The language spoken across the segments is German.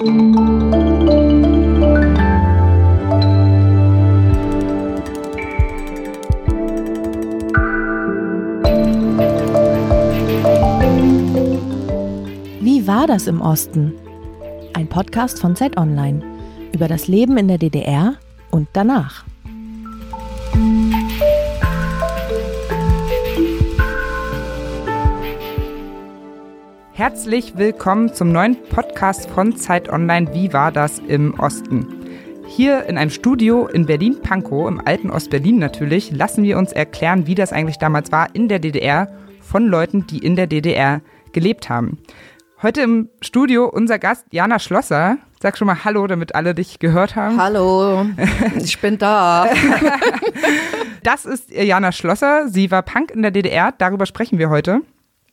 Wie war das im Osten? Ein Podcast von Zeit Online über das Leben in der DDR und danach. Herzlich willkommen zum neuen Podcast von Zeit Online. Wie war das im Osten? Hier in einem Studio in Berlin-Pankow, im alten Ostberlin natürlich, lassen wir uns erklären, wie das eigentlich damals war in der DDR von Leuten, die in der DDR gelebt haben. Heute im Studio unser Gast Jana Schlosser. Sag schon mal Hallo, damit alle dich gehört haben. Hallo, ich bin da. Das ist Jana Schlosser. Sie war Punk in der DDR. Darüber sprechen wir heute.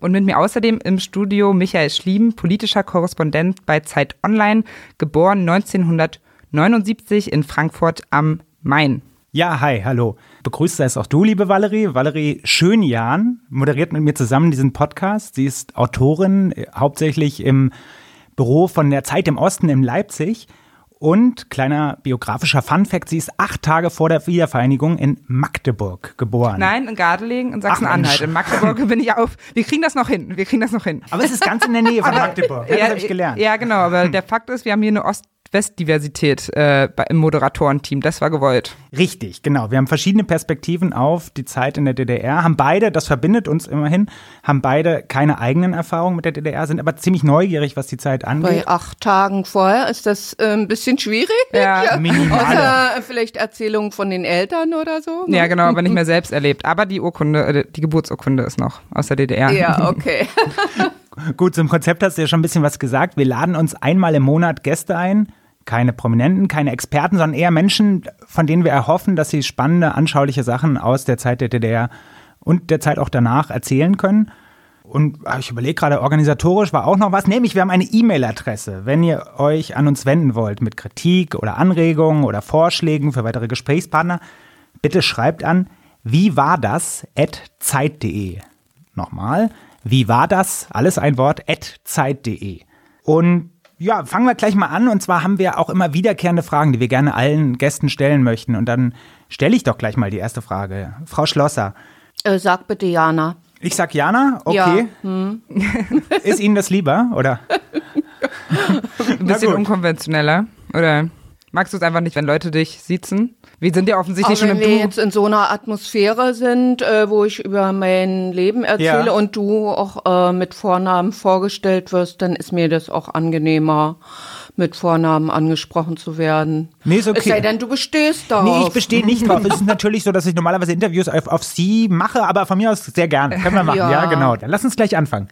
Und mit mir außerdem im Studio Michael Schlieben, politischer Korrespondent bei Zeit Online, geboren 1979 in Frankfurt am Main. Ja, hi, hallo. Begrüßt sei es auch du, liebe Valerie. Valerie Schönjahn moderiert mit mir zusammen diesen Podcast. Sie ist Autorin, äh, hauptsächlich im Büro von der Zeit im Osten in Leipzig. Und kleiner biografischer Funfact, sie ist acht Tage vor der Wiedervereinigung in Magdeburg geboren. Nein, in Gardelegen in Sachsen-Anhalt. In Magdeburg bin ich auf. Wir kriegen das noch hin. Wir kriegen das noch hin. Aber es ist ganz in der Nähe von Magdeburg. Ja, das habe ich gelernt. Ja, genau. Aber der Fakt ist, wir haben hier eine Ost- West-Diversität äh, bei- im Moderatorenteam. Das war gewollt. Richtig, genau. Wir haben verschiedene Perspektiven auf die Zeit in der DDR, haben beide, das verbindet uns immerhin, haben beide keine eigenen Erfahrungen mit der DDR, sind aber ziemlich neugierig, was die Zeit angeht. Bei acht Tagen vorher ist das äh, ein bisschen schwierig. Ja, Minimale. Außer vielleicht Erzählungen von den Eltern oder so. ne? Ja, genau, aber nicht mehr selbst erlebt. Aber die Urkunde, äh, die Geburtsurkunde ist noch aus der DDR. Ja, okay. Gut, zum Konzept hast du ja schon ein bisschen was gesagt. Wir laden uns einmal im Monat Gäste ein. Keine Prominenten, keine Experten, sondern eher Menschen, von denen wir erhoffen, dass sie spannende, anschauliche Sachen aus der Zeit der DDR und der Zeit auch danach erzählen können. Und ah, ich überlege gerade, organisatorisch war auch noch was. Nämlich, wir haben eine E-Mail-Adresse. Wenn ihr euch an uns wenden wollt mit Kritik oder Anregungen oder Vorschlägen für weitere Gesprächspartner, bitte schreibt an wie war das at zeit.de. Nochmal, wie war das? Alles ein Wort, at zeit.de. Und ja, fangen wir gleich mal an. Und zwar haben wir auch immer wiederkehrende Fragen, die wir gerne allen Gästen stellen möchten. Und dann stelle ich doch gleich mal die erste Frage. Frau Schlosser, Äh, sag bitte Jana. ich sag Jana, okay. Ist Ihnen das lieber, oder? Ein bisschen unkonventioneller. Oder magst du es einfach nicht, wenn Leute dich siezen? Wir sind ja offensichtlich schon wenn im wir Du. jetzt in so einer Atmosphäre sind, äh, wo ich über mein Leben erzähle Ja. und du auch äh, mit Vornamen vorgestellt wirst, dann ist mir das auch angenehmer, mit Vornamen angesprochen zu werden. Nee, ist okay. Es sei denn, du bestehst darauf. Nee, ich bestehe nicht drauf. Es ist natürlich so, dass ich normalerweise Interviews auf, auf Sie mache, aber von mir aus sehr gerne. Können wir machen. Ja. Ja. genau. Dann lass uns gleich anfangen.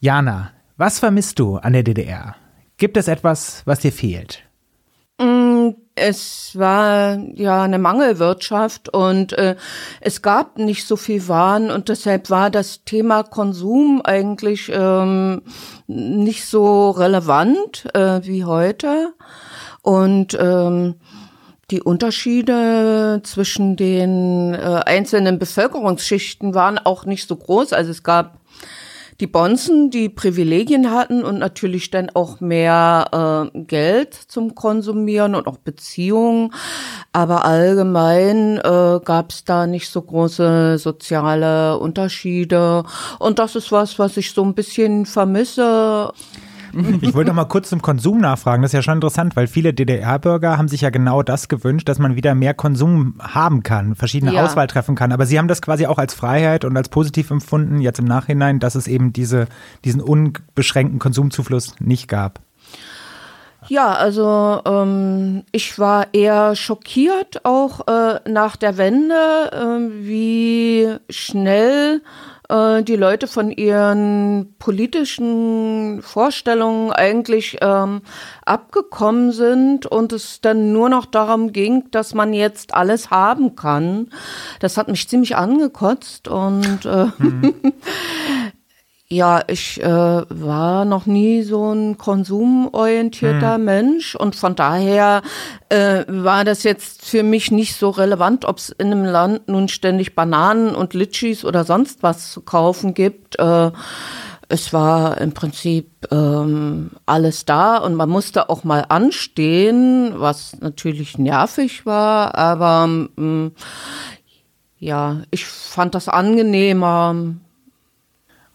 Jana, was vermisst du an der DDR? Gibt es etwas, was dir fehlt? Es war ja eine Mangelwirtschaft und äh, es gab nicht so viel Waren und deshalb war das Thema Konsum eigentlich ähm, nicht so relevant äh, wie heute. Und ähm, die Unterschiede zwischen den äh, einzelnen Bevölkerungsschichten waren auch nicht so groß. Also es gab die Bonzen, die Privilegien hatten und natürlich dann auch mehr äh, Geld zum Konsumieren und auch Beziehungen. Aber allgemein äh, gab es da nicht so große soziale Unterschiede. Und das ist was, was ich so ein bisschen vermisse. Ich wollte noch mal kurz zum Konsum nachfragen. Das ist ja schon interessant, weil viele DDR-Bürger haben sich ja genau das gewünscht, dass man wieder mehr Konsum haben kann, verschiedene Ja. Auswahl treffen kann. Aber Sie haben das quasi auch als Freiheit und als positiv empfunden, jetzt im Nachhinein, dass es eben diese, diesen unbeschränkten Konsumzufluss nicht gab. Ja, also ähm, ich war eher schockiert auch äh, nach der Wende, äh, wie schnell äh, die Leute von ihren politischen Vorstellungen eigentlich ähm, abgekommen sind und es dann nur noch darum ging, dass man jetzt alles haben kann. Das hat mich ziemlich angekotzt und äh, Ja, ich äh, war noch nie so ein konsumorientierter Mensch und von daher äh, war das jetzt für mich nicht so relevant, ob es in einem Land nun ständig Bananen und Litschis oder sonst was zu kaufen gibt. Äh, es war im Prinzip ähm, alles da und man musste auch mal anstehen, was natürlich nervig war, aber ähm, ja, ich fand das angenehmer,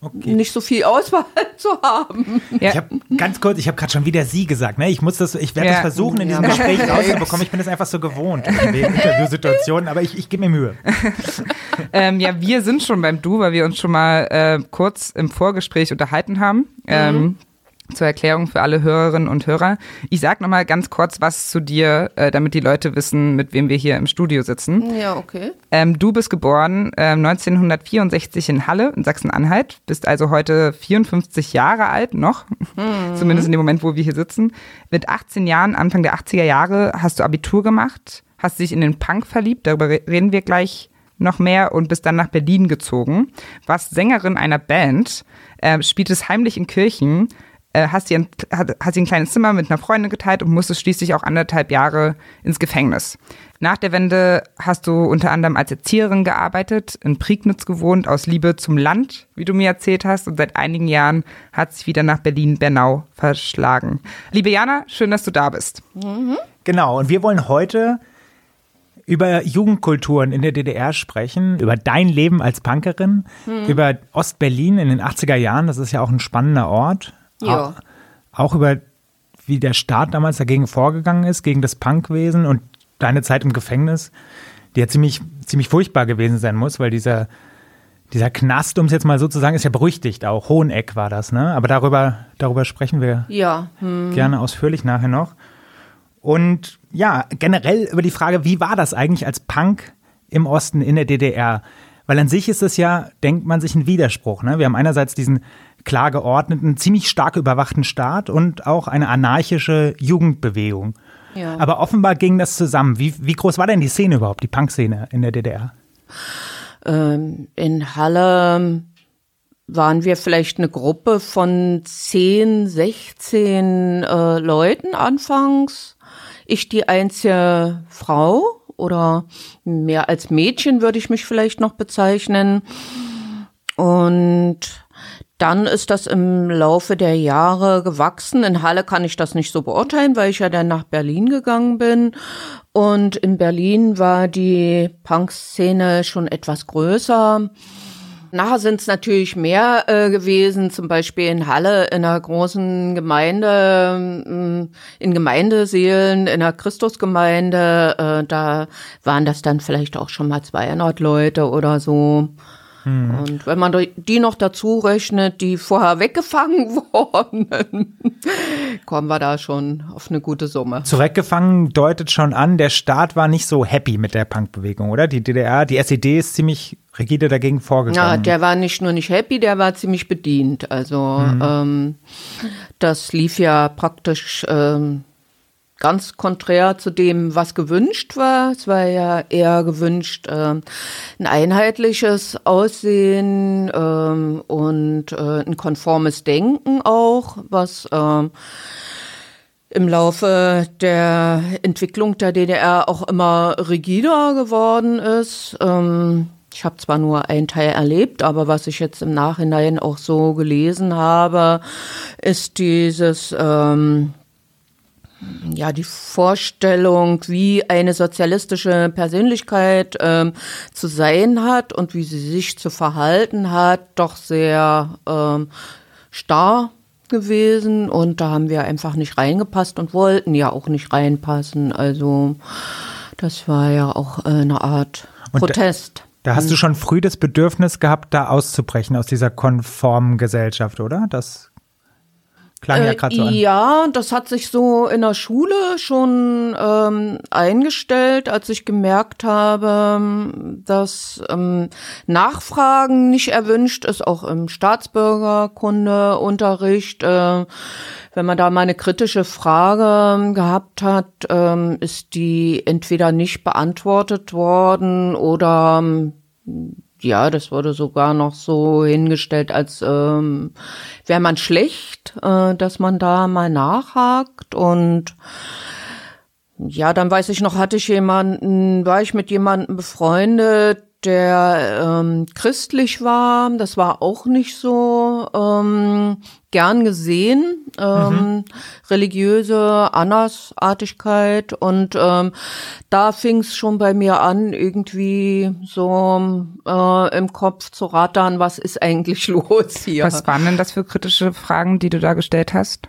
Okay. nicht so viel Auswahl zu haben. Ja. Ich habe ganz kurz, ich habe gerade schon wieder Sie gesagt. Ne? Ich muss das, ich werde ja. das versuchen in diesem ja. Gespräch rauszubekommen. Ich bin das einfach so gewohnt wegen Interviewsituationen, aber ich, ich gebe mir Mühe. ähm, ja, wir sind schon beim Du, weil wir uns schon mal äh, kurz im Vorgespräch unterhalten haben. Ähm, mhm. Ähm, zur Erklärung für alle Hörerinnen und Hörer. Ich sag noch mal ganz kurz was zu dir, äh, damit die Leute wissen, mit wem wir hier im Studio sitzen. Ja, okay. Ähm, du bist geboren äh, 1964 in Halle in Sachsen-Anhalt, bist also heute 54 Jahre alt noch, mhm. zumindest in dem Moment, wo wir hier sitzen. Mit 18 Jahren, Anfang der 80er Jahre, hast du Abitur gemacht, hast dich in den Punk verliebt, darüber reden wir gleich noch mehr und bist dann nach Berlin gezogen. Warst Sängerin einer Band, äh, spieltest heimlich in Kirchen, äh, hast, dir ein, hat, hast dir ein kleines Zimmer mit einer Freundin geteilt und musstest schließlich auch anderthalb Jahre ins Gefängnis. Nach der Wende hast du unter anderem als Erzieherin gearbeitet, in Prignitz gewohnt, aus Liebe zum Land, wie du mir erzählt hast, und seit einigen Jahren hat sich wieder nach Berlin-Bernau verschlagen. Liebe Jana, schön, dass du da bist. Mhm. Genau, und wir wollen heute über Jugendkulturen in der DDR sprechen, über dein Leben als Punkerin, mhm. über Ostberlin in den 80er Jahren, das ist ja auch ein spannender Ort. Ja. Auch über wie der Staat damals dagegen vorgegangen ist, gegen das Punkwesen und deine Zeit im Gefängnis, die ja ziemlich, ziemlich furchtbar gewesen sein muss, weil dieser, dieser Knast, um es jetzt mal so zu sagen, ist ja berüchtigt auch. Hoheneck war das, ne? Aber darüber, darüber sprechen wir ja. hm. gerne ausführlich nachher noch. Und ja, generell über die Frage, wie war das eigentlich als Punk im Osten in der DDR? Weil an sich ist es ja, denkt man sich, ein Widerspruch. Ne? Wir haben einerseits diesen klar geordneten, ziemlich stark überwachten Staat und auch eine anarchische Jugendbewegung. Ja. Aber offenbar ging das zusammen. Wie, wie groß war denn die Szene überhaupt, die Punk-Szene in der DDR? Ähm, in Halle waren wir vielleicht eine Gruppe von 10, 16 äh, Leuten anfangs. Ich die einzige Frau oder mehr als Mädchen würde ich mich vielleicht noch bezeichnen. Und dann ist das im Laufe der Jahre gewachsen. In Halle kann ich das nicht so beurteilen, weil ich ja dann nach Berlin gegangen bin. Und in Berlin war die Punk-Szene schon etwas größer. Nachher sind es natürlich mehr äh, gewesen, zum Beispiel in Halle in einer großen Gemeinde, mm, in Gemeindeseelen, in einer Christusgemeinde. Äh, da waren das dann vielleicht auch schon mal 200 Leute oder so. Hm. Und wenn man die noch dazu rechnet, die vorher weggefangen wurden, kommen wir da schon auf eine gute Summe. Zurückgefangen deutet schon an, der Staat war nicht so happy mit der Punkbewegung, oder? Die DDR, die SED ist ziemlich rigide dagegen vorgegangen. Ja, der war nicht nur nicht happy, der war ziemlich bedient. Also hm. ähm, das lief ja praktisch ähm, ganz konträr zu dem, was gewünscht war. Es war ja eher gewünscht äh, ein einheitliches Aussehen äh, und äh, ein konformes Denken auch, was äh, im Laufe der Entwicklung der DDR auch immer rigider geworden ist. Ähm, ich habe zwar nur einen Teil erlebt, aber was ich jetzt im Nachhinein auch so gelesen habe, ist dieses ähm, ja, die Vorstellung, wie eine sozialistische Persönlichkeit ähm, zu sein hat und wie sie sich zu verhalten hat, doch sehr ähm, starr gewesen. Und da haben wir einfach nicht reingepasst und wollten ja auch nicht reinpassen. Also das war ja auch äh, eine Art und Protest. Da, da hast du mhm. schon früh das Bedürfnis gehabt, da auszubrechen aus dieser konformen Gesellschaft, oder? Das Klang ja gerade so an. Ja, das hat sich so in der Schule schon ähm, eingestellt, als ich gemerkt habe, dass ähm, Nachfragen nicht erwünscht ist, auch im Staatsbürgerkundeunterricht. Äh, wenn man da mal eine kritische Frage gehabt hat, ähm, ist die entweder nicht beantwortet worden oder ja, das wurde sogar noch so hingestellt, als ähm, wäre man schlecht, äh, dass man da mal nachhakt. Und ja, dann weiß ich noch, hatte ich jemanden, war ich mit jemandem befreundet, der ähm, christlich war. Das war auch nicht so ähm, gern gesehen. Ähm, mhm. Religiöse Andersartigkeit. Und ähm, da fing es schon bei mir an, irgendwie so äh, im Kopf zu rattern, was ist eigentlich los hier. Was waren denn das für kritische Fragen, die du da gestellt hast?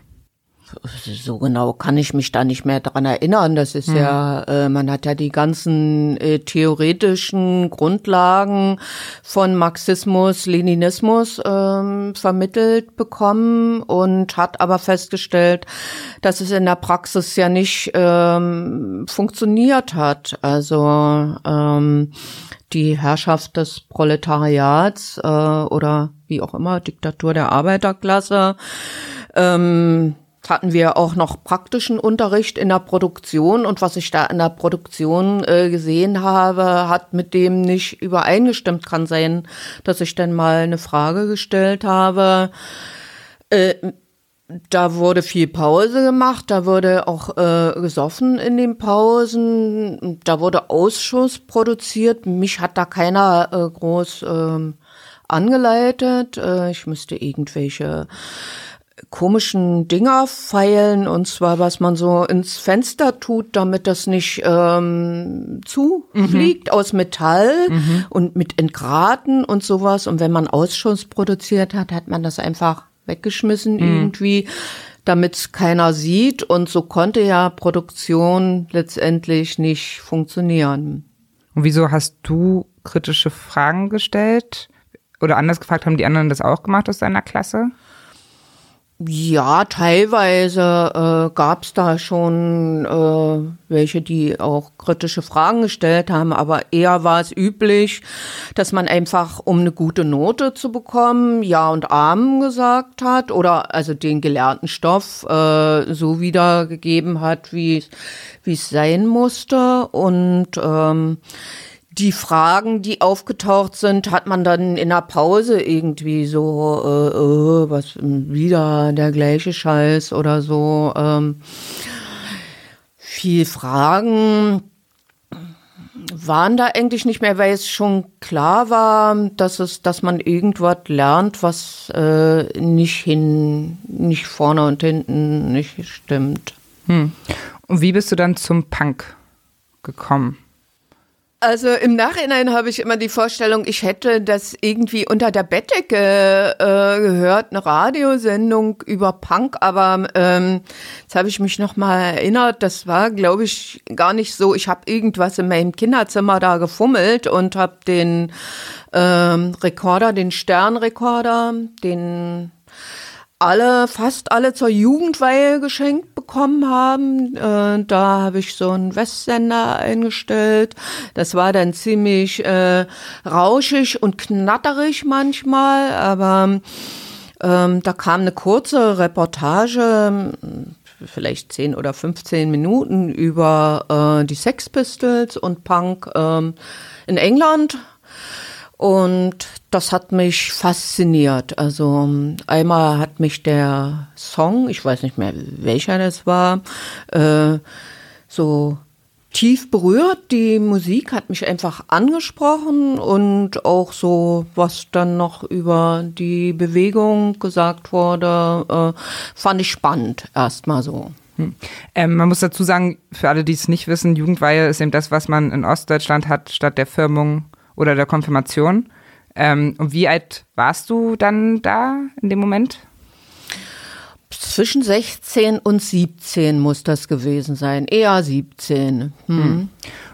So genau kann ich mich da nicht mehr dran erinnern. Das ist mhm. ja, äh, man hat ja die ganzen äh, theoretischen Grundlagen von Marxismus, Leninismus ähm, vermittelt bekommen und hat aber festgestellt, dass es in der Praxis ja nicht ähm, funktioniert hat. Also ähm, die Herrschaft des Proletariats äh, oder wie auch immer, Diktatur der Arbeiterklasse. Ähm, hatten wir auch noch praktischen Unterricht in der Produktion und was ich da in der Produktion äh, gesehen habe, hat mit dem nicht übereingestimmt. Kann sein, dass ich dann mal eine Frage gestellt habe. Äh, da wurde viel Pause gemacht, da wurde auch äh, gesoffen in den Pausen, da wurde Ausschuss produziert. Mich hat da keiner äh, groß äh, angeleitet. Äh, ich müsste irgendwelche komischen Dinger feilen und zwar was man so ins Fenster tut, damit das nicht ähm, zufliegt mhm. aus Metall mhm. und mit Entgraten und sowas. Und wenn man Ausschuss produziert hat, hat man das einfach weggeschmissen mhm. irgendwie, damit es keiner sieht. Und so konnte ja Produktion letztendlich nicht funktionieren. Und wieso hast du kritische Fragen gestellt? Oder anders gefragt, haben die anderen das auch gemacht aus deiner Klasse? Ja, teilweise äh, gab es da schon äh, welche, die auch kritische Fragen gestellt haben, aber eher war es üblich, dass man einfach, um eine gute Note zu bekommen, Ja und Amen gesagt hat oder also den gelernten Stoff äh, so wiedergegeben hat, wie es sein musste. Und ähm, die Fragen, die aufgetaucht sind, hat man dann in der Pause irgendwie so, äh, äh, was wieder der gleiche Scheiß oder so. Ähm, viel Fragen waren da eigentlich nicht mehr, weil es schon klar war, dass es, dass man irgendwas lernt, was äh, nicht hin, nicht vorne und hinten nicht stimmt. Hm. Und wie bist du dann zum Punk gekommen? Also im Nachhinein habe ich immer die Vorstellung, ich hätte das irgendwie unter der Bettdecke äh, gehört, eine Radiosendung über Punk, aber ähm, jetzt habe ich mich noch mal erinnert, das war, glaube ich, gar nicht so. Ich habe irgendwas in meinem Kinderzimmer da gefummelt und habe den ähm, Rekorder, den Sternrekorder, den alle, fast alle zur Jugendweihe geschenkt bekommen haben. Äh, da habe ich so einen Westsender eingestellt. Das war dann ziemlich äh, rauschig und knatterig manchmal, aber ähm, da kam eine kurze Reportage, vielleicht 10 oder 15 Minuten über äh, die Sex Pistols und Punk ähm, in England. Und das hat mich fasziniert. Also einmal hat mich der Song, ich weiß nicht mehr welcher das war, äh, so tief berührt. Die Musik hat mich einfach angesprochen und auch so, was dann noch über die Bewegung gesagt wurde, äh, fand ich spannend erstmal so. Hm. Ähm, man muss dazu sagen, für alle, die es nicht wissen, Jugendweihe ist eben das, was man in Ostdeutschland hat, statt der Firmung oder der Konfirmation. Ähm, und wie alt warst du dann da in dem Moment? Zwischen 16 und 17 muss das gewesen sein. Eher 17. Hm. hm.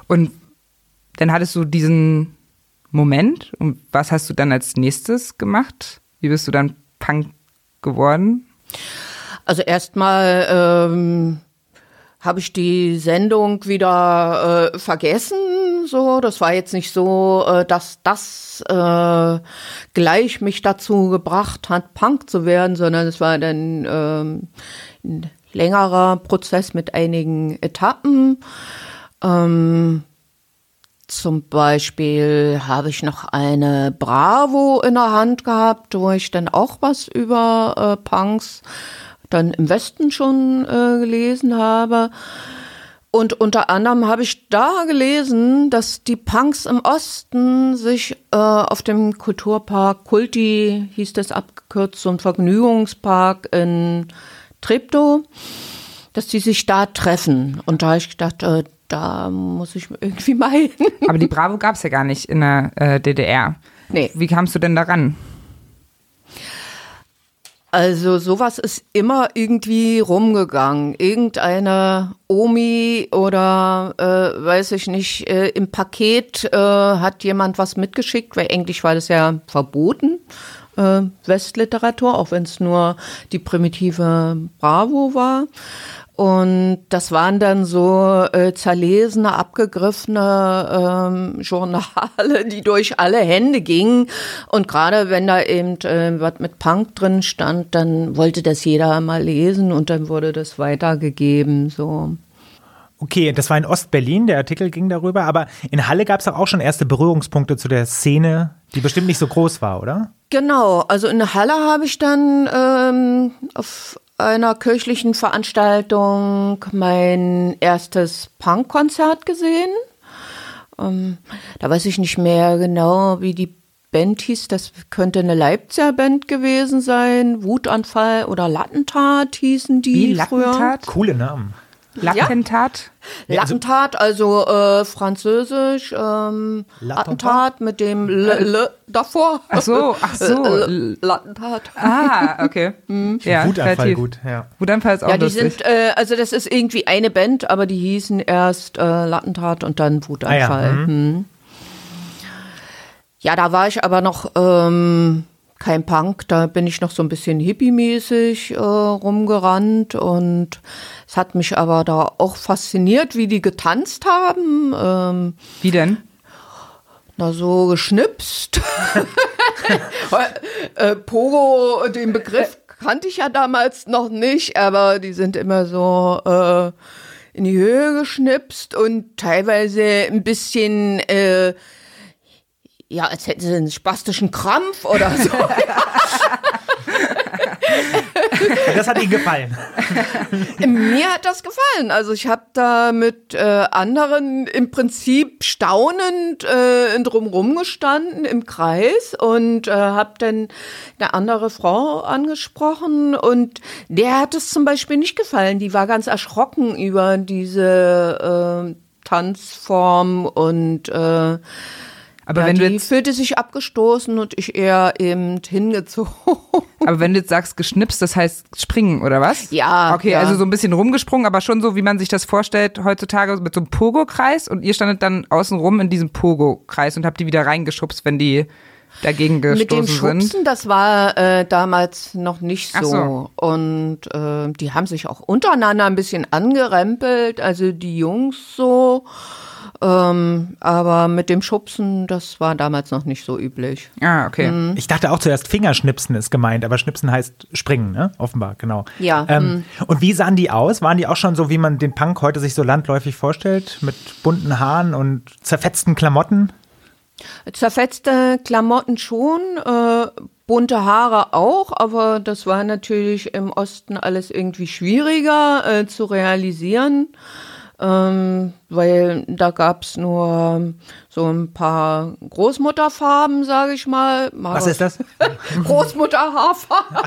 Und dann hattest du diesen Moment. Und was hast du dann als nächstes gemacht? Wie bist du dann Punk geworden? Also erstmal ähm, habe ich die Sendung wieder äh, vergessen. So, das war jetzt nicht so, äh, dass das äh, gleich mich dazu gebracht hat, Punk zu werden, sondern es war dann ähm, ein längerer Prozess mit einigen Etappen. Ähm, zum Beispiel habe ich noch eine Bravo in der Hand gehabt, wo ich dann auch was über äh, Punks dann im Westen schon äh, gelesen habe. Und unter anderem habe ich da gelesen, dass die Punks im Osten sich äh, auf dem Kulturpark Kulti, hieß das abgekürzt, so ein Vergnügungspark in Treptow, dass die sich da treffen. Und da habe ich gedacht, äh, da muss ich irgendwie mal hin. Aber die Bravo gab es ja gar nicht in der äh, DDR. Nee. Wie kamst du denn daran? Also sowas ist immer irgendwie rumgegangen. Irgendeine Omi oder äh, weiß ich nicht, äh, im Paket äh, hat jemand was mitgeschickt, weil eigentlich war das ja verboten, äh, Westliteratur, auch wenn es nur die primitive Bravo war. Und das waren dann so äh, zerlesene, abgegriffene ähm, Journale, die durch alle Hände gingen. Und gerade wenn da eben äh, was mit Punk drin stand, dann wollte das jeder mal lesen und dann wurde das weitergegeben. So. Okay, das war in Ostberlin, der Artikel ging darüber, aber in Halle gab es auch schon erste Berührungspunkte zu der Szene, die bestimmt nicht so groß war, oder? Genau, also in Halle habe ich dann ähm, auf einer kirchlichen Veranstaltung mein erstes Punkkonzert gesehen. Ähm, da weiß ich nicht mehr genau, wie die Band hieß. Das könnte eine Leipziger Band gewesen sein. Wutanfall oder Lattentat hießen die Wie Lattentat? Coole Namen. Lattentat? Ja, also- Lattentat, also äh, französisch, ähm, Lattentat? Attentat mit dem L, L davor. Ach so, ach so. L, Lattentat. Ah, okay. ja, Wutanfall kreativ. gut, ja. Wutanfall ist auch Ja, die lustig. sind, äh, also das ist irgendwie eine Band, aber die hießen erst äh, Lattentat und dann Wutanfall. Ah ja, hm. ja, da war ich aber noch ähm, kein Punk, da bin ich noch so ein bisschen hippie-mäßig äh, rumgerannt und es hat mich aber da auch fasziniert, wie die getanzt haben. Ähm, Wie denn? na, so geschnipst. äh, Pogo, den Begriff kannte ich ja damals noch nicht, aber die sind immer so äh, in die Höhe geschnipst und teilweise ein bisschen, äh, ja, als hätten sie einen spastischen Krampf oder so. Das hat Ihnen gefallen. Mir hat das gefallen. Also ich habe da mit äh, anderen im Prinzip staunend äh, drumrum gestanden im Kreis und äh, habe dann eine andere Frau angesprochen und der hat es zum Beispiel nicht gefallen. Die war ganz erschrocken über diese äh, Tanzform und äh, Aber ja, wenn du jetzt, fühlte sich abgestoßen und ich eher eben hingezogen. aber wenn du jetzt sagst geschnipst, das heißt springen oder was? Ja, Okay, ja. also so ein bisschen rumgesprungen, aber schon so, wie man sich das vorstellt heutzutage mit so einem Pogo-Kreis und ihr standet dann außen rum in diesem Pogo-Kreis und habt die wieder reingeschubst, wenn die dagegen Mit dem gestoßen sind. Schubsen, das war äh, damals noch nicht so. so. Und äh, die haben sich auch untereinander ein bisschen angerempelt, also die Jungs so. Ähm, aber mit dem Schubsen, das war damals noch nicht so üblich. Ah, okay. Mhm. Ich dachte auch zuerst, Fingerschnipsen ist gemeint, aber Schnipsen heißt springen, ne? Offenbar, genau. Ja, Ähm, und wie sahen die aus? Waren die auch schon so, wie man den Punk heute sich so landläufig vorstellt? Mit bunten Haaren und zerfetzten Klamotten? Zerfetzte Klamotten schon, äh, bunte Haare auch, aber das war natürlich im Osten alles irgendwie schwieriger äh, zu realisieren. Ähm, weil da gab's nur so ein paar Großmutterfarben, sage ich mal. Was ist das? Großmutterhaarfarben.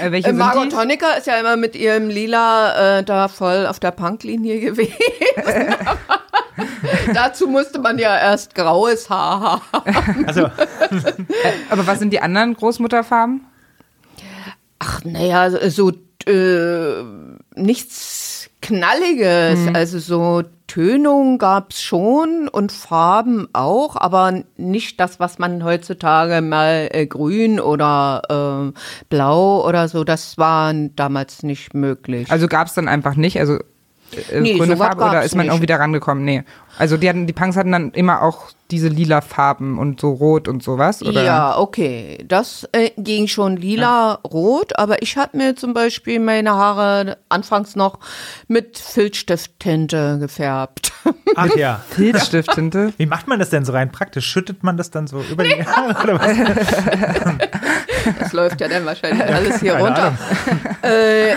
Äh, welche Äh, Margot? Honecker ist ja immer mit ihrem Lila äh, da voll auf der Punklinie gewesen. Dazu musste man ja erst graues Haar haben. Also, Aber was sind die anderen Großmutterfarben? Ach, naja, so äh, nichts Knalliges. Also so Tönung gab's schon und Farben auch, aber nicht das, was man heutzutage mal äh, grün oder äh, blau oder so, das war damals nicht möglich. Also gab es dann einfach nicht, also äh, Nee, grüne sowas Farbe oder ist man nicht. auch wieder rangekommen? Nee. Also die hatten, die Punks hatten dann immer auch diese lila Farben und so rot und sowas, oder? Ja, okay. Das äh, ging schon lila, rot, aber ich hatte mir zum Beispiel meine Haare anfangs noch mit Filzstifttinte gefärbt. ach ja. Filzstifttinte. Wie macht man das denn so rein praktisch? Schüttet man das dann so über die Haare oder was? Das läuft ja dann wahrscheinlich alles hier Keine runter. Äh,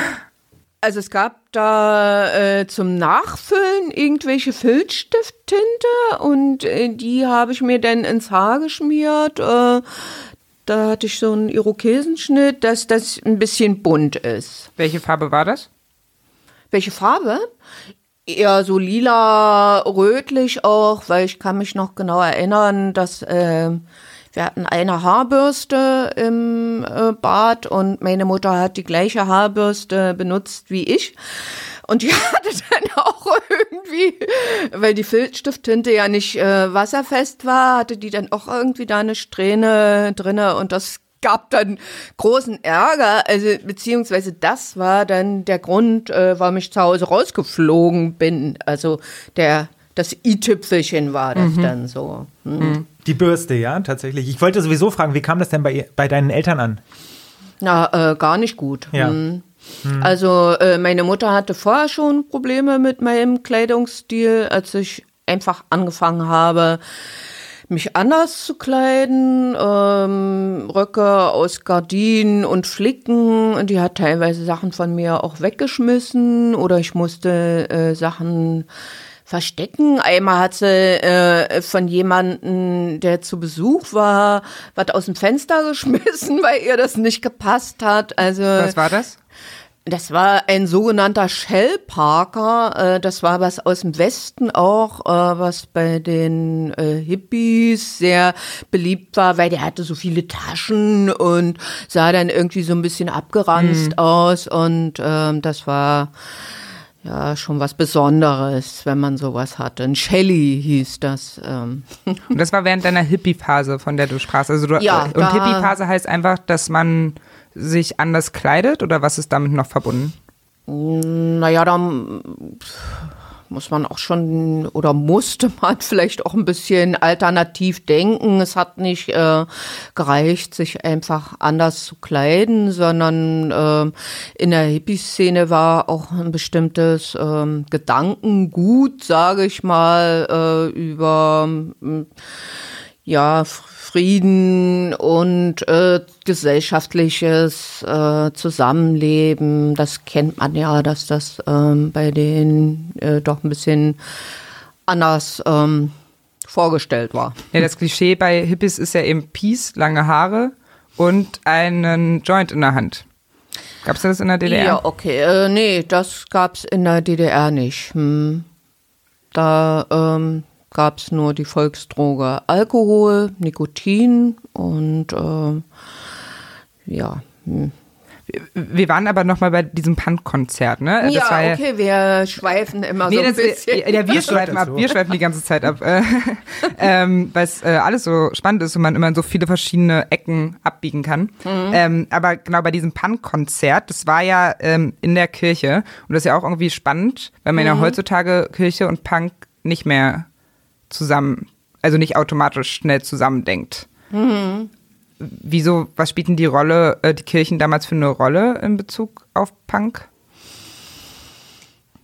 Also es gab da äh, zum Nachfüllen irgendwelche Filzstifttinte und äh, die habe ich mir dann ins Haar geschmiert. Äh, da hatte ich so einen Irokesenschnitt, dass das ein bisschen bunt ist. Welche Farbe war das? Welche Farbe? Eher so lila, rötlich auch, weil ich kann mich noch genau erinnern, dass äh, wir hatten eine Haarbürste im äh, Bad und meine Mutter hat die gleiche Haarbürste benutzt wie ich. Und die hatte dann auch irgendwie, weil die Filzstifttinte ja nicht äh, wasserfest war, hatte die dann auch irgendwie da eine Strähne drinne und das gab dann großen Ärger, also beziehungsweise das war dann der Grund, äh, warum ich zu Hause rausgeflogen bin. Also der das i-Tüpfelchen war das mhm. dann so. Hm. Mhm. Die Bürste, ja, tatsächlich. Ich wollte sowieso fragen, wie kam das denn bei, bei deinen Eltern an? Na, äh, gar nicht gut. Ja. Hm. Hm. Also äh, meine Mutter hatte vorher schon Probleme mit meinem Kleidungsstil, als ich einfach angefangen habe, mich anders zu kleiden, ähm, Röcke aus Gardinen und Flicken. Die hat teilweise Sachen von mir auch weggeschmissen oder ich musste äh, Sachen verstecken. Einmal hat sie äh, von jemandem, der zu Besuch war, was aus dem Fenster geschmissen, weil ihr das nicht gepasst hat. Also was war das? Das war ein sogenannter Shellparker. Äh, das war was aus dem Westen auch, äh, was bei den äh, Hippies sehr beliebt war, weil der hatte so viele Taschen und sah dann irgendwie so ein bisschen abgeranzt mhm. aus. Und ähm, das war ja schon was Besonderes, wenn man sowas hatte. Ein Shelly hieß das. Ähm. Und das war während deiner Hippie-Phase, von der du sprachst. Also du, ja, und Hippie-Phase heißt einfach, dass man sich anders kleidet oder was ist damit noch verbunden? Naja, dann muss man auch schon oder musste man vielleicht auch ein bisschen alternativ denken. Es hat nicht äh, gereicht, sich einfach anders zu kleiden, sondern äh, in der Hippie-Szene war auch ein bestimmtes äh, Gedankengut, sage ich mal, äh, über ja, Frieden und äh, gesellschaftliches äh, Zusammenleben. Das kennt man ja, dass das ähm, bei denen äh, doch ein bisschen anders ähm, vorgestellt war. Ja, das Klischee bei Hippies ist ja eben Peace, lange Haare und einen Joint in der Hand. Gab es das in der DDR? Ja, okay. Äh, nee, das gab es in der DDR nicht. Hm. Da ähm, gab es nur die Volksdroge Alkohol, Nikotin und äh, ja. Hm. Wir waren aber noch mal bei diesem Punk-Konzert, ne? Das ja, okay, wir schweifen immer nee, so ein bisschen. Ja, wir schweifen ab, wir schweifen die ganze Zeit ab, äh, ähm, weil es äh, alles so spannend ist und man immer in so viele verschiedene Ecken abbiegen kann. Mhm. Ähm, aber genau bei diesem Punk-Konzert, das war ja ähm, in der Kirche und das ist ja auch irgendwie spannend, weil man mhm. ja heutzutage Kirche und Punk nicht mehr zusammen, also nicht automatisch schnell zusammendenkt. Mhm. Wieso, was spielten die Rolle, äh, die Kirchen damals für eine Rolle in Bezug auf Punk?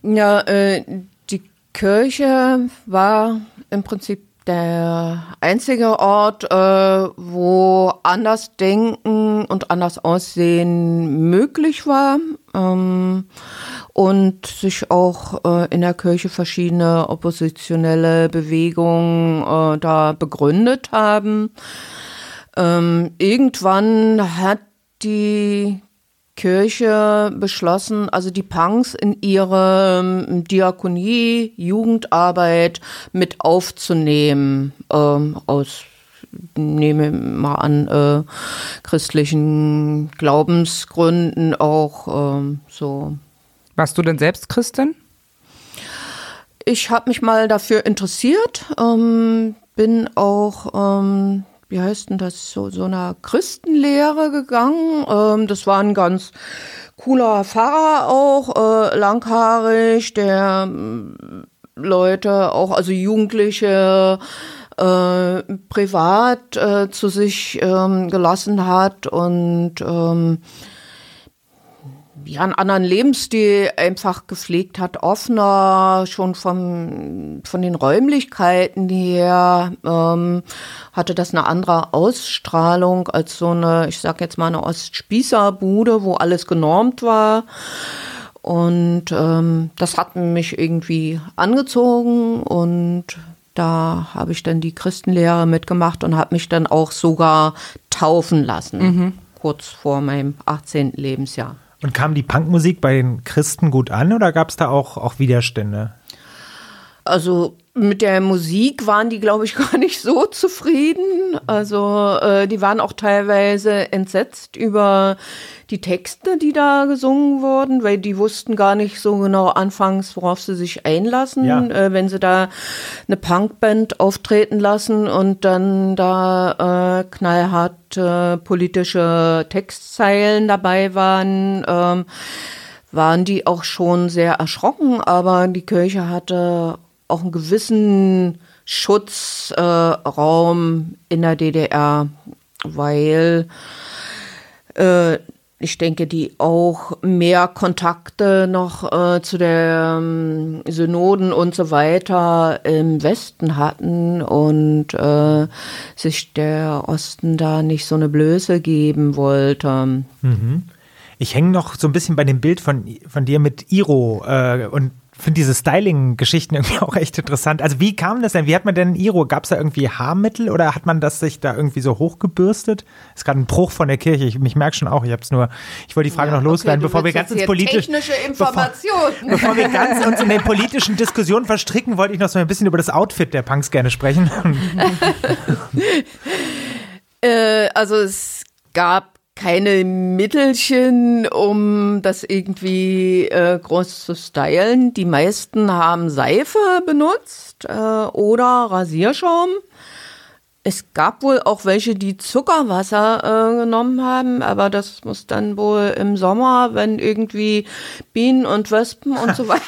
Ja, äh, die Kirche war im Prinzip der einzige Ort, äh, wo anders denken und anders aussehen möglich war. Ähm, und sich auch äh, in der Kirche verschiedene oppositionelle Bewegungen äh, da begründet haben. Ähm, irgendwann hat die Kirche beschlossen, also die Punks in ihre ähm, Diakonie, Jugendarbeit mit aufzunehmen, ähm, aus nehme mal an, äh, christlichen Glaubensgründen auch ähm, so warst du denn selbst Christin? Ich habe mich mal dafür interessiert, ähm, bin auch, ähm, wie heißt denn das, so, so einer Christenlehre gegangen. Ähm, das war ein ganz cooler Pfarrer auch, äh, langhaarig, der ähm, Leute, auch also Jugendliche, äh, privat äh, zu sich ähm, gelassen hat und ähm, ja, einen anderen Lebensstil einfach gepflegt hat, offener, schon vom, von den Räumlichkeiten her, ähm, hatte das eine andere Ausstrahlung als so eine, ich sag jetzt mal eine Ostspießerbude, wo alles genormt war. Und ähm, das hat mich irgendwie angezogen und da habe ich dann die Christenlehre mitgemacht und habe mich dann auch sogar taufen lassen, mhm. kurz vor meinem 18. Lebensjahr. Und kam die Punkmusik bei den Christen gut an oder gab es da auch, auch Widerstände? Also mit der Musik waren die, glaube ich, gar nicht so zufrieden. Also äh, die waren auch teilweise entsetzt über die Texte, die da gesungen wurden, weil die wussten gar nicht so genau anfangs, worauf sie sich einlassen, ja. äh, wenn sie da eine Punkband auftreten lassen und dann da äh, knallhart äh, politische Textzeilen dabei waren. Ähm, waren die auch schon sehr erschrocken, aber die Kirche hatte auch einen gewissen Schutzraum äh, in der DDR, weil äh, ich denke, die auch mehr Kontakte noch äh, zu den ähm, Synoden und so weiter im Westen hatten und äh, sich der Osten da nicht so eine Blöße geben wollte. Mhm. Ich hänge noch so ein bisschen bei dem Bild von, von dir mit Iro äh, und finde diese Styling-Geschichten irgendwie auch echt interessant. Also wie kam das denn? Wie hat man denn Iro? Gab es da irgendwie Haarmittel oder hat man das sich da irgendwie so hochgebürstet? Ist gerade ein Bruch von der Kirche. Ich, ich merke schon auch, ich habe es nur, ich wollte die Frage ja, noch loswerden, okay, bevor wir ganz ins politische technische Informationen. Bevor, bevor, wir ganz uns in den politischen Diskussionen verstricken, wollte ich noch so ein bisschen über das Outfit der Punks gerne sprechen. äh, also es gab keine Mittelchen, um das irgendwie äh, groß zu stylen. Die meisten haben Seife benutzt äh, oder Rasierschaum. Es gab wohl auch welche, die Zuckerwasser äh, genommen haben, aber das muss dann wohl im Sommer, wenn irgendwie Bienen und Wespen und so weiter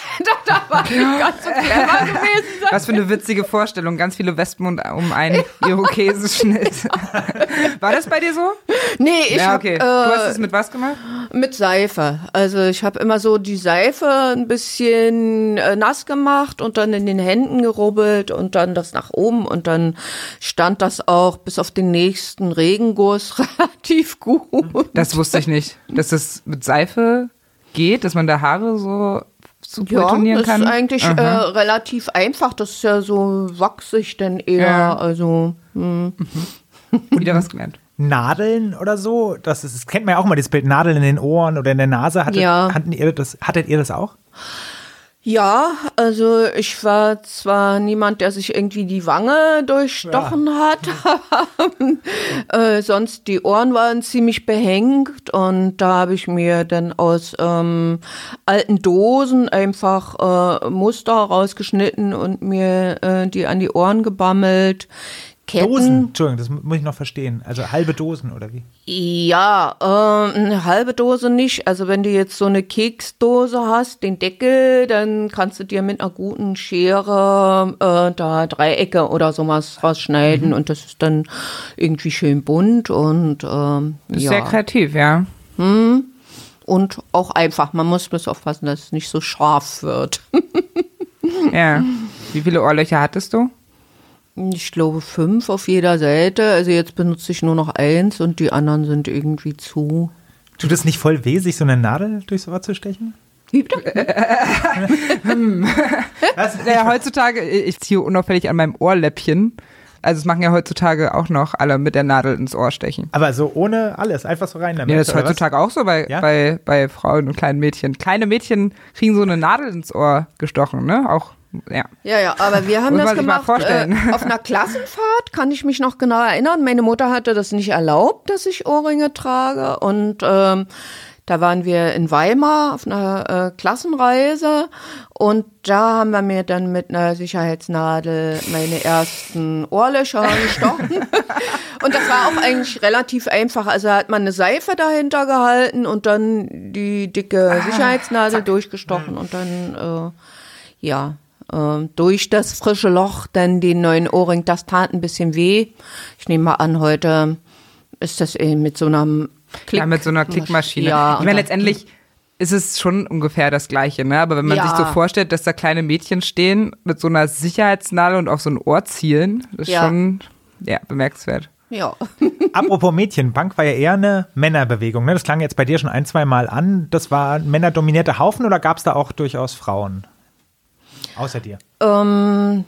da war nicht ganz so clever gewesen sein. Was für eine witzige Vorstellung, ganz viele Wespen und um einen Irokesenschnitt. War das bei dir so? Nee, ich ja, okay. Hab, äh, du hast es mit was gemacht? Mit Seife. Also ich habe immer so die Seife ein bisschen äh, nass gemacht und dann in den Händen gerubbelt und dann das nach oben und dann stand das auch bis auf den nächsten Regenguss relativ gut. Das wusste ich nicht, dass es mit Seife geht, dass man da Haare so zu ja, das kann. ist eigentlich äh, relativ einfach. Das ist ja so wachsig denn eher. Ja. Also hm. wieder was gelernt. Nadeln oder so, das, ist, das kennt man ja auch mal, das Bild Nadeln in den Ohren oder in der Nase. Hattet, ja. hattet, ihr, das, hattet ihr das auch? Ja, also ich war zwar niemand, der sich irgendwie die Wange durchstochen ja. hat, aber äh, sonst die Ohren waren ziemlich behängt und da habe ich mir dann aus ähm, alten Dosen einfach äh, Muster rausgeschnitten und mir äh, die an die Ohren gebammelt. Ketten. Dosen, Entschuldigung, das muss ich noch verstehen. Also halbe Dosen oder wie? Ja, äh, eine halbe Dose nicht. Also wenn du jetzt so eine Keksdose hast, den Deckel, dann kannst du dir mit einer guten Schere äh, da Dreiecke oder sowas rausschneiden mhm. und das ist dann irgendwie schön bunt und ähm, ja. Sehr kreativ, ja. Hm. Und auch einfach. Man muss bloß aufpassen, dass es nicht so scharf wird. ja. Wie viele Ohrlöcher hattest du? Ich glaube fünf auf jeder Seite. Also jetzt benutze ich nur noch eins und die anderen sind irgendwie zu. Tut es nicht voll weh, sich so eine Nadel durchs Ohr zu stechen? Wie hm. ja, heutzutage, ich ziehe unauffällig an meinem Ohrläppchen. Also es machen ja heutzutage auch noch alle mit der Nadel ins Ohr stechen. Aber so ohne alles, einfach so rein damit. Ja, das ist heutzutage was? auch so bei, ja? bei, bei Frauen und kleinen Mädchen. Kleine Mädchen kriegen so eine Nadel ins Ohr gestochen, ne? Auch ja. Ja, ja, aber wir haben Muss das gemacht äh, auf einer Klassenfahrt, kann ich mich noch genau erinnern. Meine Mutter hatte das nicht erlaubt, dass ich Ohrringe trage und ähm, da waren wir in Weimar auf einer äh, Klassenreise und da haben wir mir dann mit einer Sicherheitsnadel meine ersten Ohrlöcher gestochen. und das war auch eigentlich relativ einfach. Also hat man eine Seife dahinter gehalten und dann die dicke ah, Sicherheitsnadel ah, durchgestochen und dann, äh, ja, äh, durch das frische Loch dann den neuen Ohrring. Das tat ein bisschen weh. Ich nehme mal an, heute ist das eben mit so einer Klick Ja, mit so einer Klickmaschine. Ja, ich meine, letztendlich ist es schon ungefähr das Gleiche, ne? Aber wenn man ja. sich so vorstellt, dass da kleine Mädchen stehen mit so einer Sicherheitsnadel und auf so ein Ohr zielen, ist ja. schon ja, bemerkenswert. Ja. Apropos Mädchen, Punk war ja eher eine Männerbewegung. Ne? Das klang jetzt bei dir schon ein, zwei Mal an. Das war ein männerdominierter Haufen oder gab es da auch durchaus Frauen? Außer dir. Ähm,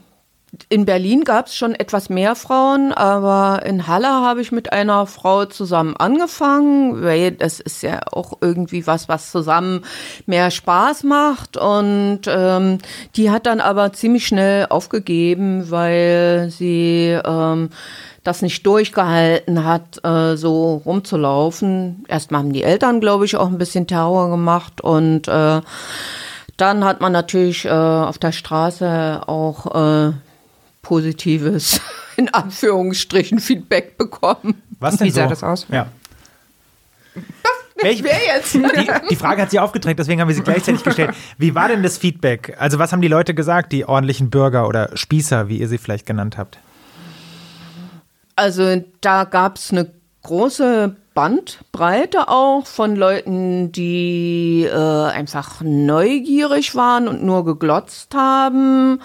in Berlin gab es schon etwas mehr Frauen, aber in Halle habe ich mit einer Frau zusammen angefangen, weil das ist ja auch irgendwie was, was zusammen mehr Spaß macht. Und ähm, die hat dann aber ziemlich schnell aufgegeben, weil sie ähm, das nicht durchgehalten hat, äh, so rumzulaufen. Erstmal haben die Eltern, glaube ich, auch ein bisschen Terror gemacht und äh, dann hat man natürlich äh, auf der Straße auch äh, positives, in Anführungsstrichen, Feedback bekommen. Was denn Wie sah so? das aus? Ja. Welch, Wer jetzt? die, die Frage hat sie aufgedrängt, deswegen haben wir sie gleichzeitig gestellt. Wie war denn das Feedback? Also was haben die Leute gesagt, die ordentlichen Bürger oder Spießer, wie ihr sie vielleicht genannt habt? Also da gab es eine große Bandbreite auch von Leuten, die äh, einfach neugierig waren und nur geglotzt haben.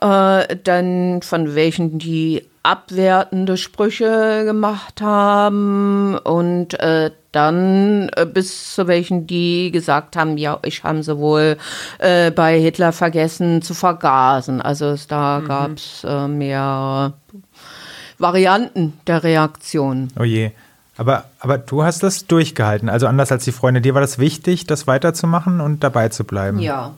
Äh, dann von welchen, die abwertende Sprüche gemacht haben und äh, dann äh, bis zu welchen, die gesagt haben, ja, ich haben sie wohl äh, bei Hitler vergessen zu vergasen. Also es, da Mhm. gab's äh, mehr Varianten der Reaktion. Oh je. Aber, aber du hast das durchgehalten. Also anders als die Freunde. Dir war das wichtig, das weiterzumachen und dabei zu bleiben. Ja.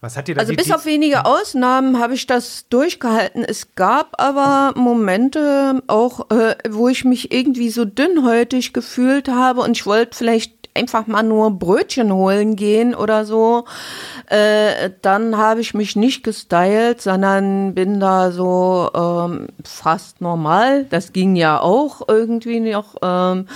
Was hat dir da Also bis auf wenige Ausnahmen habe ich das durchgehalten. Es gab aber Momente auch, äh, wo ich mich irgendwie so dünnhäutig gefühlt habe und ich wollte vielleicht einfach mal nur Brötchen holen gehen oder so. Äh, dann habe ich mich nicht gestylt, sondern bin da so ähm, fast normal. Das ging ja auch irgendwie noch. Ähm,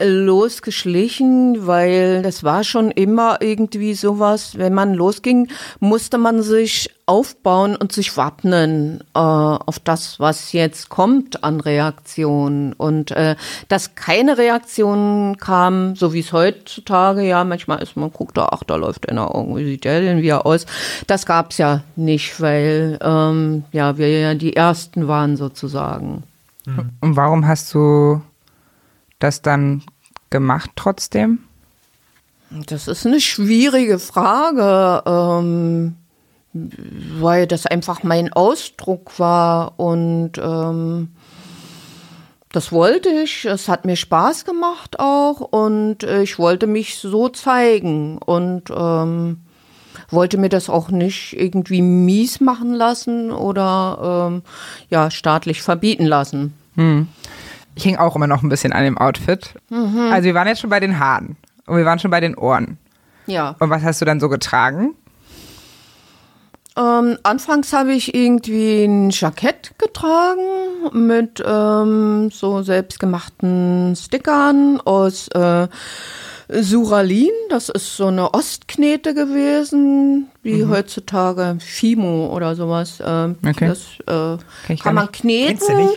losgeschlichen, weil das war schon immer irgendwie sowas, wenn man losging, musste man sich aufbauen und sich wappnen äh, auf das, was jetzt kommt an Reaktionen. Und äh, dass keine Reaktion kam, so wie es heutzutage, ja, manchmal ist man guckt da, ach, da läuft einer irgendwie, sieht der denn wieder aus. Das gab's ja nicht, weil ähm, ja, wir ja die Ersten waren sozusagen. Und warum hast du das dann gemacht trotzdem? Das ist eine schwierige Frage, ähm, weil das einfach mein Ausdruck war und ähm, das wollte ich. Es hat mir Spaß gemacht auch und äh, ich wollte mich so zeigen und ähm, wollte mir das auch nicht irgendwie mies machen lassen oder ähm, ja staatlich verbieten lassen. Ich hing auch immer noch ein bisschen an dem Outfit. Also wir waren jetzt schon bei den Haaren und wir waren schon bei den Ohren. Ja. Und was hast du dann so getragen? Ähm, anfangs habe ich irgendwie ein Jackett getragen mit ähm, so selbstgemachten Stickern aus äh, Suralin. Das ist so eine Ostknete gewesen, wie heutzutage Fimo oder sowas. Ähm, Okay. Das äh, gar kann man nicht. kneten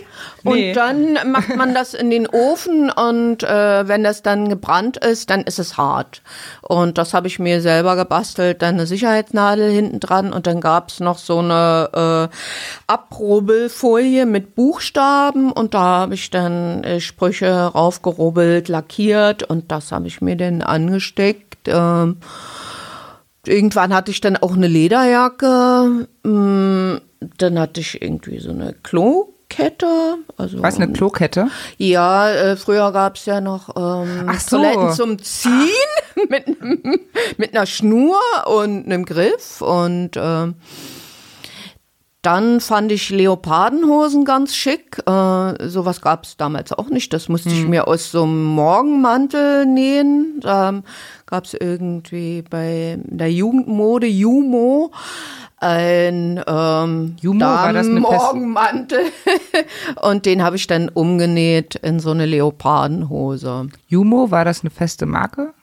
Nicht? und Nee. dann macht man das in den Ofen und äh, wenn das dann gebrannt ist, dann ist es hart. Und das habe ich mir selber gebastelt, dann eine Sicherheitsnadel hinten dran und dann gab's noch so eine äh, Abrubbelfolie mit Buchstaben und da habe ich dann äh, Sprüche raufgerubbelt, lackiert und das habe ich mir dann angesteckt. Ähm, irgendwann hatte ich dann auch eine Lederjacke. mm, Dann hatte ich irgendwie so eine Klokette. Also Was, eine Klokette? ja, äh, früher gab's ja noch ähm, Ach so. Toiletten zum Ziehen mit, einem- mit einer Schnur und einem Griff. Und ähm, dann fand ich Leopardenhosen ganz schick. Äh, sowas gab's damals auch nicht. Das musste ich mir aus so einem Morgenmantel nähen. Da gab's irgendwie bei der Jugendmode Jumo ein ähm, Jumo, war das eine feste- Morgenmantel. Und den habe ich dann umgenäht in so eine Leopardenhose. Jumo, war das eine feste Marke?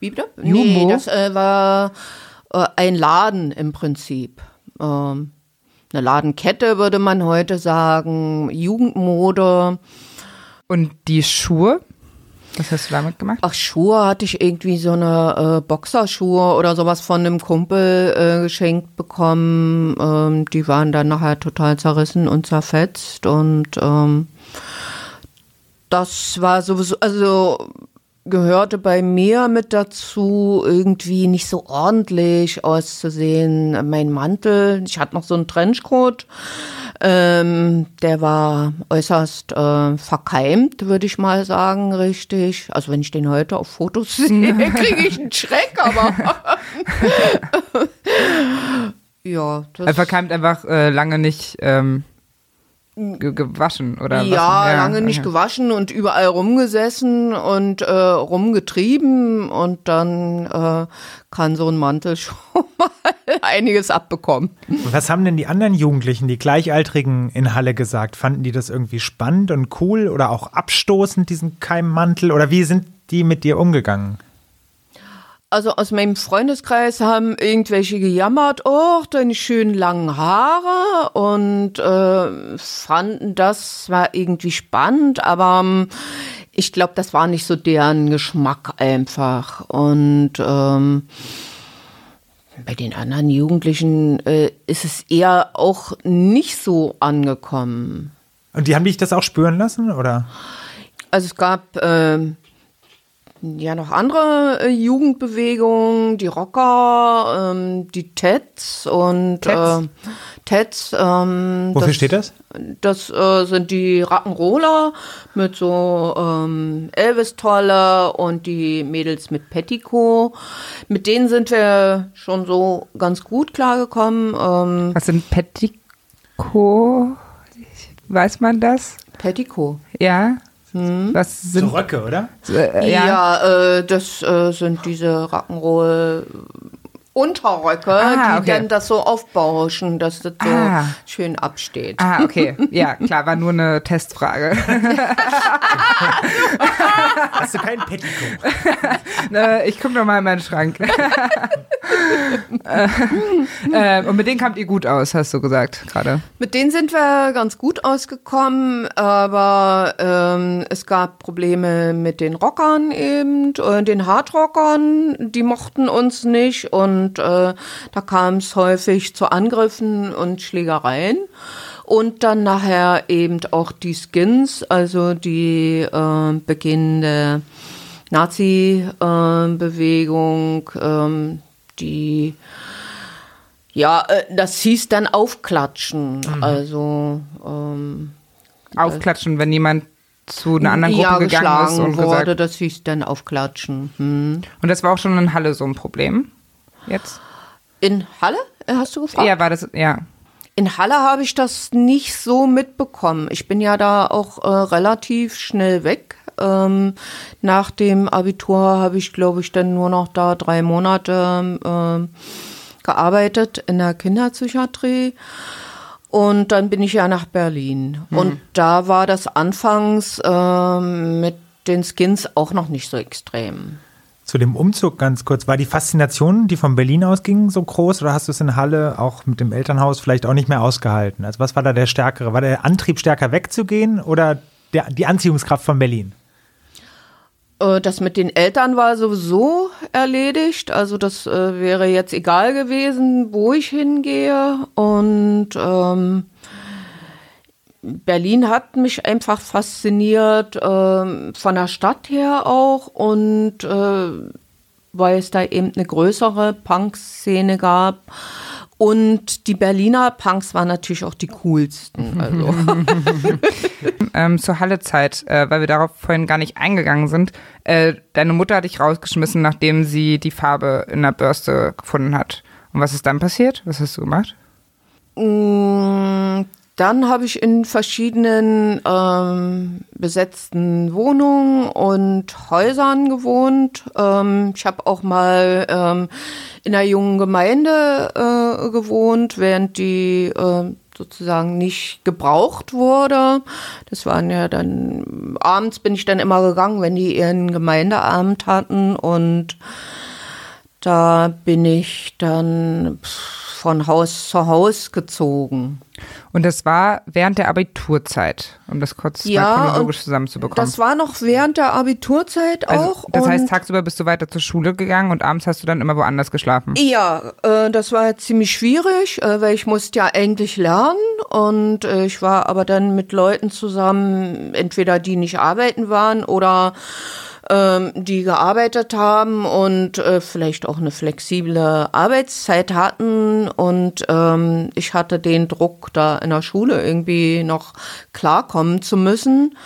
Wie bitte? Jumo? Nee, das äh, war äh, ein Laden im Prinzip. Ähm, eine Ladenkette würde man heute sagen, Jugendmode. Und die Schuhe? Was hast du damit gemacht? Ach, Schuhe hatte ich irgendwie so eine äh, Boxerschuhe oder sowas von einem Kumpel äh, geschenkt bekommen. Ähm, die waren dann nachher total zerrissen und zerfetzt und ähm, Das war sowieso, also gehörte bei mir mit dazu, irgendwie nicht so ordentlich auszusehen. Mein Mantel, ich hatte noch so einen Trenchcoat, ähm, der war äußerst äh, verkeimt, würde ich mal sagen, richtig. Also wenn ich den heute auf Fotos sehe, kriege ich einen Schreck, aber ja. Das er verkeimt einfach äh, lange nicht ähm, ge gewaschen oder ja, ja, lange nicht gewaschen und überall rumgesessen und äh, rumgetrieben und dann äh, kann so ein Mantel schon mal einiges abbekommen. Was haben denn die anderen Jugendlichen, die Gleichaltrigen in Halle gesagt? Fanden die das irgendwie spannend und cool oder auch abstoßend, diesen Keimmantel? Oder wie sind die mit dir umgegangen? Also aus meinem Freundeskreis haben irgendwelche gejammert, oh, deine schönen langen Haare und äh, fanden das war irgendwie spannend, aber ähm, ich glaube, das war nicht so deren Geschmack einfach. Und ähm, bei den anderen Jugendlichen äh, ist es eher auch nicht so angekommen. Und die haben dich das auch spüren lassen, oder? Also es gab äh, ja noch andere äh, Jugendbewegungen, die Rocker, ähm, die Teds und Teds. Äh, Teds. Ähm, Wofür das, steht das? Das äh, sind die Rock'n'Roller mit so ähm, Elvis-Tolle und die Mädels mit Petticoat. Mit denen sind wir schon so ganz gut klargekommen. Ähm, Was sind Petticoat? Weiß man das? Petticoat. Ja. Hm. Was sind so Röcke, oder? Äh, ja, ja äh, das äh, sind diese Rock'n'Roll Unterröcke, ah, okay. die dann das so aufbauschen, dass das so ah. schön absteht. Ah, okay. Ja, klar, war nur eine Testfrage. Hast du keinen Petticoat? ne, ich gucke noch mal in meinen Schrank. äh, und mit denen kamt ihr gut aus, hast du gesagt gerade. Mit denen sind wir ganz gut ausgekommen, aber ähm, es gab Probleme mit den Rockern eben, den Hardrockern, die mochten uns nicht und und äh, da kam es häufig zu Angriffen und Schlägereien. Und dann nachher eben auch die Skins, also die äh, beginnende Nazi-Bewegung, äh, die ja, äh, das hieß dann aufklatschen. Mhm. Also ähm, aufklatschen, wenn jemand zu einer anderen Gruppe ja, gegangen ist und wurde, gesagt, das hieß dann aufklatschen. Hm. Und das war auch schon in Halle so ein Problem jetzt? In Halle, äh, hast du gefragt? Ja, war das, ja. In Halle habe ich das nicht so mitbekommen. Ich bin ja da auch äh, relativ schnell weg. Ähm, nach dem Abitur habe ich, glaube ich, dann nur noch da drei Monate äh, gearbeitet in der Kinderpsychiatrie. Und dann bin ich ja nach Berlin. Mhm. Und da war das anfangs äh, mit den Skins auch noch nicht so extrem zu dem Umzug ganz kurz. War die Faszination, die von Berlin ausging, so groß oder hast du es in Halle auch mit dem Elternhaus vielleicht auch nicht mehr ausgehalten? Also was war da der stärkere? War der Antrieb stärker wegzugehen oder der, die Anziehungskraft von Berlin? Äh, das mit den Eltern war sowieso erledigt. Also das äh, wäre jetzt egal gewesen, wo ich hingehe. Und ähm, Berlin hat mich einfach fasziniert, äh, von der Stadt her auch und äh, weil es da eben eine größere Punk-Szene gab. Und die Berliner Punks waren natürlich auch die coolsten. Also. ähm, zur Halle-Zeit, äh, weil wir darauf vorhin gar nicht eingegangen sind. Äh, deine Mutter hat dich rausgeschmissen, nachdem sie die Farbe in der Bürste gefunden hat. Und was ist dann passiert? Was hast du gemacht? Dann habe ich in verschiedenen ähm, besetzten Wohnungen und Häusern gewohnt. Ähm, ich habe auch mal ähm, in einer jungen Gemeinde äh, gewohnt, während die äh, sozusagen nicht gebraucht wurde. Das waren ja dann, abends bin ich dann immer gegangen, wenn die ihren Gemeindeabend hatten und da bin ich dann von Haus zu Haus gezogen. Und das war während der Abiturzeit, um das kurz ja, chronologisch zusammenzubekommen. Das war noch während der Abiturzeit also, auch. Das heißt, tagsüber bist du weiter zur Schule gegangen und abends hast du dann immer woanders geschlafen? Ja, äh, das war ziemlich schwierig, äh, weil ich musste ja eigentlich lernen und äh, ich war aber dann mit Leuten zusammen, entweder die nicht arbeiten waren oder ähm, die gearbeitet haben und äh, vielleicht auch eine flexible Arbeitszeit hatten. Und ähm, ich hatte den Druck, da in der Schule irgendwie noch klarkommen zu müssen.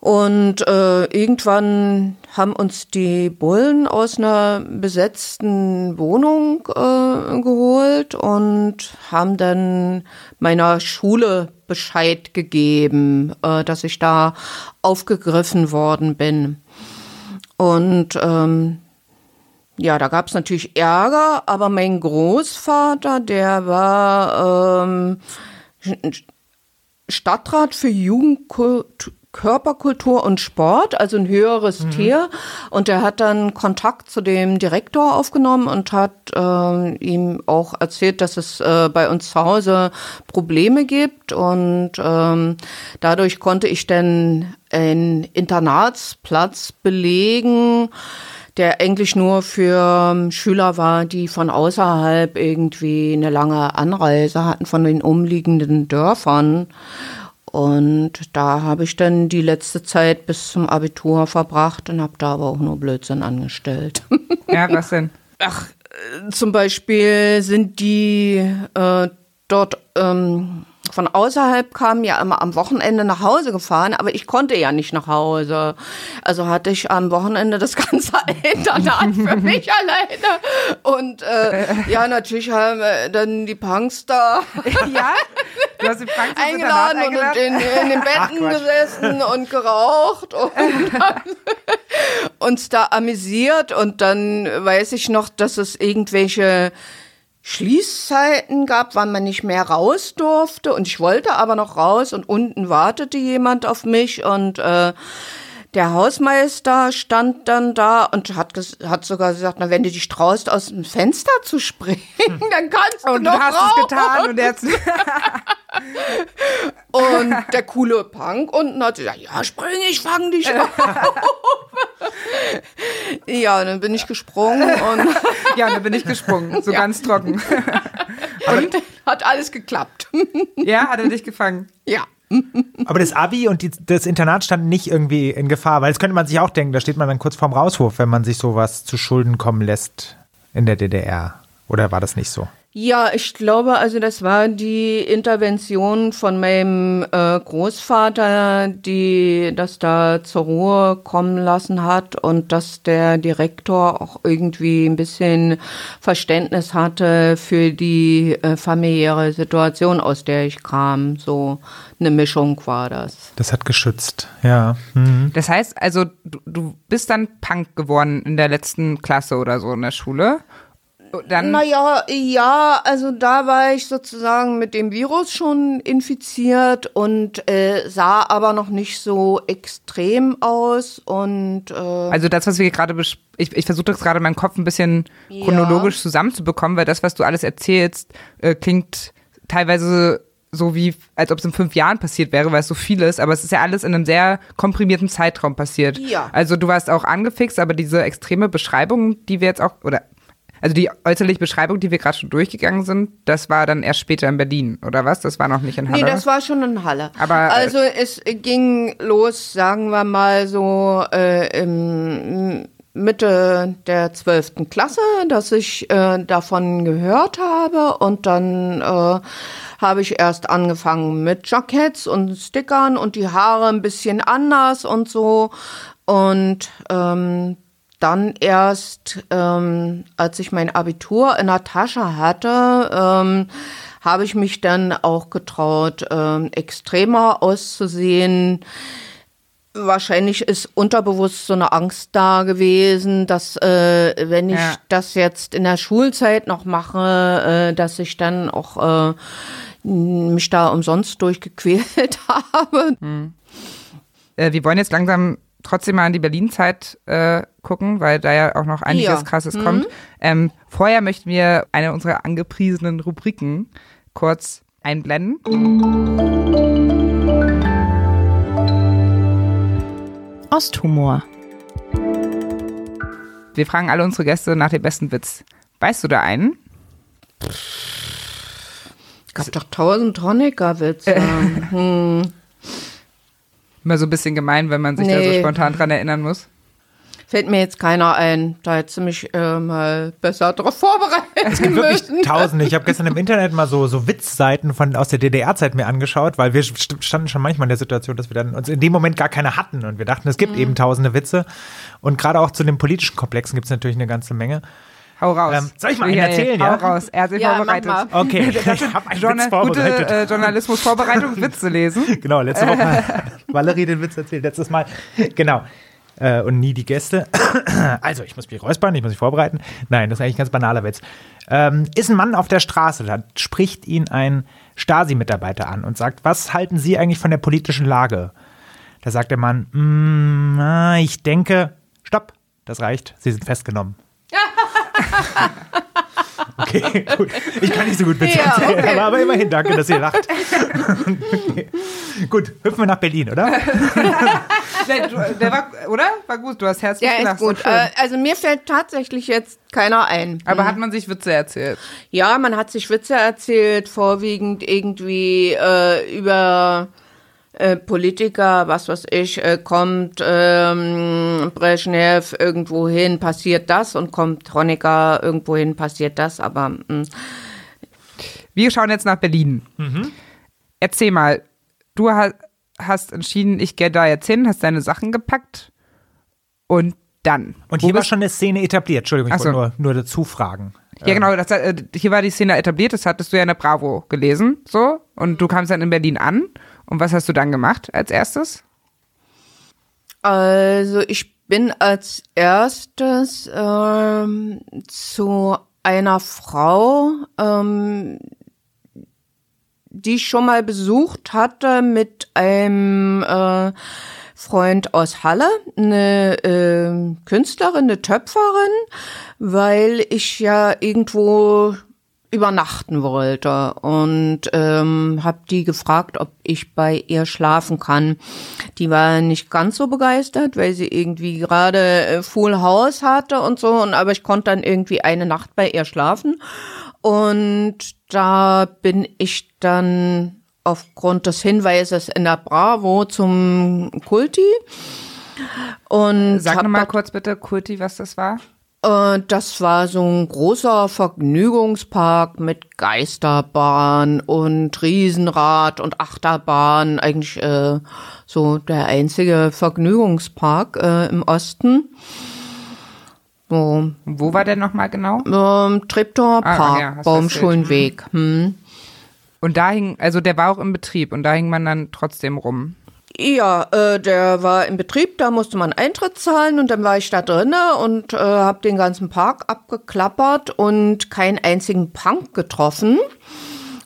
Und äh, irgendwann haben uns die Bullen aus einer besetzten Wohnung äh, geholt und haben dann meiner Schule Bescheid gegeben, äh, dass ich da aufgegriffen worden bin. Und ähm, ja, da gab es natürlich Ärger, aber mein Großvater, der war ähm, Stadtrat für Jugendkultur Körperkultur und Sport, also ein höheres mhm. Tier. Und er hat dann Kontakt zu dem Direktor aufgenommen und hat äh, ihm auch erzählt, dass es äh, bei uns zu Hause Probleme gibt. Und ähm, dadurch konnte ich dann einen Internatsplatz belegen der eigentlich nur für ähm, Schüler war, die von außerhalb irgendwie eine lange Anreise hatten von den umliegenden Dörfern. Und da habe ich dann die letzte Zeit bis zum Abitur verbracht und habe da aber auch nur Blödsinn angestellt. Ja, was denn? Ach, äh, zum Beispiel sind die äh, dort ähm, von außerhalb kamen ja immer am Wochenende nach Hause gefahren, aber ich konnte ja nicht nach Hause. Also hatte ich am Wochenende das ganze Internat für mich alleine. Und äh, ja, natürlich haben dann die Punks da. Ja? Du hast die Punks eingeladen, eingeladen und in, in den Betten Ach, gesessen und geraucht und uns da amüsiert. Und dann weiß ich noch, dass es irgendwelche Schließzeiten gab, wann man nicht mehr raus durfte. Und ich wollte aber noch raus und unten wartete jemand auf mich. Und äh, der Hausmeister stand dann da und hat, hat sogar gesagt, na, wenn du dich traust, aus dem Fenster zu springen, dann kannst du und noch du hast raus. es getan und jetzt und der coole Punk unten hat gesagt, ja, spring, ich fang dich auf. ja, dann bin ich gesprungen und ja, dann bin ich gesprungen, so ja. ganz trocken. und hat alles geklappt. ja, hat er dich gefangen? Ja. Aber das Abi und die, das Internat standen nicht irgendwie in Gefahr, weil das könnte man sich auch denken, da steht man dann kurz vorm Rauswurf, wenn man sich sowas zu Schulden kommen lässt in der DDR. Oder war das nicht so? Ja, ich glaube, also das war die Intervention von meinem äh, Großvater, die das da zur Ruhe kommen lassen hat und dass der Direktor auch irgendwie ein bisschen Verständnis hatte für die äh, familiäre Situation, aus der ich kam. So eine Mischung war das. Das hat geschützt, ja. Mhm. Das heißt also, du, du bist dann Punk geworden in der letzten Klasse oder so in der Schule? Dann naja, ja, also da war ich sozusagen mit dem Virus schon infiziert und äh, sah aber noch nicht so extrem aus und äh, also das, was wir gerade ich, ich versuche das gerade in meinem Kopf ein bisschen chronologisch ja. zusammenzubekommen, weil das, was du alles erzählst, äh, klingt teilweise so wie, als ob es in fünf Jahren passiert wäre, weil es so viel ist, aber es ist ja alles in einem sehr komprimierten Zeitraum passiert. Ja. Also du warst auch angefixt, aber diese extreme Beschreibung, die wir jetzt auch, oder also die äußerliche Beschreibung, die wir gerade schon durchgegangen sind, das war dann erst später in Berlin, oder was? Das war noch nicht in Halle? Nee, das war schon in Halle. Aber also es ging los, sagen wir mal so äh, im Mitte der zwölften Klasse, dass ich äh, davon gehört habe und dann äh, habe ich erst angefangen mit Jackets und Stickern und die Haare ein bisschen anders und so und ähm, dann erst, ähm, als ich mein Abitur in der Tasche hatte, ähm, habe ich mich dann auch getraut, ähm, extremer auszusehen. Wahrscheinlich ist unterbewusst so eine Angst da gewesen, dass äh, wenn ich ja. das jetzt in der Schulzeit noch mache, äh, dass ich dann auch äh, mich da umsonst durchgequält habe. Hm. Äh, wir wollen jetzt langsam trotzdem mal an die Berlin-Zeit äh, gucken, weil da ja auch noch einiges ja. Krasses mhm. kommt. Ähm, vorher möchten wir eine unserer angepriesenen Rubriken kurz einblenden. Osthumor. Wir fragen alle unsere Gäste nach dem besten Witz. Weißt du da einen? Gab doch tausend Honecker-Witze. hm. Immer so ein bisschen gemein, wenn man sich da so Nee. spontan dran erinnern muss. Fällt mir jetzt keiner ein. Da hätte sie mich äh, mal besser darauf vorbereiten Es gibt wirklich müssen. Tausende. Ich habe gestern im Internet mal so, so Witzseiten von, aus der DDR-Zeit mir angeschaut, weil wir st- standen schon manchmal in der Situation, dass wir dann uns in dem Moment gar keine hatten und wir dachten, es Mhm. gibt eben tausende Witze. Und gerade auch zu den politischen Komplexen gibt es natürlich eine ganze Menge. Hau raus. Ähm, soll ich mal einen erzählen, hau ja? raus. Er hat sich Ja, vorbereitet. mach mal. Okay, ich habe einen Journa Witz gute vorbereitet. äh, Journalismusvorbereitung, Witze lesen. Genau, letzte Woche hat Valerie den Witz erzählt, letztes Mal. Genau. Äh, und nie die Gäste. Also, ich muss mich räuspern, ich muss mich vorbereiten. Nein, das ist eigentlich ein ganz banaler Witz. Ähm, ist ein Mann auf der Straße, da spricht ihn ein Stasi-Mitarbeiter an und sagt, was halten Sie eigentlich von der politischen Lage? Da sagt der Mann, "Mm, na, ich denke, stopp, das reicht, Sie sind festgenommen. Okay, gut. Ich kann nicht so gut Witze Ja, erzählen, okay. aber, aber immerhin danke, dass ihr lacht. okay. Gut, hüpfen wir nach Berlin, oder? Der, der war, oder? War gut, du hast herzlich Ja, gelacht. ist gut. Äh, also mir fällt tatsächlich jetzt keiner ein. Aber hat man sich Witze erzählt? Ja, man hat sich Witze erzählt, vorwiegend irgendwie äh, über äh, Politiker, was weiß ich, äh, kommt ähm, Brezhnev irgendwo hin, passiert das und kommt Honecker irgendwo hin, passiert das, aber mh. Wir schauen jetzt nach Berlin. Erzähl mal, du ha hast entschieden, ich gehe da jetzt hin, hast deine Sachen gepackt und dann. Und hier war schon eine Szene etabliert. Entschuldigung, ich so. wollte nur, nur dazu fragen. Ja, genau, das, äh, hier war die Szene etabliert, das hattest du ja in der Bravo gelesen, so. Und du kamst dann in Berlin an. Und was hast du dann gemacht als erstes? Also ich bin als erstes ähm, zu einer Frau, ähm, die ich schon mal besucht hatte mit einem äh, Freund aus Halle, eine äh, Künstlerin, eine Töpferin, weil ich ja irgendwo übernachten wollte und ähm, habe die gefragt, ob ich bei ihr schlafen kann. Die war nicht ganz so begeistert, weil sie irgendwie gerade äh, Full House hatte und so. Und aber ich konnte dann irgendwie eine Nacht bei ihr schlafen und da bin ich dann aufgrund des Hinweises in der Bravo zum Kulti und Sag noch mal kurz bitte, Kurti, was das war. Äh, das war so ein großer Vergnügungspark mit Geisterbahn und Riesenrad und Achterbahn. Eigentlich äh, so der einzige Vergnügungspark äh, im Osten. So, Und wo war der nochmal genau? ähm, Treptower Ah, Park, ja, hast du Baumschulenweg. Hm. Und da hing, also der war auch im Betrieb und da hing man dann trotzdem rum. Ja, äh, der war im Betrieb, da musste man Eintritt zahlen und dann war ich da drinne und äh, habe den ganzen Park abgeklappert und keinen einzigen Punk getroffen.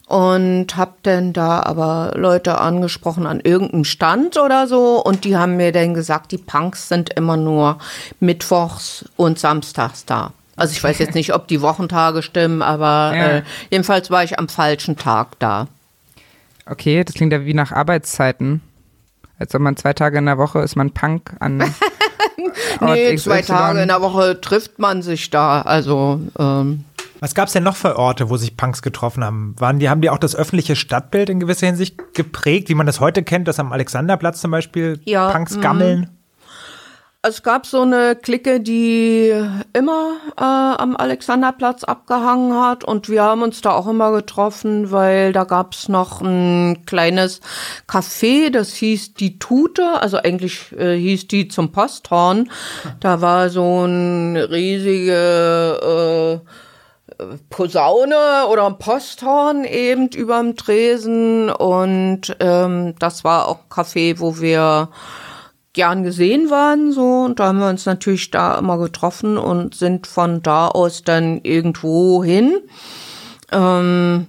Und hab dann da aber Leute angesprochen an irgendeinem Stand oder so und die haben mir dann gesagt, die Punks sind immer nur mittwochs und samstags da. Also ich weiß jetzt nicht, ob die Wochentage stimmen, aber Ja. äh, jedenfalls war ich am falschen Tag da. Okay, das klingt ja wie nach Arbeitszeiten. Als ob man zwei Tage in der Woche ist man Punk an. Nee, XY. zwei Tage in der Woche trifft man sich da. Also ähm, Was gab es denn noch für Orte, wo sich Punks getroffen haben? Waren die, haben die auch das öffentliche Stadtbild in gewisser Hinsicht geprägt, wie man das heute kennt, dass am Alexanderplatz zum Beispiel Ja, Punks mhm. gammeln? Es gab so eine Clique, die immer äh, am Alexanderplatz abgehangen hat. Und wir haben uns da auch immer getroffen, weil da gab's noch ein kleines Café, das hieß die Tute, also eigentlich äh, hieß die zum Posthorn. Da war so ein riesige äh, Posaune oder ein Posthorn eben überm Tresen. Und ähm, das war auch Café, wo wir gern gesehen waren, so, und da haben wir uns natürlich da immer getroffen und sind von da aus dann irgendwo hin. Ähm,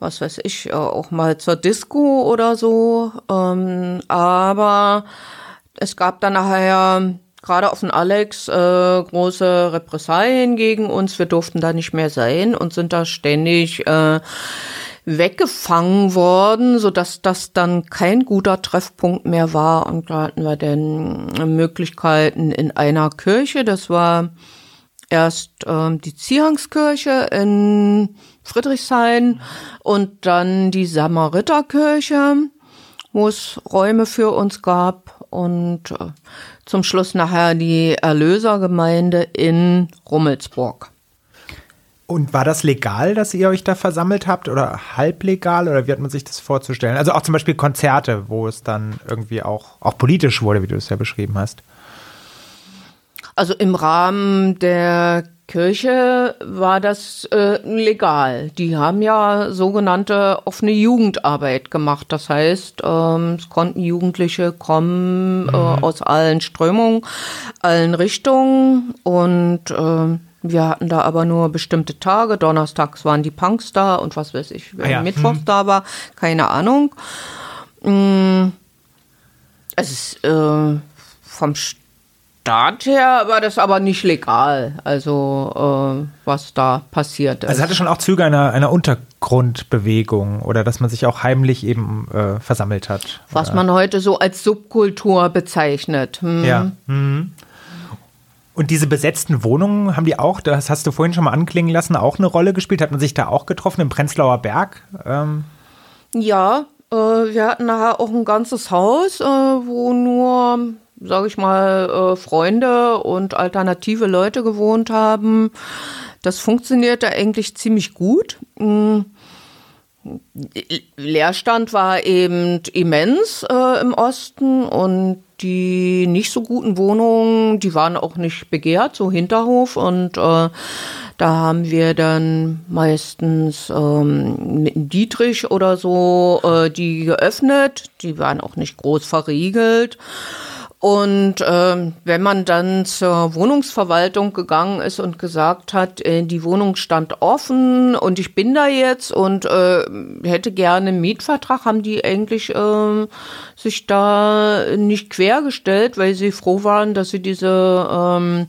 was weiß ich, äh, auch mal zur Disco oder so. Ähm, aber es gab dann nachher gerade auf den Alex äh, große Repressalien gegen uns. Wir durften da nicht mehr sein und sind da ständig äh, weggefangen worden, so dass das dann kein guter Treffpunkt mehr war. Und da hatten wir dann Möglichkeiten in einer Kirche. Das war erst ähm, die Zierangskirche in Friedrichshain und dann die Samariterkirche, wo es Räume für uns gab und äh, zum Schluss nachher die Erlösergemeinde in Rummelsburg. Und war das legal, dass ihr euch da versammelt habt oder halblegal oder wie hat man sich das vorzustellen? Also auch zum Beispiel Konzerte, wo es dann irgendwie auch, auch politisch wurde, wie du es ja beschrieben hast. Also im Rahmen der Kirche war das äh, legal. Die haben ja sogenannte offene Jugendarbeit gemacht. Das heißt, ähm, es konnten Jugendliche kommen äh, mhm. äh, aus allen Strömungen, allen Richtungen und äh, wir hatten da aber nur bestimmte Tage. Donnerstags waren die Punks da und was weiß ich, wer ah ja. Mittwochs hm. da war, keine Ahnung. Mm, es ist äh, vom Staat her war das aber nicht legal, also äh, was da passiert ist. Also es hatte schon auch Züge einer, einer Untergrundbewegung oder dass man sich auch heimlich eben äh, versammelt hat. Was oder? man heute so als Subkultur bezeichnet. Hm. Ja. Mhm. Und diese besetzten Wohnungen, haben die auch, das hast du vorhin schon mal anklingen lassen, auch eine Rolle gespielt? Hat man sich da auch getroffen im Prenzlauer Berg? Ähm ja, äh, wir hatten nachher auch ein ganzes Haus, äh, wo nur, sage ich mal, äh, Freunde und alternative Leute gewohnt haben. Das funktionierte eigentlich ziemlich gut. Mhm. Leerstand war eben immens äh, im Osten und die nicht so guten Wohnungen, die waren auch nicht begehrt, so Hinterhof und äh, da haben wir dann meistens ähm, mit Dietrich oder so äh, die geöffnet. Die waren auch nicht groß verriegelt. Und äh, wenn man dann zur Wohnungsverwaltung gegangen ist und gesagt hat, äh, die Wohnung stand offen und ich bin da jetzt und äh, hätte gerne einen Mietvertrag, haben die eigentlich äh, sich da nicht quergestellt, weil sie froh waren, dass sie diese ähm,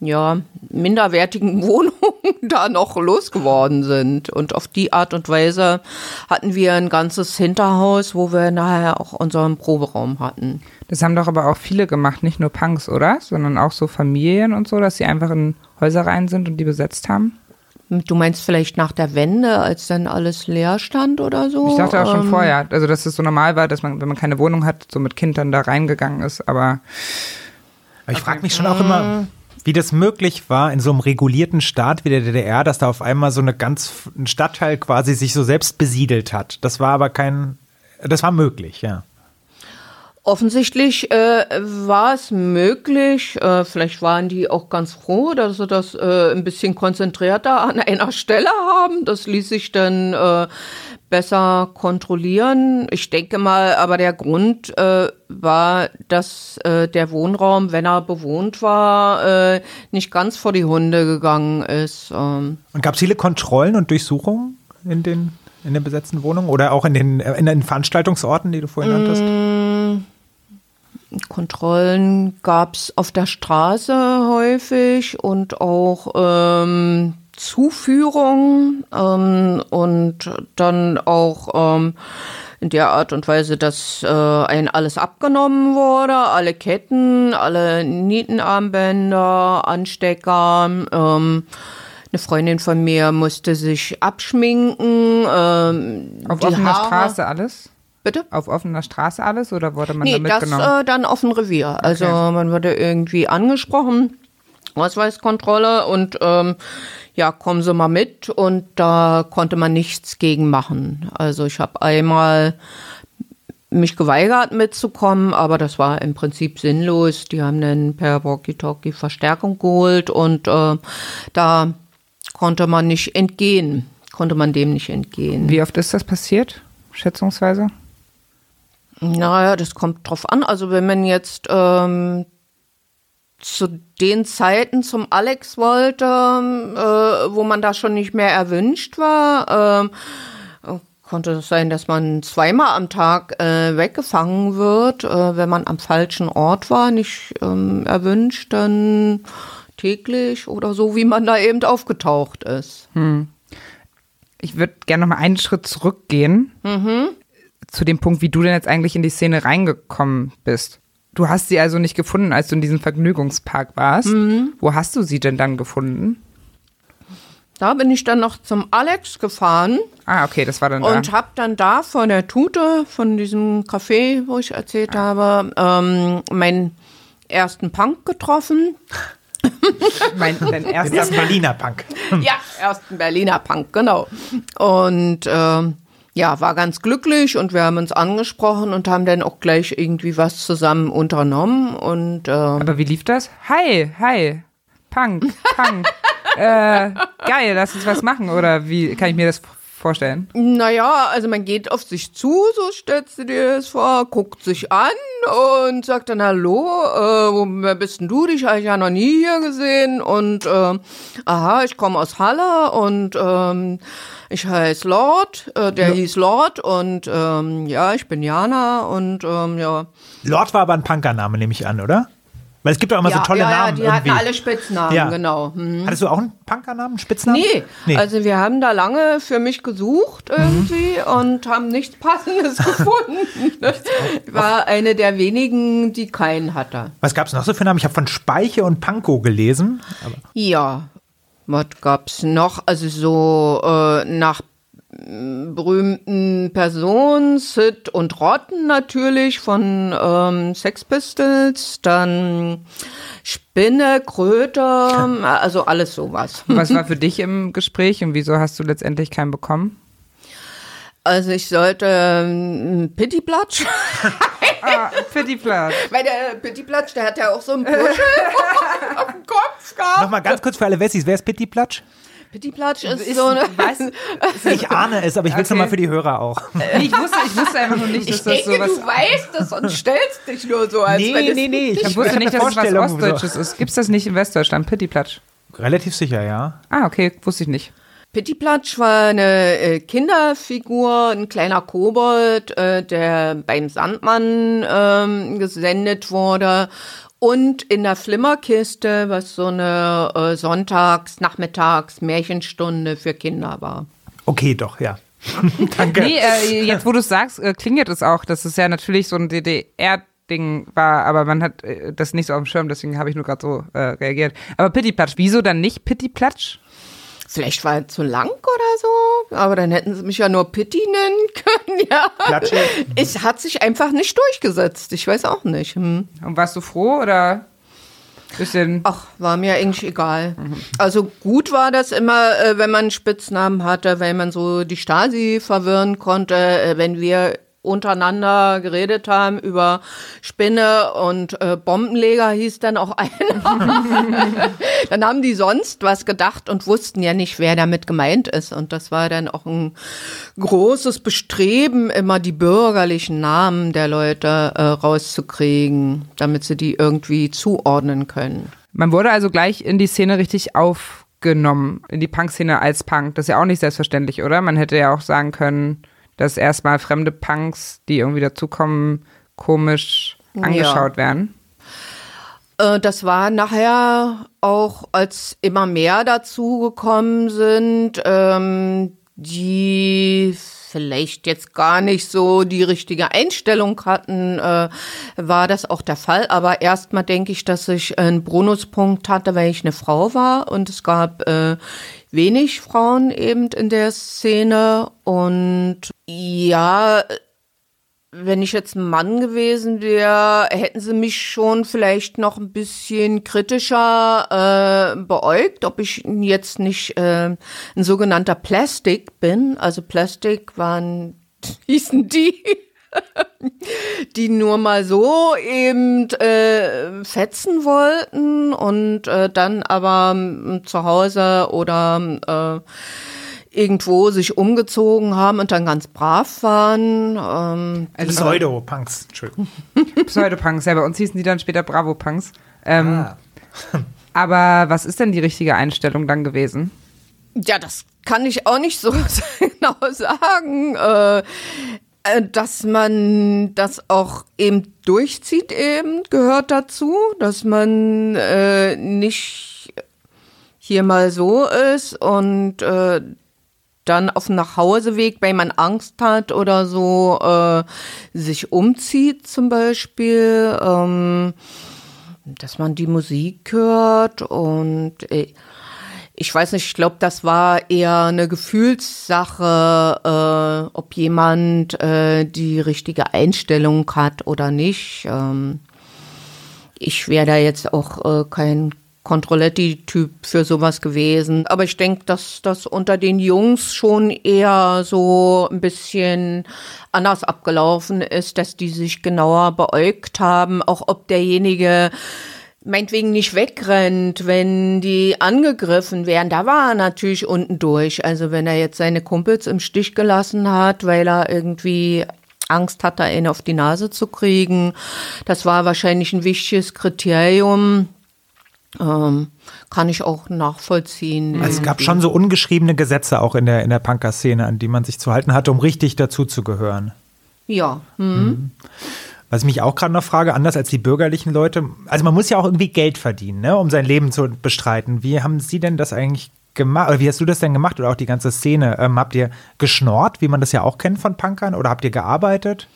ja, minderwertigen Wohnungen da noch losgeworden sind. Und auf die Art und Weise hatten wir ein ganzes Hinterhaus, wo wir nachher auch unseren Proberaum hatten. Das haben doch aber auch viele gemacht, nicht nur Punks, oder? Sondern auch so Familien und so, dass sie einfach in Häuser rein sind und die besetzt haben? Du meinst vielleicht nach der Wende, als dann alles leer stand oder so? Ich dachte auch schon ähm, vorher, also dass es so normal war, dass man, wenn man keine Wohnung hat, so mit Kind dann da reingegangen ist, aber. aber ich frage mich schon auch immer, wie das möglich war in so einem regulierten Staat wie der DDR, dass da auf einmal so eine ganz ein Stadtteil quasi sich so selbst besiedelt hat. Das war aber kein, das war möglich, ja. Offensichtlich äh, war es möglich, äh, vielleicht waren die auch ganz froh, dass sie das äh, ein bisschen konzentrierter an einer Stelle haben. Das ließ sich dann äh, besser kontrollieren. Ich denke mal, aber der Grund äh, war, dass äh, der Wohnraum, wenn er bewohnt war, äh, nicht ganz vor die Hunde gegangen ist. Ähm. Und gab es viele Kontrollen und Durchsuchungen in den, in den besetzten Wohnungen oder auch in den, in den Veranstaltungsorten, die du vorhin nanntest? Mm. Kontrollen gab es auf der Straße häufig und auch ähm, Zuführung ähm, und dann auch ähm, in der Art und Weise, dass äh, ein alles abgenommen wurde, alle Ketten, alle Nietenarmbänder, Anstecker. Ähm, eine Freundin von mir musste sich abschminken. Ähm, Auf offener Haare. Straße alles? Bitte? Auf offener Straße alles oder wurde man nee, da mitgenommen? das äh, dann auf dem Revier. Also okay. man wurde irgendwie angesprochen, Ausweiskontrolle und ähm, ja, kommen Sie mal mit und da konnte man nichts gegen machen. Also ich habe einmal mich geweigert mitzukommen, aber das war im Prinzip sinnlos. Die haben dann per Walkie-Talkie Verstärkung geholt und äh, da konnte man nicht entgehen, konnte man dem nicht entgehen. Wie oft ist das passiert, schätzungsweise? Naja, das kommt drauf an. Also wenn man jetzt ähm, zu den Zeiten zum Alex wollte, äh, wo man da schon nicht mehr erwünscht war, äh, konnte es sein, dass man zweimal am Tag äh, weggefangen wird, äh, wenn man am falschen Ort war, nicht ähm, erwünscht, dann täglich oder so, wie man da eben aufgetaucht ist. Hm. Ich würde gerne noch mal einen Schritt zurückgehen. Mhm zu dem Punkt, wie du denn jetzt eigentlich in die Szene reingekommen bist. Du hast sie also nicht gefunden, als du in diesem Vergnügungspark warst. Wo hast du sie denn dann gefunden? Da bin ich dann noch zum Alex gefahren Ah, okay, das war dann und da. habe dann da vor der Tute von diesem Café, wo ich erzählt habe, ähm, meinen ersten Punk getroffen. Mein, dein Den erster ersten Berliner Punk. Ja, ersten Berliner Punk, genau. Und ähm, ja, war ganz glücklich und wir haben uns angesprochen und haben dann auch gleich irgendwie was zusammen unternommen und äh, Aber wie lief das? Hi, hi. Punk, Punk. äh, geil, lass uns was machen. Oder wie kann ich mir das vorstellen? Naja, also man geht auf sich zu, so stellst du dir das vor, guckt sich an und sagt dann Hallo, äh, wo wer bist denn du? Dich habe ich ja noch nie hier gesehen und äh, aha, ich komme aus Halle und ähm, ich heiße Lord, äh, der hieß Lord und ähm, ja, ich bin Jana und ähm, ja. Lord war aber ein Punkername, nehme ich an, oder? Weil es gibt doch immer ja, so tolle ja, Namen. Ja, die hatten irgendwie. alle Spitznamen, Ja. genau. Hm. Hattest du auch einen Punkernamen, einen Spitznamen? Nee, also wir haben da lange für mich gesucht irgendwie und haben nichts Passendes gefunden. War eine der wenigen, die keinen hatte. Was gab es noch so für Namen? Ich habe von Speiche und Pankow gelesen. Ja, was gab's noch? Also so äh, nach berühmten Personen, Sid und Rotten natürlich von ähm, Sex Pistols, dann Spinne, Kröte, also alles sowas. Was war für dich im Gespräch und wieso hast du letztendlich keinen bekommen? Also ich sollte ähm, Pittiplatsch, Ah, Pittiplatsch. weil der Pittiplatsch, der hat ja auch so einen Puschel auf dem Kopf gehabt. Nochmal ganz kurz für alle Wessis, wer ist Pittiplatsch? Pittiplatsch ist, so eine... Ich ahne es, aber ich will es Okay. nochmal für die Hörer auch. Ich wusste, ich wusste einfach nur nicht, dass Ich das denke, sowas. du weißt das und stellst dich nur so, als Nee, wenn es nee, nee, ich Ich wusste nicht, dass es was Vorstellung, so. Ostdeutsches ist. Gibt's das nicht in Westdeutschland? Pittiplatsch. Relativ sicher, ja. Ah, okay, wusste ich nicht. Pittiplatsch war eine äh, Kinderfigur, ein kleiner Kobold, äh, der beim Sandmann ähm, gesendet wurde. Und in der Flimmerkiste, was so eine äh, Sonntags-, Nachmittags-, Märchenstunde für Kinder war. Okay, doch, ja. Danke. Nee, äh, jetzt wo du es sagst, äh, klingelt es auch, dass es ja natürlich so ein DDR-Ding war, aber man hat äh, das nicht so auf dem Schirm, deswegen habe ich nur gerade so äh, reagiert. Aber Pittiplatsch, wieso dann nicht Pittiplatsch? Vielleicht war er zu lang oder so, aber dann hätten sie mich ja nur Pitti nennen können, ja. Klatsche. Es hat sich einfach nicht durchgesetzt. Ich weiß auch nicht. Hm. Und warst du froh oder bisschen? Ach, war mir eigentlich egal. Also gut war das immer, äh, wenn man einen Spitznamen hatte, weil man so die Stasi verwirren konnte, äh, wenn wir untereinander geredet haben über Spinne und äh, Bombenleger hieß dann auch einer. dann haben die sonst was gedacht und wussten ja nicht, wer damit gemeint ist. Und das war dann auch ein großes Bestreben, immer die bürgerlichen Namen der Leute äh, rauszukriegen, damit sie die irgendwie zuordnen können. Man wurde also gleich in die Szene richtig aufgenommen, in die Punk-Szene als Punk. Das ist ja auch nicht selbstverständlich, oder? Man hätte ja auch sagen können, dass erstmal fremde Punks, die irgendwie dazukommen, komisch angeschaut werden. Äh, Das war nachher auch, als immer mehr dazugekommen sind, ähm, die vielleicht jetzt gar nicht so die richtige Einstellung hatten, äh, war das auch der Fall. Aber erstmal denke ich, dass ich einen Bonuspunkt hatte, weil ich eine Frau war und es gab äh, wenig Frauen eben in der Szene und ja, wenn ich jetzt ein Mann gewesen wäre, hätten sie mich schon vielleicht noch ein bisschen kritischer äh, beäugt, ob ich jetzt nicht äh, ein sogenannter Plastik bin. Also Plastik waren, hießen die, die nur mal so eben äh, fetzen wollten und äh, dann aber ähm, zu Hause oder äh, irgendwo sich umgezogen haben und dann ganz brav waren. Ähm, Also Pseudo-Punks, Entschuldigung. Pseudopunks, ja, bei uns hießen die dann später Bravo-Punks. Ähm, Ah. Aber was ist denn die richtige Einstellung dann gewesen? Ja, das kann ich auch nicht so genau sagen. Äh, äh, dass man das auch eben durchzieht, eben gehört dazu, dass man äh, nicht hier mal so ist und äh, dann auf dem Nachhauseweg, weil man Angst hat oder so, äh, sich umzieht zum Beispiel, ähm, dass man die Musik hört und äh, ich weiß nicht, ich glaube, das war eher eine Gefühlssache, äh, ob jemand äh, die richtige Einstellung hat oder nicht. Ähm, ich wäre da jetzt auch äh, kein Controletti-Typ für sowas gewesen. Aber ich denke, dass das unter den Jungs schon eher so ein bisschen anders abgelaufen ist, dass die sich genauer beäugt haben, auch ob derjenige meinetwegen nicht wegrennt, wenn die angegriffen werden. Da war er natürlich unten durch. Also wenn er jetzt seine Kumpels im Stich gelassen hat, weil er irgendwie Angst hatte, einen auf die Nase zu kriegen, das war wahrscheinlich ein wichtiges Kriterium. Ähm, kann ich auch nachvollziehen. Also es gab schon so ungeschriebene Gesetze auch in der, in der Punker-Szene, an die man sich zu halten hatte, um richtig dazuzugehören. Ja. Mhm. Mhm. Was ich mich auch gerade noch frage, anders als die bürgerlichen Leute, also man muss ja auch irgendwie Geld verdienen, ne, um sein Leben zu bestreiten. Wie haben Sie denn das eigentlich gemacht? Oder wie hast du das denn gemacht? Oder auch die ganze Szene? Ähm, habt ihr geschnorrt, wie man das ja auch kennt von Punkern? Oder habt ihr gearbeitet?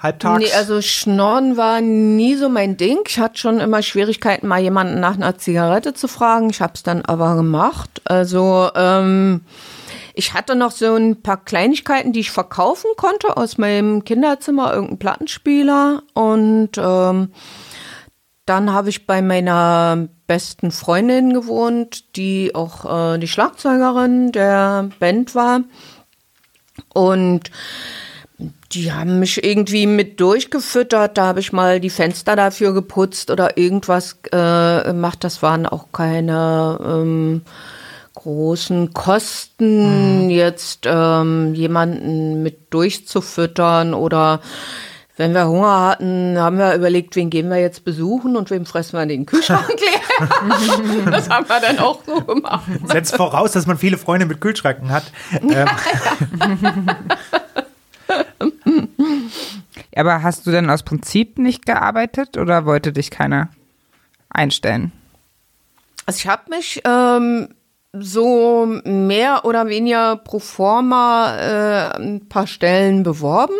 Halbtags? Nee, also Schnorren war nie so mein Ding. Ich hatte schon immer Schwierigkeiten, mal jemanden nach einer Zigarette zu fragen. Ich habe es dann aber gemacht. Also ähm, ich hatte noch so ein paar Kleinigkeiten, die ich verkaufen konnte aus meinem Kinderzimmer, irgendein Plattenspieler. Und ähm, dann habe ich bei meiner besten Freundin gewohnt, die auch äh, die Schlagzeugerin der Band war. Und die haben mich irgendwie mit durchgefüttert. Da habe ich mal die Fenster dafür geputzt oder irgendwas äh, gemacht. Das waren auch keine ähm, großen Kosten, mhm. jetzt ähm, jemanden mit durchzufüttern oder wenn wir Hunger hatten, haben wir überlegt, wen gehen wir jetzt besuchen und wem fressen wir den Kühlschrank leer. das haben wir dann auch so gemacht. Setzt voraus, dass man viele Freunde mit Kühlschranken hat. Ja, ähm. Aber hast du denn aus Prinzip nicht gearbeitet oder wollte dich keiner einstellen? Also ich habe mich ähm, so mehr oder weniger pro forma äh, ein paar Stellen beworben.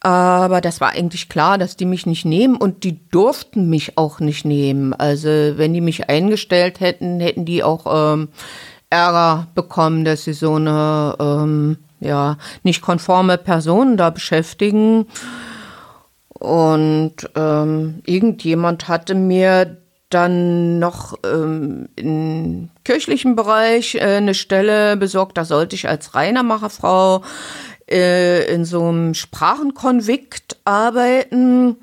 Aber das war eigentlich klar, dass die mich nicht nehmen und die durften mich auch nicht nehmen. Also wenn die mich eingestellt hätten, hätten die auch ähm, Ärger bekommen, dass sie so eine ähm, ja nicht konforme Person da beschäftigen. Und ähm, irgendjemand hatte mir dann noch ähm, im kirchlichen Bereich äh, eine Stelle besorgt. Da sollte ich als Reinermacherfrau äh, in so einem Sprachenkonvikt arbeiten.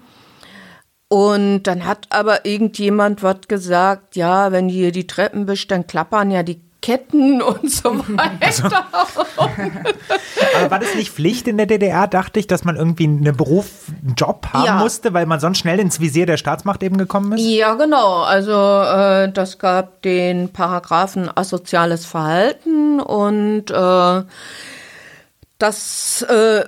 Und dann hat aber irgendjemand was gesagt, ja, wenn hier die Treppen wischt, dann klappern ja die Ketten und so weiter. Also, aber war das nicht Pflicht in der DDR, dachte ich, dass man irgendwie einen Beruf, einen Job haben ja. musste, weil man sonst schnell ins Visier der Staatsmacht eben gekommen ist? Ja, genau. Also äh, das gab den Paragraphen asoziales Verhalten und äh, das äh,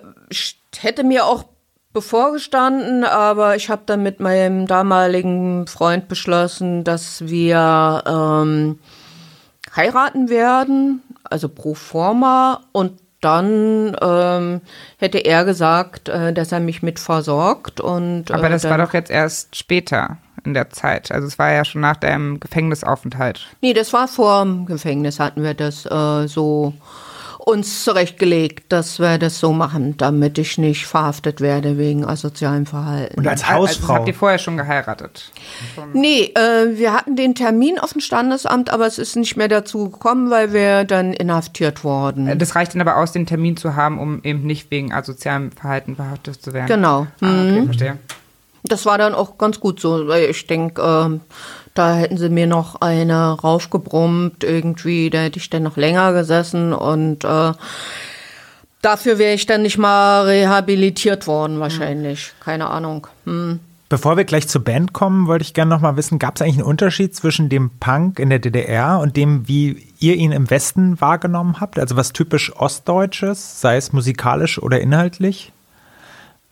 hätte mir auch bevorgestanden, aber ich habe dann mit meinem damaligen Freund beschlossen, dass wir ähm, heiraten werden, also pro forma, und dann ähm, hätte er gesagt, äh, dass er mich mit versorgt. Und, äh, Aber das war doch jetzt erst später in der Zeit. Also es war ja schon nach deinem Gefängnisaufenthalt. Nee, das war vor dem Gefängnis, hatten wir das äh, so uns zurechtgelegt, dass wir das so machen, damit ich nicht verhaftet werde wegen asozialem Verhalten. Und als Hausfrau? Also habt ihr vorher schon geheiratet? Schon nee, äh, wir hatten den Termin auf dem Standesamt, aber es ist nicht mehr dazu gekommen, weil wir dann inhaftiert wurden. Äh, das reicht dann aber aus, den Termin zu haben, um eben nicht wegen asozialem Verhalten verhaftet zu werden? Genau. Ah, okay, mhm. verstehe. Das war dann auch ganz gut so, weil ich denke, äh, da hätten sie mir noch eine raufgebrummt irgendwie, da hätte ich dann noch länger gesessen und äh, dafür wäre ich dann nicht mal rehabilitiert worden wahrscheinlich. Keine Ahnung. Hm. Bevor wir gleich zur Band kommen, wollte ich gerne noch mal wissen, gab es eigentlich einen Unterschied zwischen dem Punk in der DDR und dem, wie ihr ihn im Westen wahrgenommen habt? Also was typisch Ostdeutsches, sei es musikalisch oder inhaltlich?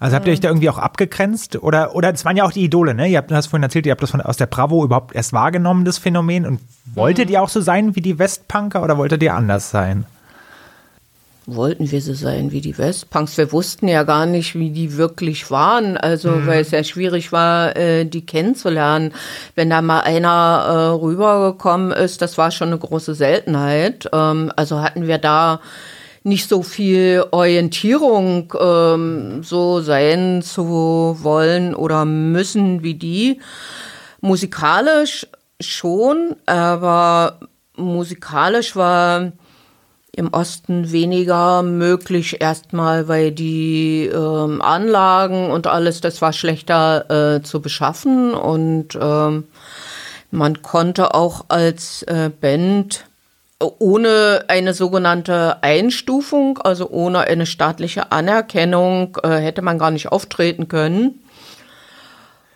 Also habt ihr euch da irgendwie auch abgegrenzt? Oder, oder es waren ja auch die Idole, ne? Ihr habt, du hast vorhin erzählt, ihr habt das von, aus der Bravo überhaupt erst wahrgenommen, das Phänomen. Und wolltet mhm. ihr auch so sein wie die Westpunker oder wolltet ihr anders sein? wollten wir so sein wie die Westpunks. Wir wussten ja gar nicht, wie die wirklich waren, also mhm. weil es ja schwierig war, äh, die kennenzulernen. Wenn da mal einer äh, rübergekommen ist, das war schon eine große Seltenheit. Ähm, also hatten wir da nicht so viel Orientierung ähm, so sein zu wollen oder müssen wie die. Musikalisch schon, aber musikalisch war im Osten weniger möglich, erstmal, weil die ähm, Anlagen und alles, das war schlechter äh, zu beschaffen und ähm, man konnte auch als äh, Band ohne eine sogenannte Einstufung, also ohne eine staatliche Anerkennung, äh, hätte man gar nicht auftreten können.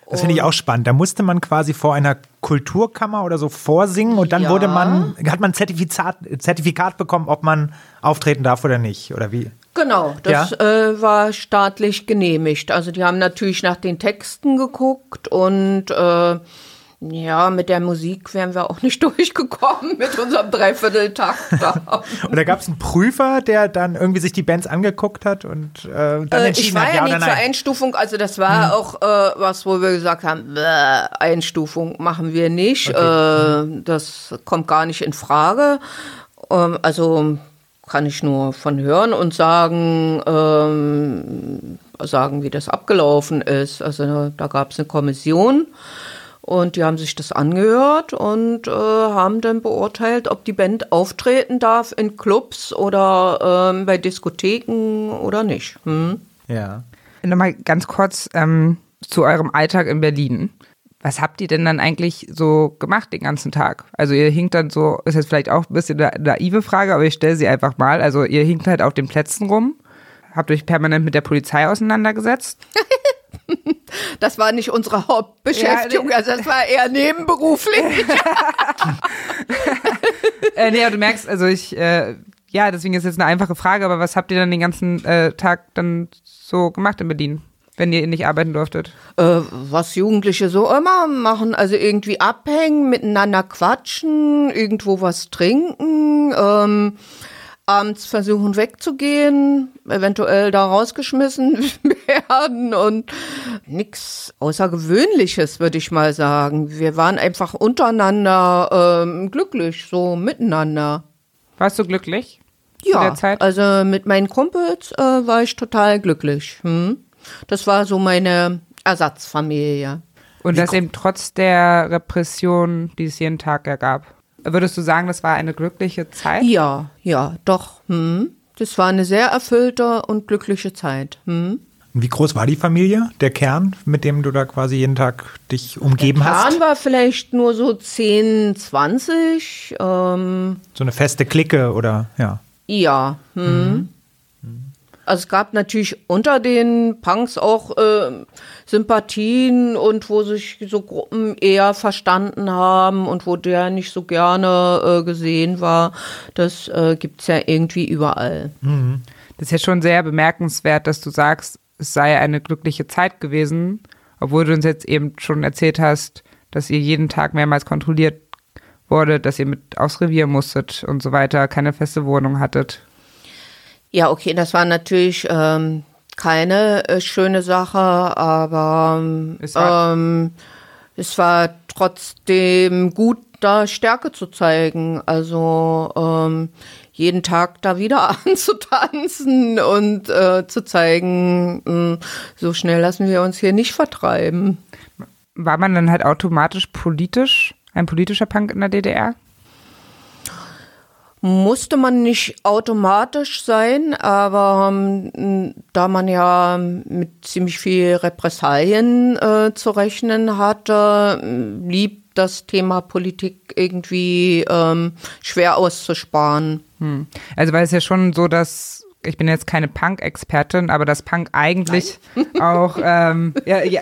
Das finde ich auch spannend. Da musste man quasi vor einer Kulturkammer oder so vorsingen und dann ja. wurde man, hat man Zertifikat, Zertifikat bekommen, ob man auftreten darf oder nicht, oder wie? Genau, das ja? äh, war staatlich genehmigt. Also die haben natürlich nach den Texten geguckt und äh, ja, mit der Musik wären wir auch nicht durchgekommen mit unserem Dreivierteltakt. und da gab es einen Prüfer, der dann irgendwie sich die Bands angeguckt hat und äh, dann äh, entschieden Ich war hat, ja, ja nicht zur Einstufung, also das war hm. auch äh, was, wo wir gesagt haben, Einstufung machen wir nicht, okay. äh, das kommt gar nicht in Frage. Ähm, also kann ich nur von hören und sagen, ähm, sagen, wie das abgelaufen ist. Also da gab es eine Kommission und die haben sich das angehört und äh, haben dann beurteilt, ob die Band auftreten darf in Clubs oder ähm, bei Diskotheken oder nicht. Hm? Ja. Nochmal ganz kurz ähm, zu eurem Alltag in Berlin. Was habt ihr denn dann eigentlich so gemacht den ganzen Tag? Also ihr hinkt dann so, ist jetzt vielleicht auch ein bisschen eine naive Frage, aber ich stelle sie einfach mal. Also ihr hinkt halt auf den Plätzen rum, habt euch permanent mit der Polizei auseinandergesetzt. Das war nicht unsere Hauptbeschäftigung, ja, also das war eher nebenberuflich. äh, nee, aber du merkst, also ich, äh, ja, deswegen ist jetzt eine einfache Frage, aber was habt ihr dann den ganzen äh, Tag dann so gemacht in Berlin? wenn ihr nicht arbeiten durftet? Äh, was Jugendliche so immer machen, also irgendwie abhängen, miteinander quatschen, irgendwo was trinken, ähm, abends versuchen wegzugehen, eventuell da rausgeschmissen werden und nichts Außergewöhnliches, würde ich mal sagen. Wir waren einfach untereinander ähm, glücklich, so miteinander. Warst du glücklich? Ja, also mit meinen Kumpels äh, war ich total glücklich. Hm? Das war so meine Ersatzfamilie. Und das eben trotz der Repression, die es jeden Tag ergab. Würdest du sagen, das war eine glückliche Zeit? Ja, ja, doch. Hm. Das war eine sehr erfüllte und glückliche Zeit. Hm. Wie groß war die Familie, der Kern, mit dem du da quasi jeden Tag dich umgeben der hast? Der Kern war vielleicht nur so 10, 20. Ähm, so eine feste Clique oder ja? Ja. Hm. Mhm. Also es gab natürlich unter den Punks auch äh, Sympathien und wo sich so Gruppen eher verstanden haben und wo der nicht so gerne äh, gesehen war. Das äh, es ja irgendwie überall. Mhm. Das ist ja schon sehr bemerkenswert, dass du sagst, es sei eine glückliche Zeit gewesen, obwohl du uns jetzt eben schon erzählt hast, dass ihr jeden Tag mehrmals kontrolliert wurde, dass ihr mit aufs Revier musstet und so weiter, keine feste Wohnung hattet. Ja, okay, das war natürlich ähm, keine äh, schöne Sache, aber es war, ähm, es war trotzdem gut, da Stärke zu zeigen. Also ähm, jeden Tag da wieder anzutanzen und äh, zu zeigen, mh, hm, so schnell lassen wir uns hier nicht vertreiben. War man dann halt automatisch politisch, ein politischer Punk in der DDR? Musste man nicht automatisch sein, aber ähm, da man ja mit ziemlich viel Repressalien äh, zu rechnen hatte, blieb das Thema Politik irgendwie ähm, schwer auszusparen. Hm. Also weil es ja schon so, dass ich bin jetzt keine Punk-Expertin, aber dass Punk eigentlich auch, ähm, ja, ja,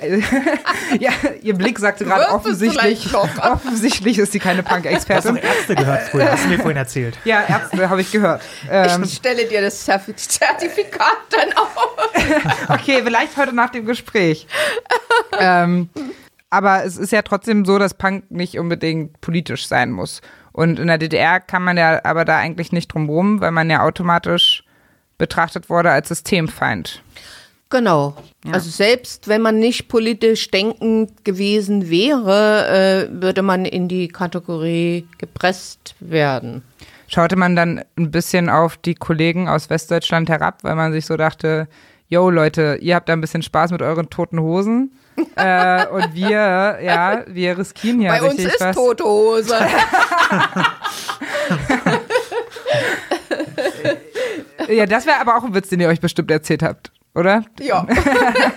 ja, ihr Blick sagte gerade offensichtlich, offensichtlich ist sie keine Punk-Expertin. Hast du Ärzte gehört früher, hast du mir vorhin erzählt. Ja, Ärzte habe ich gehört. Ähm, ich stelle dir das Zertifikat dann auf. okay, vielleicht heute nach dem Gespräch. ähm, aber es ist ja trotzdem so, dass Punk nicht unbedingt politisch sein muss. Und in der DDR kann man ja aber da eigentlich nicht drum rum, weil man ja automatisch betrachtet wurde als Systemfeind. Genau. Ja. Also selbst wenn man nicht politisch denkend gewesen wäre, äh, würde man in die Kategorie gepresst werden. Schaute man dann ein bisschen auf die Kollegen aus Westdeutschland herab, weil man sich so dachte, yo Leute, ihr habt da ein bisschen Spaß mit euren toten Hosen. äh, und wir, ja, wir riskieren ja Bei richtig uns ist was. tote Hose. ja, das wäre aber auch ein Witz, den ihr euch bestimmt erzählt habt oder? Ja.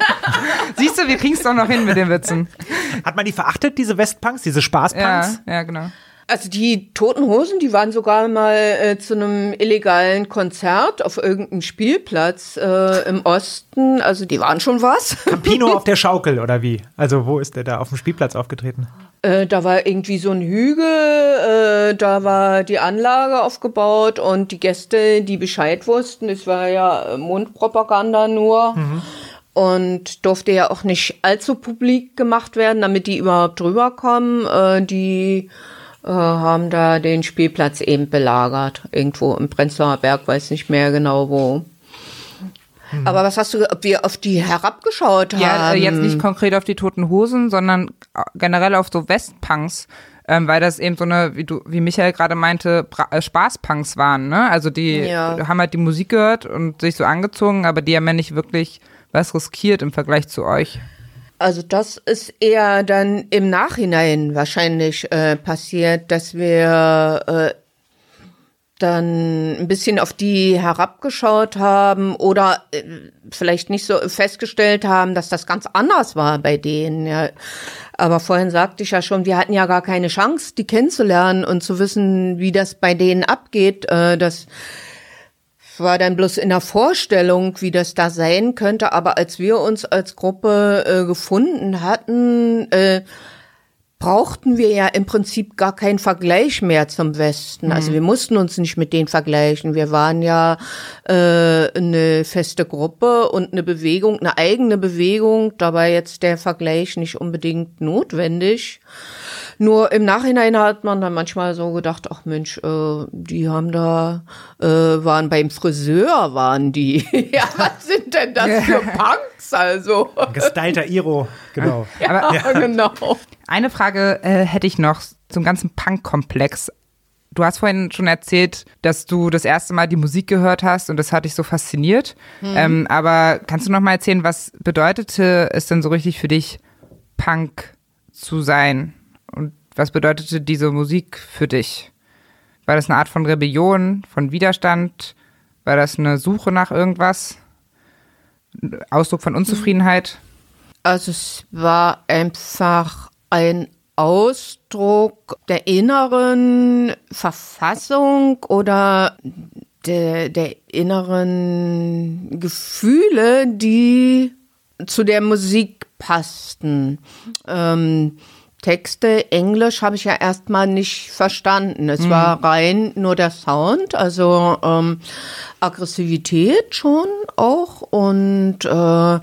Siehst du, wir kriegen es doch noch hin mit den Witzen. Hat man die verachtet, diese Westpunks, diese Spaßpunks? Ja, ja, genau. Also die Toten Hosen, die waren sogar mal äh, zu einem illegalen Konzert auf irgendeinem Spielplatz äh, im Osten. Also die waren schon was. Campino auf der Schaukel oder wie? Also wo ist der da auf dem Spielplatz aufgetreten? Äh, da war irgendwie so ein Hügel, äh, da war die Anlage aufgebaut und die Gäste, die Bescheid wussten, es war ja Mundpropaganda nur. Mhm. Und durfte ja auch nicht allzu publik gemacht werden, damit die überhaupt rüberkommen. Äh, die äh, haben da den Spielplatz eben belagert. Irgendwo im Prenzlauer Berg, weiß nicht mehr genau wo. Hm. Aber was hast du, ob wir auf die herabgeschaut haben? Ja, äh, jetzt nicht konkret auf die Toten Hosen, sondern äh, generell auf so Westpunks. Ähm, weil das eben so eine, wie du, wie Michael gerade meinte, Bra äh, Spaßpunks waren, ne? Also die ja. haben halt die Musik gehört und sich so angezogen, aber die haben ja nicht wirklich was riskiert im Vergleich zu euch. Also das ist eher dann im Nachhinein wahrscheinlich äh, passiert, dass wir äh, dann ein bisschen auf die herabgeschaut haben oder äh, vielleicht nicht so festgestellt haben, dass das ganz anders war bei denen. Ja. Aber vorhin sagte ich ja schon, wir hatten ja gar keine Chance, die kennenzulernen und zu wissen, wie das bei denen abgeht. Äh, das war dann bloß in der Vorstellung, wie das da sein könnte, aber als wir uns als Gruppe äh, gefunden hatten, brauchten wir ja im Prinzip gar keinen Vergleich mehr zum Westen. Also mhm. wir mussten uns nicht mit denen vergleichen. Wir waren ja äh, eine feste Gruppe und eine Bewegung, eine eigene Bewegung. Da war jetzt der Vergleich nicht unbedingt notwendig. Nur im Nachhinein hat man dann manchmal so gedacht, ach Mensch, äh, die haben da, äh, waren beim Friseur, waren die. ja, was sind denn das für Punks also? Gestylter Iro, genau. ja, Aber, ja. genau. Eine Frage äh, hätte ich noch zum ganzen Punk-Komplex. Du hast vorhin schon erzählt, dass du das erste Mal die Musik gehört hast und das hat dich so fasziniert. Hm. Ähm, aber kannst du noch mal erzählen, was bedeutete es denn so richtig für dich, Punk zu sein? Was bedeutete diese Musik für dich? War das eine Art von Rebellion, von Widerstand? War das eine Suche nach irgendwas? Ausdruck von Unzufriedenheit? Also es war einfach ein Ausdruck der inneren Verfassung oder der, der inneren Gefühle, die zu der Musik passten. Ähm, Texte, Englisch habe ich ja erstmal nicht verstanden. Es mhm. war rein nur der Sound, also ähm, Aggressivität schon auch und äh,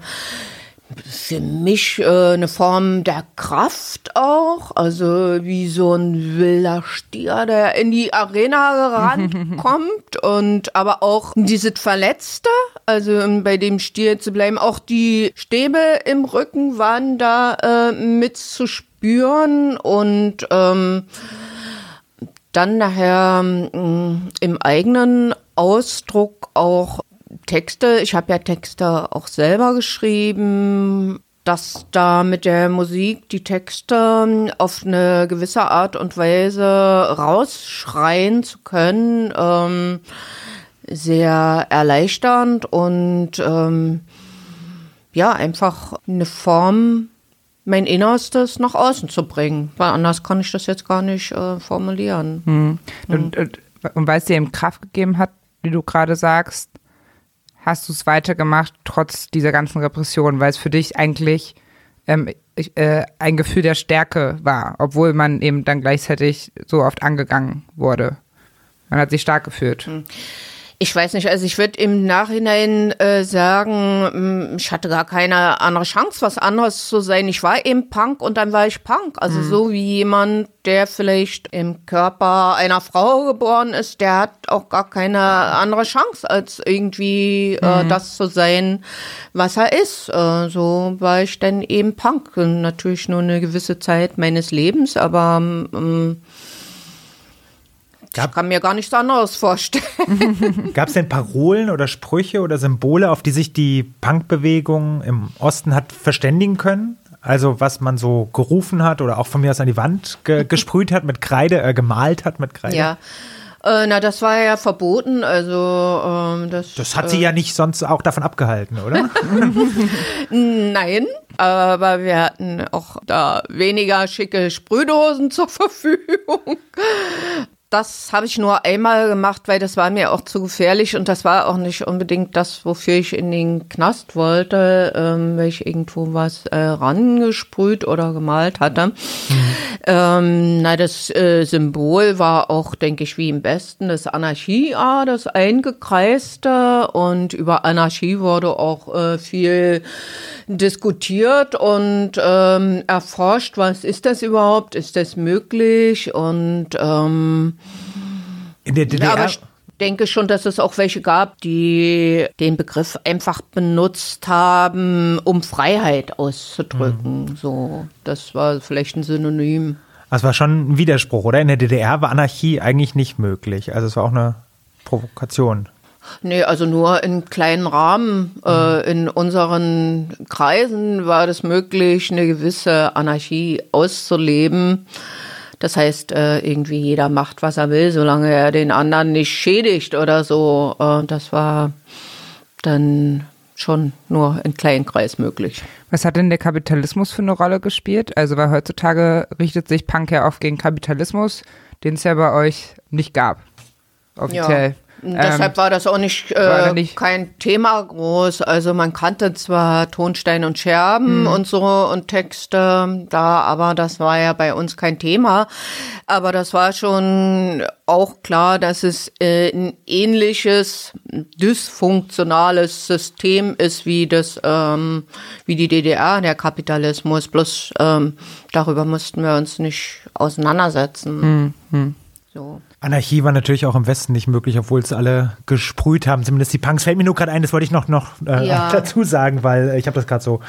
für mich äh, eine Form der Kraft auch, also wie so ein wilder Stier, der in die Arena rankommt und aber auch dieses Verletzte, also um bei dem Stier zu bleiben, auch die Stäbe im Rücken waren da äh, mit zu spüren und ähm, dann nachher mh, im eigenen Ausdruck auch Texte. Ich habe ja Texte auch selber geschrieben, dass da mit der Musik die Texte auf eine gewisse Art und Weise rausschreien zu können, ähm, sehr erleichternd und ähm, ja, einfach eine Form, mein Innerstes nach außen zu bringen. Weil anders kann ich das jetzt gar nicht äh, formulieren. Hm. Und, und, und weil es dir eben Kraft gegeben hat, wie du gerade sagst, hast du es weitergemacht, trotz dieser ganzen Repression, weil es für dich eigentlich ähm, äh, ein Gefühl der Stärke war, obwohl man eben dann gleichzeitig so oft angegangen wurde. Man hat sich stark gefühlt. Hm. Ich weiß nicht, also ich würde im Nachhinein äh, sagen, mm, ich hatte gar keine andere Chance, was anderes zu sein. Ich war eben Punk und dann war ich Punk. Also mhm. so wie jemand, der vielleicht im Körper einer Frau geboren ist, der hat auch gar keine andere Chance, als irgendwie äh, mhm. das zu sein, was er ist. Äh, so war ich dann eben Punk. Natürlich nur eine gewisse Zeit meines Lebens, aber ähm, Gab, ich kann mir gar nichts anderes vorstellen. Gab es denn Parolen oder Sprüche oder Symbole, auf die sich die Punkbewegung im Osten hat verständigen können? Also was man so gerufen hat oder auch von mir aus an die Wand ge gesprüht hat mit Kreide, äh, gemalt hat mit Kreide? Ja. Äh, na, das war ja verboten, also ähm, das. Das hat sie äh, ja nicht sonst auch davon abgehalten, oder? Nein, aber wir hatten auch da weniger schicke Sprühdosen zur Verfügung das habe ich nur einmal gemacht, weil das war mir auch zu gefährlich und das war auch nicht unbedingt das, wofür ich in den Knast wollte, ähm, weil ich irgendwo was äh, rangesprüht oder gemalt hatte. Mhm. Ähm, na, das äh, Symbol war auch, denke ich, wie im Besten das Anarchie-A, das eingekreiste und über Anarchie wurde auch äh, viel diskutiert und ähm, erforscht, was ist das überhaupt, ist das möglich und ähm, in der DDR. Aber ich denke schon, dass es auch welche gab, die den Begriff einfach benutzt haben, um Freiheit auszudrücken. Mhm. So, das war vielleicht ein Synonym. Das war schon ein Widerspruch, oder? In der DDR war Anarchie eigentlich nicht möglich. Also es war auch eine Provokation. Nee, also nur in kleinen Rahmen. Äh, in unseren Kreisen war es möglich, eine gewisse Anarchie auszuleben. Das heißt, äh, irgendwie jeder macht, was er will, solange er den anderen nicht schädigt oder so. Äh, das war dann schon nur in kleinen Kreis möglich. Was hat denn der Kapitalismus für eine Rolle gespielt? Also, weil heutzutage richtet sich Punk ja oft gegen Kapitalismus, den es ja bei euch nicht gab. Offiziell. Ja. Deshalb ähm, war das auch nicht, äh, nicht, kein Thema groß. Also man kannte zwar Tonstein und Scherben mhm. und so und Texte da, aber das war ja bei uns kein Thema. Aber das war schon auch klar, dass es äh, ein ähnliches dysfunktionales System ist wie das, ähm, wie die DDR, der Kapitalismus. Bloß ähm, darüber mussten wir uns nicht auseinandersetzen. Mhm. So. Anarchie war natürlich auch im Westen nicht möglich, obwohl es alle gesprüht haben. Zumindest die Punks. Fällt mir nur gerade ein, das wollte ich noch, noch äh, ja. dazu sagen, weil äh, ich habe das gerade so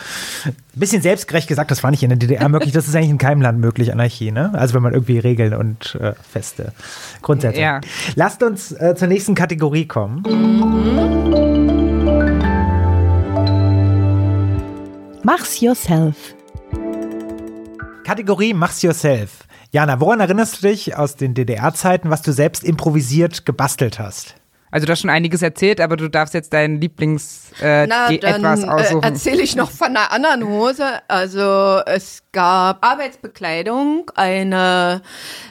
ein bisschen selbstgerecht gesagt, das war nicht in der DDR möglich. Das ist eigentlich in keinem Land möglich, Anarchie. Ne? Also wenn man irgendwie Regeln und äh, feste Grundsätze. Ja. Lasst uns äh, zur nächsten Kategorie kommen. Mach's yourself. Kategorie Mach's yourself. Jana, woran erinnerst du dich aus den DDR-Zeiten, was du selbst improvisiert gebastelt hast? Also du hast schon einiges erzählt, aber du darfst jetzt deinen Lieblings äh, Na, etwas äh, aussuchen. Äh, erzähle ich noch von einer anderen Hose. Also es gab Arbeitsbekleidung, eine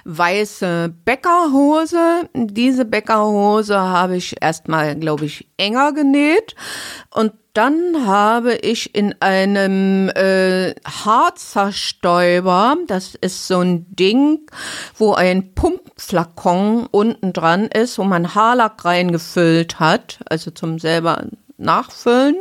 weiße Bäckerhose. Diese Bäckerhose habe ich erstmal, glaube ich, enger genäht und dann habe ich in einem äh, Haarzerstäuber, das ist so ein Ding, wo ein Pumpflakon unten dran ist, wo man Haarlack reingefüllt hat, also zum selber nachfüllen.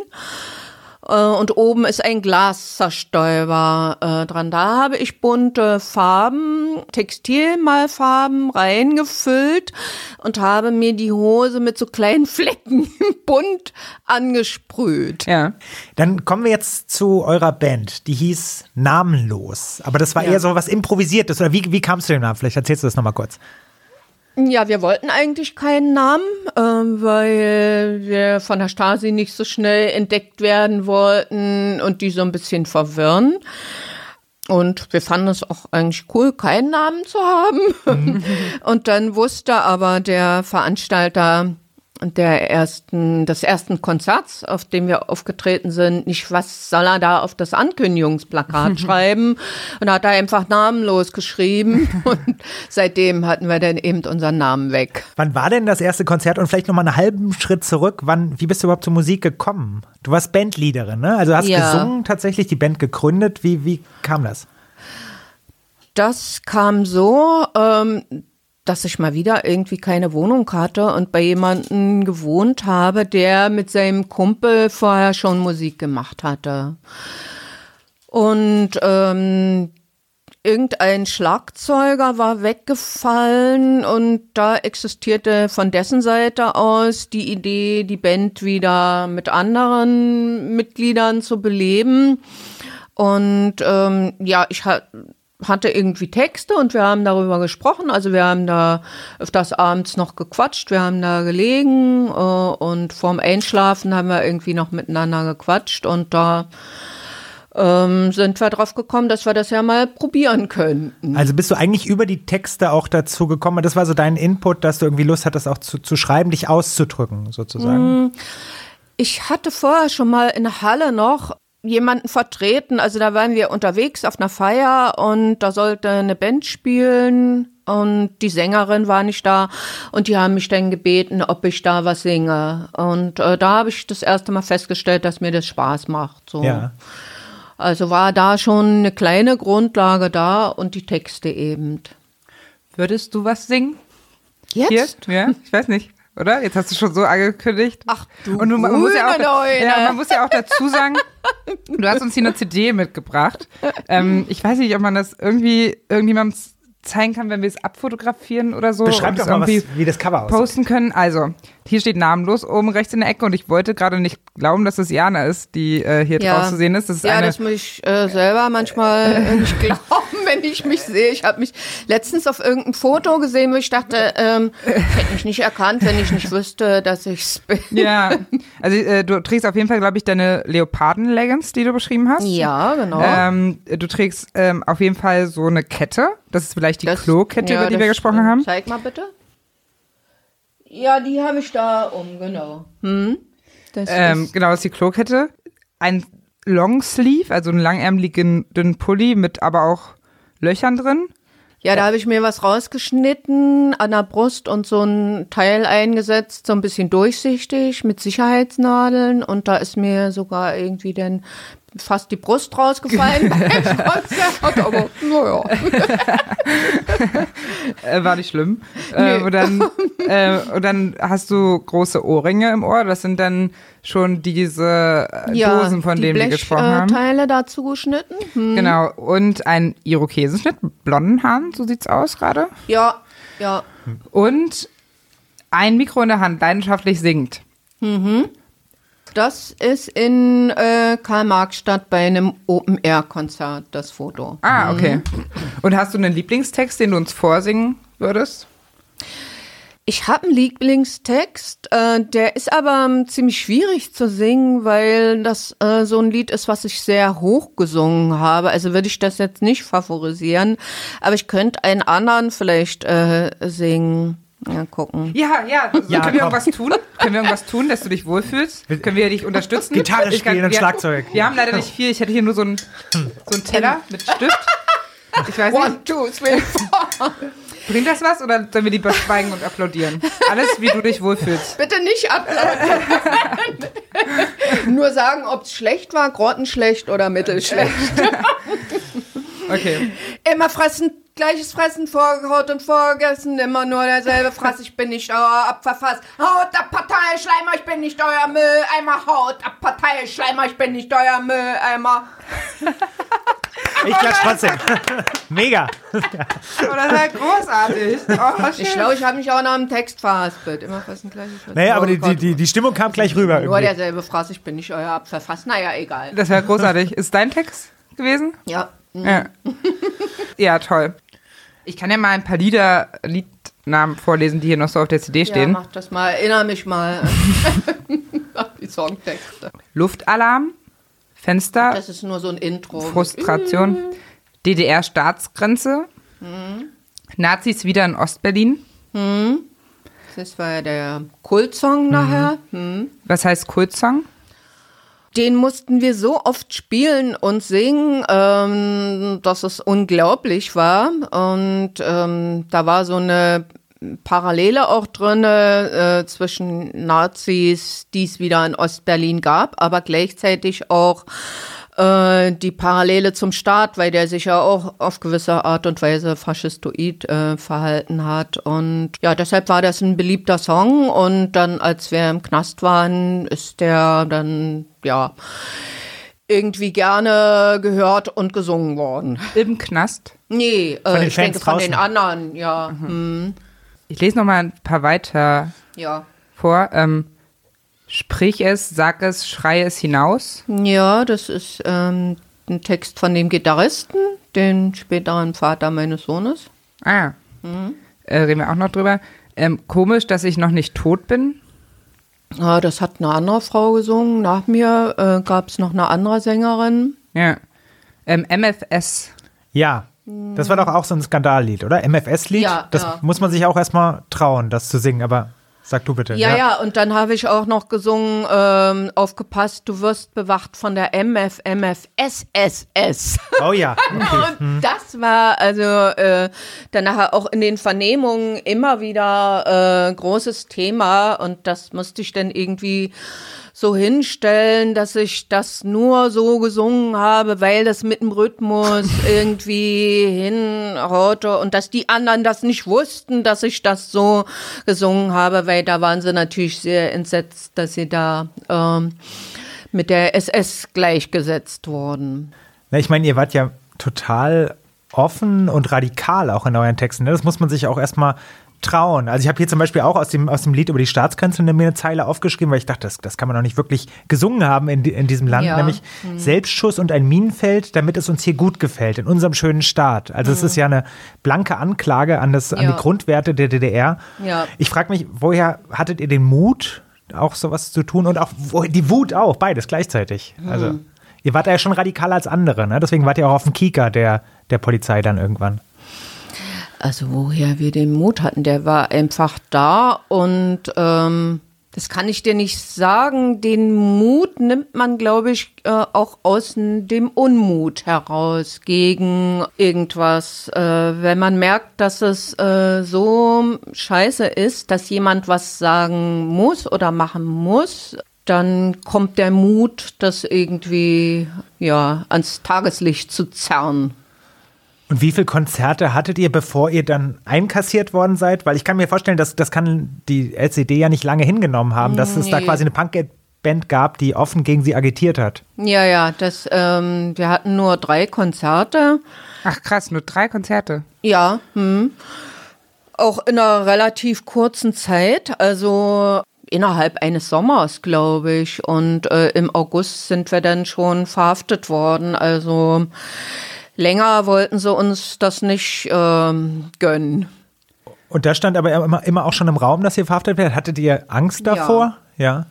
Äh, und oben ist ein Glaszerstäuber äh, dran. Da habe ich bunte Farben, Textilmalfarben reingefüllt und habe mir die Hose mit so kleinen Flecken bunt angesprüht. Ja. Dann kommen wir jetzt zu eurer Band. Die hieß Namenlos. Aber das war ja. eher so was Improvisiertes. Oder wie, wie kamst du dem Namen? Vielleicht erzählst du das nochmal kurz. Ja, wir wollten eigentlich keinen Namen, äh, weil wir von der Stasi nicht so schnell entdeckt werden wollten und die so ein bisschen verwirren. Und wir fanden es auch eigentlich cool, keinen Namen zu haben. Mhm. Und dann wusste aber der Veranstalter, der ersten, des ersten Konzerts, auf dem wir aufgetreten sind, nicht, was soll er da auf das Ankündigungsplakat schreiben? Und hat er einfach namenlos geschrieben. Und seitdem hatten wir dann eben unseren Namen weg. Wann war denn das erste Konzert? Und vielleicht nochmal einen halben Schritt zurück. Wann, wie bist du überhaupt zur Musik gekommen? Du warst Bandleaderin, ne? Also hast ja. gesungen, tatsächlich die Band gegründet. Wie, wie kam das? Das kam so, ähm, dass ich mal wieder irgendwie keine Wohnung hatte und bei jemandem gewohnt habe, der mit seinem Kumpel vorher schon Musik gemacht hatte. Und ähm, irgendein Schlagzeuger war weggefallen und da existierte von dessen Seite aus die Idee, die Band wieder mit anderen Mitgliedern zu beleben. Und ähm, ja, ich hatte irgendwie Texte und wir haben darüber gesprochen. Also wir haben da öfters abends noch gequatscht, wir haben da gelegen äh, und vorm Einschlafen haben wir irgendwie noch miteinander gequatscht und da ähm, sind wir drauf gekommen, dass wir das ja mal probieren könnten. Also bist du eigentlich über die Texte auch dazu gekommen? Das war so dein Input, dass du irgendwie Lust hattest, auch zu, zu schreiben, dich auszudrücken, sozusagen? Mm, ich hatte vorher schon mal in der Halle noch jemanden vertreten. Also da waren wir unterwegs auf einer Feier und da sollte eine Band spielen und die Sängerin war nicht da und die haben mich dann gebeten, ob ich da was singe. Und äh, da habe ich das erste Mal festgestellt, dass mir das Spaß macht. So. Ja. Also war da schon eine kleine Grundlage da und die Texte eben. Würdest du was singen? Jetzt? Hier? Ja, ich weiß nicht oder? Jetzt hast du schon so angekündigt. Ach du Und man, muss ja auch, ja, man muss ja auch dazu sagen, du hast uns hier eine CD mitgebracht. Ähm, ich weiß nicht, ob man das irgendwie irgendjemandem zeigen kann, wenn wir es abfotografieren oder so. Beschreib doch mal, was, wie das Cover aussieht. Posten können. Also, hier steht namenlos oben rechts in der Ecke und ich wollte gerade nicht glauben, dass es Jana ist, die äh, hier ja. drauf zu sehen ist. Das ist ja, eine das muss ich äh, selber manchmal äh, nicht glauben, wenn ich mich sehe. Ich habe mich letztens auf irgendeinem Foto gesehen, wo ich dachte, ähm, ich hätte mich nicht erkannt, wenn ich nicht wüsste, dass ich es bin. Ja, also äh, du trägst auf jeden Fall, glaube ich, deine Leoparden-Leggings, die du beschrieben hast. Ja, genau. Ähm, du trägst ähm, auf jeden Fall so eine Kette. Das ist vielleicht die Klo-Kette, ja, über die wir gesprochen haben. Zeig mal bitte. Ja, die habe ich da um, genau. Hm? Das Ähm, ist, genau, das ist die Klokette. Ein Longsleeve, also einen langärmeligen dünnen Pulli mit aber auch Löchern drin. ja, da habe ich mir was rausgeschnitten an der Brust und so ein Teil eingesetzt, so ein bisschen durchsichtig mit Sicherheitsnadeln und da ist mir sogar irgendwie dann fast die Brust rausgefallen beim Konzert, aber naja. Äh, war nicht schlimm. Äh, Nee. und, dann, äh, und dann hast du große Ohrringe im Ohr. Das sind dann schon diese äh, Dosen, von die denen wir gesprochen haben. Teile dazu geschnitten. Hm. Genau. Und ein Irokesenschnitt blonden Haaren, so sieht's aus gerade. Ja, ja. Und ein Mikro in der Hand, leidenschaftlich singt. Das ist in äh, Karl-Marx-Stadt bei einem Open-Air-Konzert, das Foto. Ah, okay. Und hast du einen Lieblingstext, den du uns vorsingen würdest? Ich habe einen Lieblingstext, äh, der ist aber ähm, ziemlich schwierig zu singen, weil das äh, so ein Lied ist, was ich sehr hoch gesungen habe. Also würde ich das jetzt nicht favorisieren, aber ich könnte einen anderen vielleicht äh, singen. Ja, gucken. Ja, ja. So, Ja, können wir irgendwas tun? Können wir irgendwas tun, dass du dich wohlfühlst? Können wir dich unterstützen? Gitarre Ich kann- spielen und wir- Schlagzeug. Wir haben leider nicht viel. Ich hätte hier nur so einen, so einen Teller mit Stift. Ich weiß nicht, One, two, three, four. bringt das was oder sollen wir lieber schweigen und applaudieren? Alles, wie du dich wohlfühlst. Bitte nicht applaudieren. Nur sagen, ob es schlecht war, grottenschlecht oder mittelschlecht. Okay. Immer fressen, gleiches Fressen, vorgehaut und vorgegessen, immer nur derselbe Fraß, ich bin nicht euer Abverfass. Haut ab, Parteischleimer, ich bin nicht euer Mülleimer. Haut ab, Parteischleimer, ich bin nicht euer Mülleimer. Ich klatsch trotzdem. Mega. Oh, das war großartig. Oh. Ich glaube, ich habe mich auch nach dem Text verhaspelt. Immer fressen, gleiches Fressen. Naja, aber die, die, vorgehaut. die, die Stimmung kam gleich rüber. Nur Irgendwie. derselbe Fraß, ich bin nicht euer Abverfass. Naja, egal. Das war großartig. Ist dein Text gewesen? Ja. Ja. ja, toll. Ich kann ja mal ein paar Lieder, Liednamen vorlesen, die hier noch so auf der CD Ja, stehen. mach das mal. Erinnere mich mal an die Songtexte. Luftalarm, Fenster, Das ist nur so ein Intro. Frustration, DDR-Staatsgrenze, Nazis wieder in Ostberlin. Das war ja der Kultsong nachher. Was heißt Kultsong? Den mussten wir so oft spielen und singen, ähm, dass es unglaublich war. Und ähm, da war so eine Parallele auch drin äh, zwischen Nazis, die es wieder in Ostberlin gab, aber gleichzeitig auch äh, die Parallele zum Staat, weil der sich ja auch auf gewisse Art und Weise faschistoid äh, verhalten hat. Und ja, deshalb war das ein beliebter Song. Und dann, als wir im Knast waren, ist der dann, ja, irgendwie gerne gehört und gesungen worden. Im Knast? Nee, äh, ich denke von den anderen, ja. Mhm. Hm. Ich lese noch mal ein paar weiter ja. vor. Ähm, sprich es, sag es, schrei es hinaus. Ja, das ist ähm, ein Text von dem Gitarristen, den späteren Vater meines Sohnes. Ah, mhm. äh, reden wir auch noch drüber. Ähm, komisch, dass ich noch nicht tot bin. Ja, das hat eine andere Frau gesungen. Nach mir äh, gab es noch eine andere Sängerin. Ja. Ähm, MFS. Ja, das war doch auch so ein Skandallied, oder? MFS-Lied? Ja, das ja. muss man sich auch erstmal trauen, das zu singen, aber Sag du bitte. Ja, ja, ja und dann habe ich auch noch gesungen, ähm, aufgepasst, du wirst bewacht von der MF, MF, SSS. Oh ja. Okay. und hm. das war also äh, dann nachher auch in den Vernehmungen immer wieder äh, großes Thema und das musste ich dann irgendwie so hinstellen, dass ich das nur so gesungen habe, weil das mit dem Rhythmus irgendwie hinhaute und dass die anderen das nicht wussten, dass ich das so gesungen habe, weil da waren sie natürlich sehr entsetzt, dass sie da ähm, mit der SS gleichgesetzt wurden. Na, ich meine, ihr wart ja total offen und radikal auch in euren Texten. Ne? Das muss man sich auch erstmal trauen. Also ich habe hier zum Beispiel auch aus dem, aus dem Lied über die Staatskanzlerin mir eine Zeile aufgeschrieben, weil ich dachte, das, das kann man doch nicht wirklich gesungen haben in, in diesem Land, ja. nämlich mhm. Selbstschuss und ein Minenfeld, damit es uns hier gut gefällt, in unserem schönen Staat. Also mhm. es ist ja eine blanke Anklage an, das, an die Grundwerte der DDR. Ja. Ich frage mich, woher hattet ihr den Mut, auch sowas zu tun und auch wo, die Wut auch, beides gleichzeitig. Mhm. Also ihr wart ja schon radikaler als andere, ne? deswegen wart ihr auch auf dem Kieker der, der Polizei dann irgendwann. Also woher wir den Mut hatten, der war einfach da und ähm, das kann ich dir nicht sagen. Den Mut nimmt man, glaube ich, äh, auch aus dem Unmut heraus gegen irgendwas. Äh, wenn man merkt, dass es äh, so scheiße ist, dass jemand was sagen muss oder machen muss, dann kommt der Mut, das irgendwie ja ans Tageslicht zu zerren. Und wie viele Konzerte hattet ihr, bevor ihr dann einkassiert worden seid? Weil ich kann mir vorstellen, dass das kann die LCD ja nicht lange hingenommen haben, dass nee. es da quasi eine Punkband gab, die offen gegen sie agitiert hat. Ja, ja, das, ähm, wir hatten nur drei Konzerte. Ach krass, nur drei Konzerte. Ja, hm. auch in einer relativ kurzen Zeit, also innerhalb eines Sommers, glaube ich. Und äh, im August sind wir dann schon verhaftet worden. Also länger wollten sie uns das nicht ähm, gönnen. Und da stand aber immer, immer auch schon im Raum, dass ihr verhaftet werdet. Hattet ihr Angst davor? Ja. ja.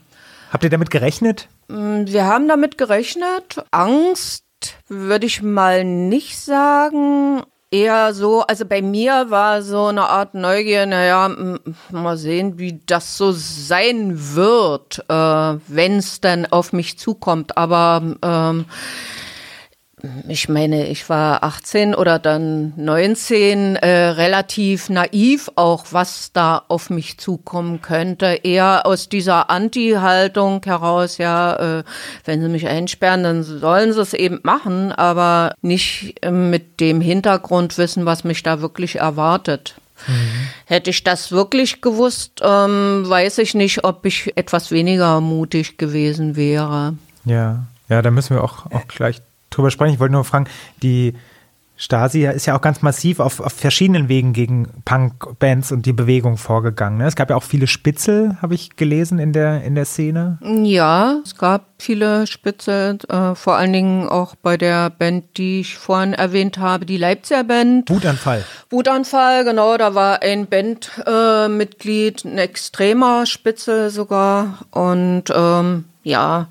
Habt ihr damit gerechnet? Mm, wir haben damit gerechnet. Angst würde ich mal nicht sagen. Eher so, also bei mir war so eine Art Neugier, naja, mal sehen, wie das so sein wird, äh, wenn es dann auf mich zukommt. Aber ähm, ich meine, ich war 18 oder dann 19, äh, relativ naiv auch, was da auf mich zukommen könnte. Eher aus dieser Anti-Haltung heraus, ja, äh, wenn sie mich einsperren, dann sollen sie es eben machen, aber nicht äh, mit dem Hintergrund wissen, was mich da wirklich erwartet. Mhm. Hätte ich das wirklich gewusst, ähm, weiß ich nicht, ob ich etwas weniger mutig gewesen wäre. Ja, ja, da müssen wir auch, auch gleich drüber sprechen. Ich wollte nur fragen, die Stasi ist ja auch ganz massiv auf, auf verschiedenen Wegen gegen Punk-Bands und die Bewegung vorgegangen. Ne? Es gab ja auch viele Spitzel, habe ich gelesen in der, in der Szene. Ja, es gab viele Spitzel, äh, vor allen Dingen auch bei der Band, die ich vorhin erwähnt habe, die Leipziger Band. Wutanfall. Wutanfall, genau, da war ein Bandmitglied, äh, ein extremer Spitzel sogar. Und ähm, ja,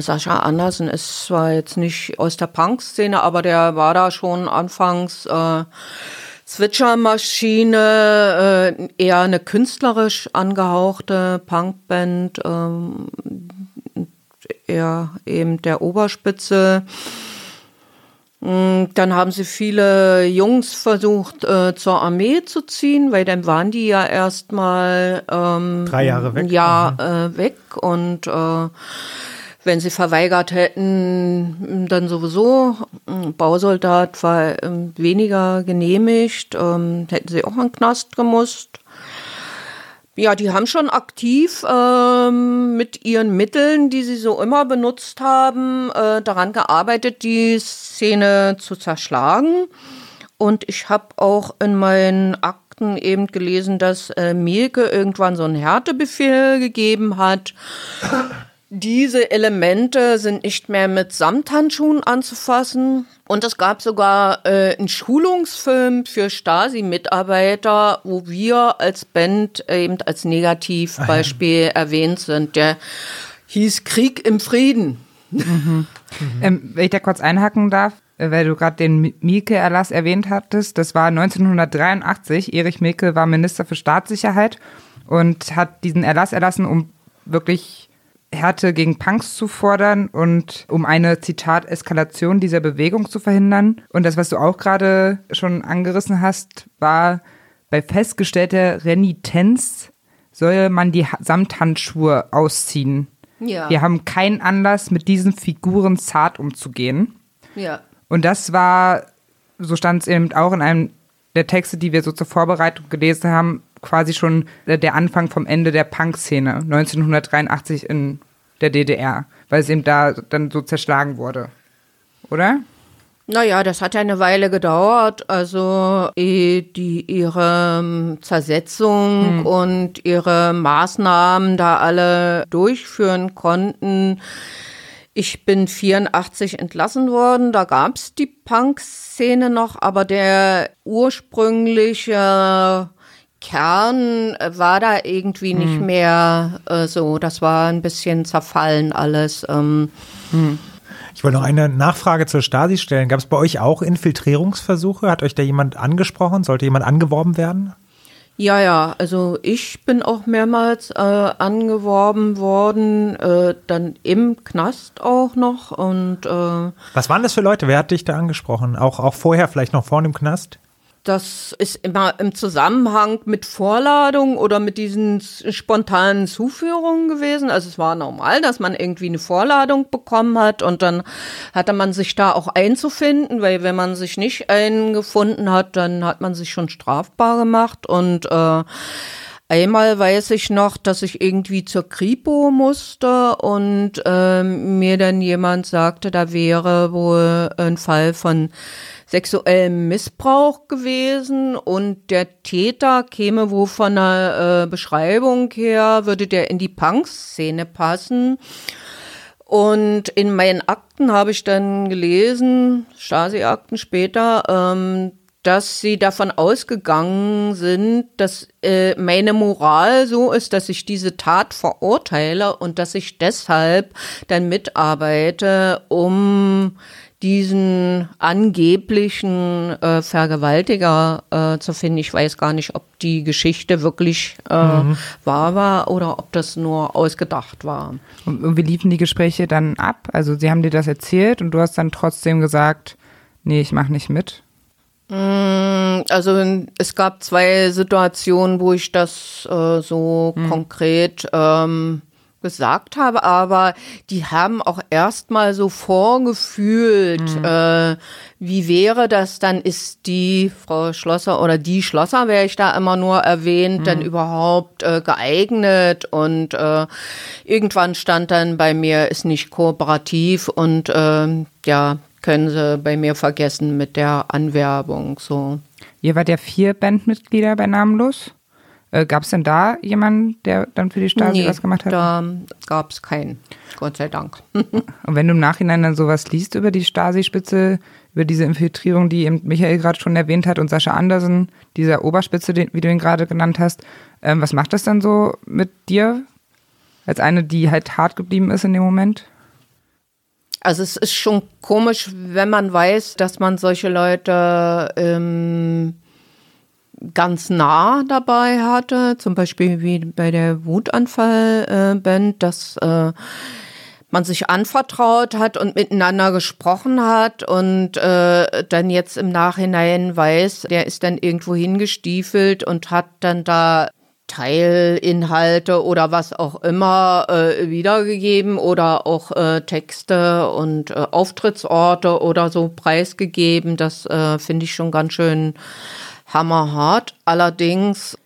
Sascha Andersen ist zwar jetzt nicht aus der Punk-Szene, aber der war da schon anfangs äh, Switcher-Maschine, äh, eher eine künstlerisch angehauchte Punkband, ähm, eher eben der Oberspitze. Mm, dann haben sie viele Jungs versucht, äh, zur Armee zu ziehen, weil dann waren die ja erstmal ähm, drei Jahre weg. Ja, mhm. äh, weg und äh, wenn sie verweigert hätten, dann sowieso. Bausoldat war ähm, weniger genehmigt, ähm, hätten sie auch in den Knast gemusst. Ja, die haben schon aktiv ähm, mit ihren Mitteln, die sie so immer benutzt haben, äh, daran gearbeitet, die Szene zu zerschlagen. Und ich habe auch in meinen Akten eben gelesen, dass äh, Mielke irgendwann so einen Härtebefehl gegeben hat. Diese Elemente sind nicht mehr mit Samthandschuhen anzufassen. Und es gab sogar äh, einen Schulungsfilm für Stasi-Mitarbeiter, wo wir als Band eben als Negativbeispiel ah, erwähnt sind. Der hieß Krieg im Frieden. Mhm. Mhm. Ähm, wenn ich da kurz einhaken darf, äh, weil du gerade den Mielke-Erlass erwähnt hattest, das war 1983. Erich Mielke war Minister für Staatssicherheit und hat diesen Erlass erlassen, um wirklich Härte gegen Punks zu fordern und um eine, Zitat, Eskalation dieser Bewegung zu verhindern. Und das, was du auch gerade schon angerissen hast, war, bei festgestellter Renitenz soll man die Samthandschuhe ausziehen. Ja. Wir haben keinen Anlass, mit diesen Figuren zart umzugehen. Ja. Und das war, so stand es eben auch in einem der Texte, die wir so zur Vorbereitung gelesen haben, quasi schon der Anfang vom Ende der Punk-Szene 1983 in der DDR, weil es eben da dann so zerschlagen wurde. Oder? Naja, das hat ja eine Weile gedauert. Also die ihre ähm, Zersetzung hm. und ihre Maßnahmen da alle durchführen konnten. Ich bin 84 entlassen worden, da gab's die Punk-Szene noch, aber der ursprüngliche Kern war da irgendwie nicht hm. mehr äh, so. Das war ein bisschen zerfallen alles. Ähm. Hm. Ich wollte noch eine Nachfrage zur Stasi stellen. Gab es bei euch auch Infiltrierungsversuche? Hat euch da jemand angesprochen? Sollte jemand angeworben werden? Ja, ja, also ich bin auch mehrmals äh, angeworben worden, äh, dann im Knast auch noch und äh, Was waren das für Leute? Wer hat dich da angesprochen? Auch, auch vorher, vielleicht noch vor dem Knast? Das ist immer im Zusammenhang mit Vorladung oder mit diesen spontanen Zuführungen gewesen. Also es war normal, dass man irgendwie eine Vorladung bekommen hat und dann hatte man sich da auch einzufinden, weil wenn man sich nicht eingefunden hat, dann hat man sich schon strafbar gemacht und äh, Einmal weiß ich noch, dass ich irgendwie zur Kripo musste und äh, mir dann jemand sagte, da wäre wohl ein Fall von sexuellem Missbrauch gewesen und der Täter käme wo von der äh, Beschreibung her, würde der in die Punk-Szene passen. Und in meinen Akten habe ich dann gelesen, Stasi-Akten später, ähm, dass sie davon ausgegangen sind, dass äh, meine Moral so ist, dass ich diese Tat verurteile und dass ich deshalb dann mitarbeite, um diesen angeblichen äh, Vergewaltiger äh, zu finden. Ich weiß gar nicht, ob die Geschichte wirklich äh, mhm. wahr war oder ob das nur ausgedacht war. Und wie liefen die Gespräche dann ab? Also sie haben dir das erzählt und du hast dann trotzdem gesagt, nee, ich mache nicht mit. Mm, also es gab zwei Situationen, wo ich das äh, so mhm. konkret ähm, gesagt habe, aber die haben auch erstmal so vorgefühlt, mhm. äh, wie wäre das dann, ist die Frau Schlosser oder die Schlosser, wäre ich da immer nur erwähnt, mhm. dann überhaupt äh, geeignet und äh, irgendwann stand dann bei mir, ist nicht kooperativ und äh, ja, können sie bei mir vergessen mit der Anwerbung, so. Ihr wart ja vier Bandmitglieder bei Namenlos? Äh, gab es denn da jemanden, der dann für die Stasi nee, was gemacht hat? Da gab es keinen, Gott sei Dank. Und wenn du im Nachhinein dann sowas liest über die Stasi-Spitze, über diese Infiltrierung, die Michael gerade schon erwähnt hat, und Sascha Andersen, dieser Oberspitze, den, wie du ihn gerade genannt hast, ähm, was macht das dann so mit dir? Als eine, die halt hart geblieben ist in dem Moment? Also es ist schon komisch, wenn man weiß, dass man solche Leute ähm, ganz nah dabei hatte, zum Beispiel wie bei der Wutanfall-Band, dass äh, man sich anvertraut hat und miteinander gesprochen hat und äh, dann jetzt im Nachhinein weiß, der ist dann irgendwo hingestiefelt und hat dann da Teilinhalte oder was auch immer äh, wiedergegeben oder auch äh, Texte und äh, Auftrittsorte oder so preisgegeben. Das äh, finde ich schon ganz schön hammerhart. Allerdings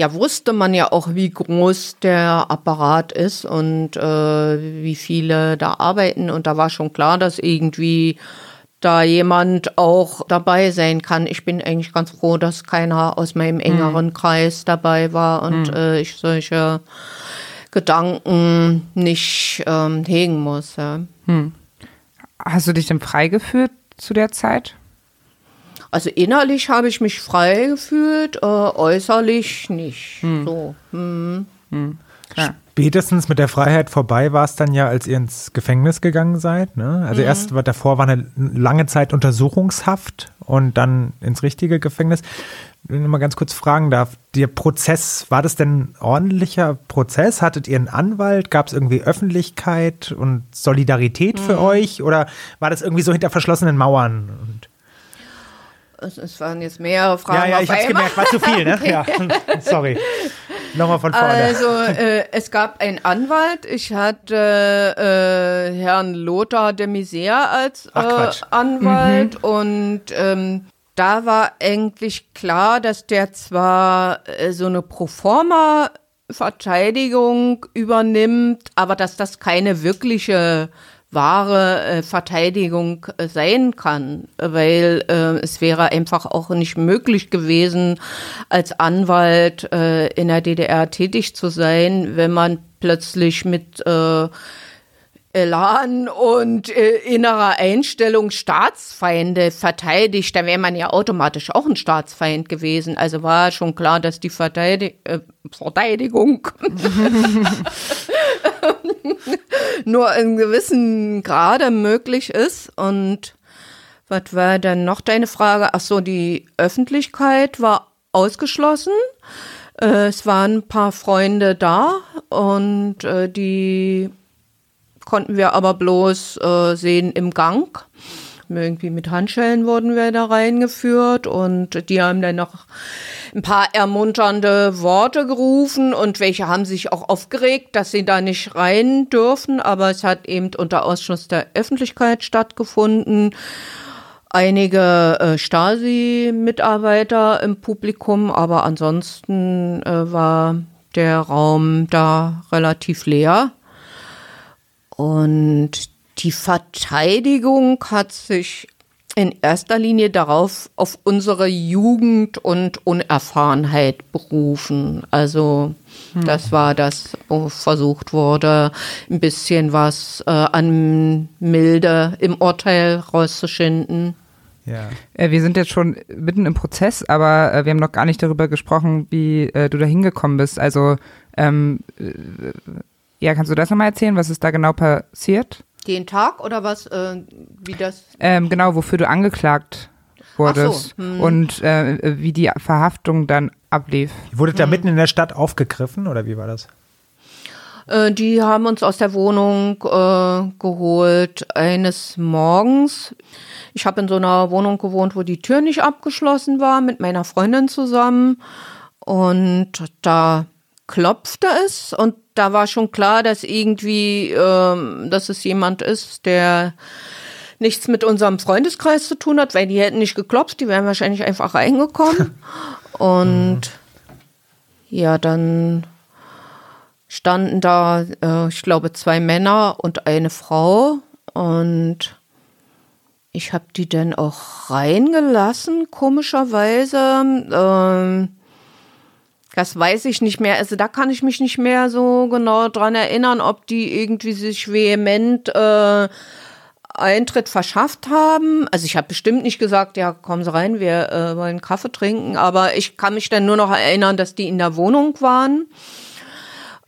ja, wusste man ja auch, wie groß der Apparat ist und äh, wie viele da arbeiten. Und da war schon klar, dass irgendwie da jemand auch dabei sein kann. Ich bin eigentlich ganz froh, dass keiner aus meinem engeren hm. Kreis dabei war und hm. äh, ich solche Gedanken nicht ähm, hegen muss. Ja. Hm. Hast du dich denn frei gefühlt zu der Zeit? Also innerlich habe ich mich frei gefühlt, äh, äußerlich nicht. Hm. So. Hm. Hm. Ja. Spätestens mit der Freiheit vorbei war es dann ja, als ihr ins Gefängnis gegangen seid. Ne? Also mhm. erst war davor war eine lange Zeit Untersuchungshaft und dann ins richtige Gefängnis. Wenn ich mal ganz kurz fragen darf, der Prozess, war das denn ein ordentlicher Prozess? Hattet ihr einen Anwalt? Gab es irgendwie Öffentlichkeit und Solidarität mhm. für euch? Oder war das irgendwie so hinter verschlossenen Mauern? Und es waren jetzt mehrere Fragen. Ja, ja, ich hab's gemerkt, war zu viel, ne? Ja, sorry. Nochmal von vorne. Also, äh, es gab einen Anwalt. Ich hatte äh, Herrn Lothar de Misère als äh, Anwalt mhm. und ähm, da war eigentlich klar, dass der zwar äh, so eine Proforma Verteidigung übernimmt, aber dass das keine wirkliche wahre äh, Verteidigung äh, sein kann, weil äh, es wäre einfach auch nicht möglich gewesen, als Anwalt äh, in der DDR tätig zu sein, wenn man plötzlich mit äh, Elan und äh, innerer Einstellung Staatsfeinde verteidigt, da wäre man ja automatisch auch ein Staatsfeind gewesen. Also war schon klar, dass die Verteidig äh, Verteidigung nur in gewissen Grade möglich ist. Und was war dann noch deine Frage? Ach so, die Öffentlichkeit war ausgeschlossen. Äh, es waren ein paar Freunde da und äh, die konnten wir aber bloß äh, sehen im Gang. Irgendwie mit Handschellen wurden wir da reingeführt und die haben dann noch ein paar ermunternde Worte gerufen und welche haben sich auch aufgeregt, dass sie da nicht rein dürfen, aber es hat eben unter Ausschuss der Öffentlichkeit stattgefunden. Einige äh, Stasi-Mitarbeiter im Publikum, aber ansonsten äh, war der Raum da relativ leer. Und die Verteidigung hat sich in erster Linie darauf, auf unsere Jugend und Unerfahrenheit berufen. Also hm. das war das, wo versucht wurde, ein bisschen was äh, an Milde im Urteil rauszuschinden. Ja. Äh, wir sind jetzt schon mitten im Prozess, aber äh, wir haben noch gar nicht darüber gesprochen, wie äh, du da hingekommen bist. Also ähm, äh, ja, kannst du das nochmal erzählen? Was ist da genau passiert? Den Tag oder was, äh, wie das? Ähm, genau, wofür du angeklagt wurdest so, hm. und äh, wie die Verhaftung dann ablief. Wurde da hm. mitten in der Stadt aufgegriffen oder wie war das? Äh, die haben uns aus der Wohnung äh, geholt eines Morgens. Ich habe in so einer Wohnung gewohnt, wo die Tür nicht abgeschlossen war, mit meiner Freundin zusammen. Und da klopfte es und da war schon klar, dass irgendwie, ähm, dass es jemand ist, der nichts mit unserem Freundeskreis zu tun hat, weil die hätten nicht geklopft, die wären wahrscheinlich einfach reingekommen. Und ja, dann standen da, äh, ich glaube, zwei Männer und eine Frau und ich habe die dann auch reingelassen, komischerweise. Ähm, das weiß ich nicht mehr. Also da kann ich mich nicht mehr so genau dran erinnern, ob die irgendwie sich vehement äh, Eintritt verschafft haben. Also ich habe bestimmt nicht gesagt, ja, kommen Sie rein, wir äh, wollen Kaffee trinken. Aber ich kann mich dann nur noch erinnern, dass die in der Wohnung waren,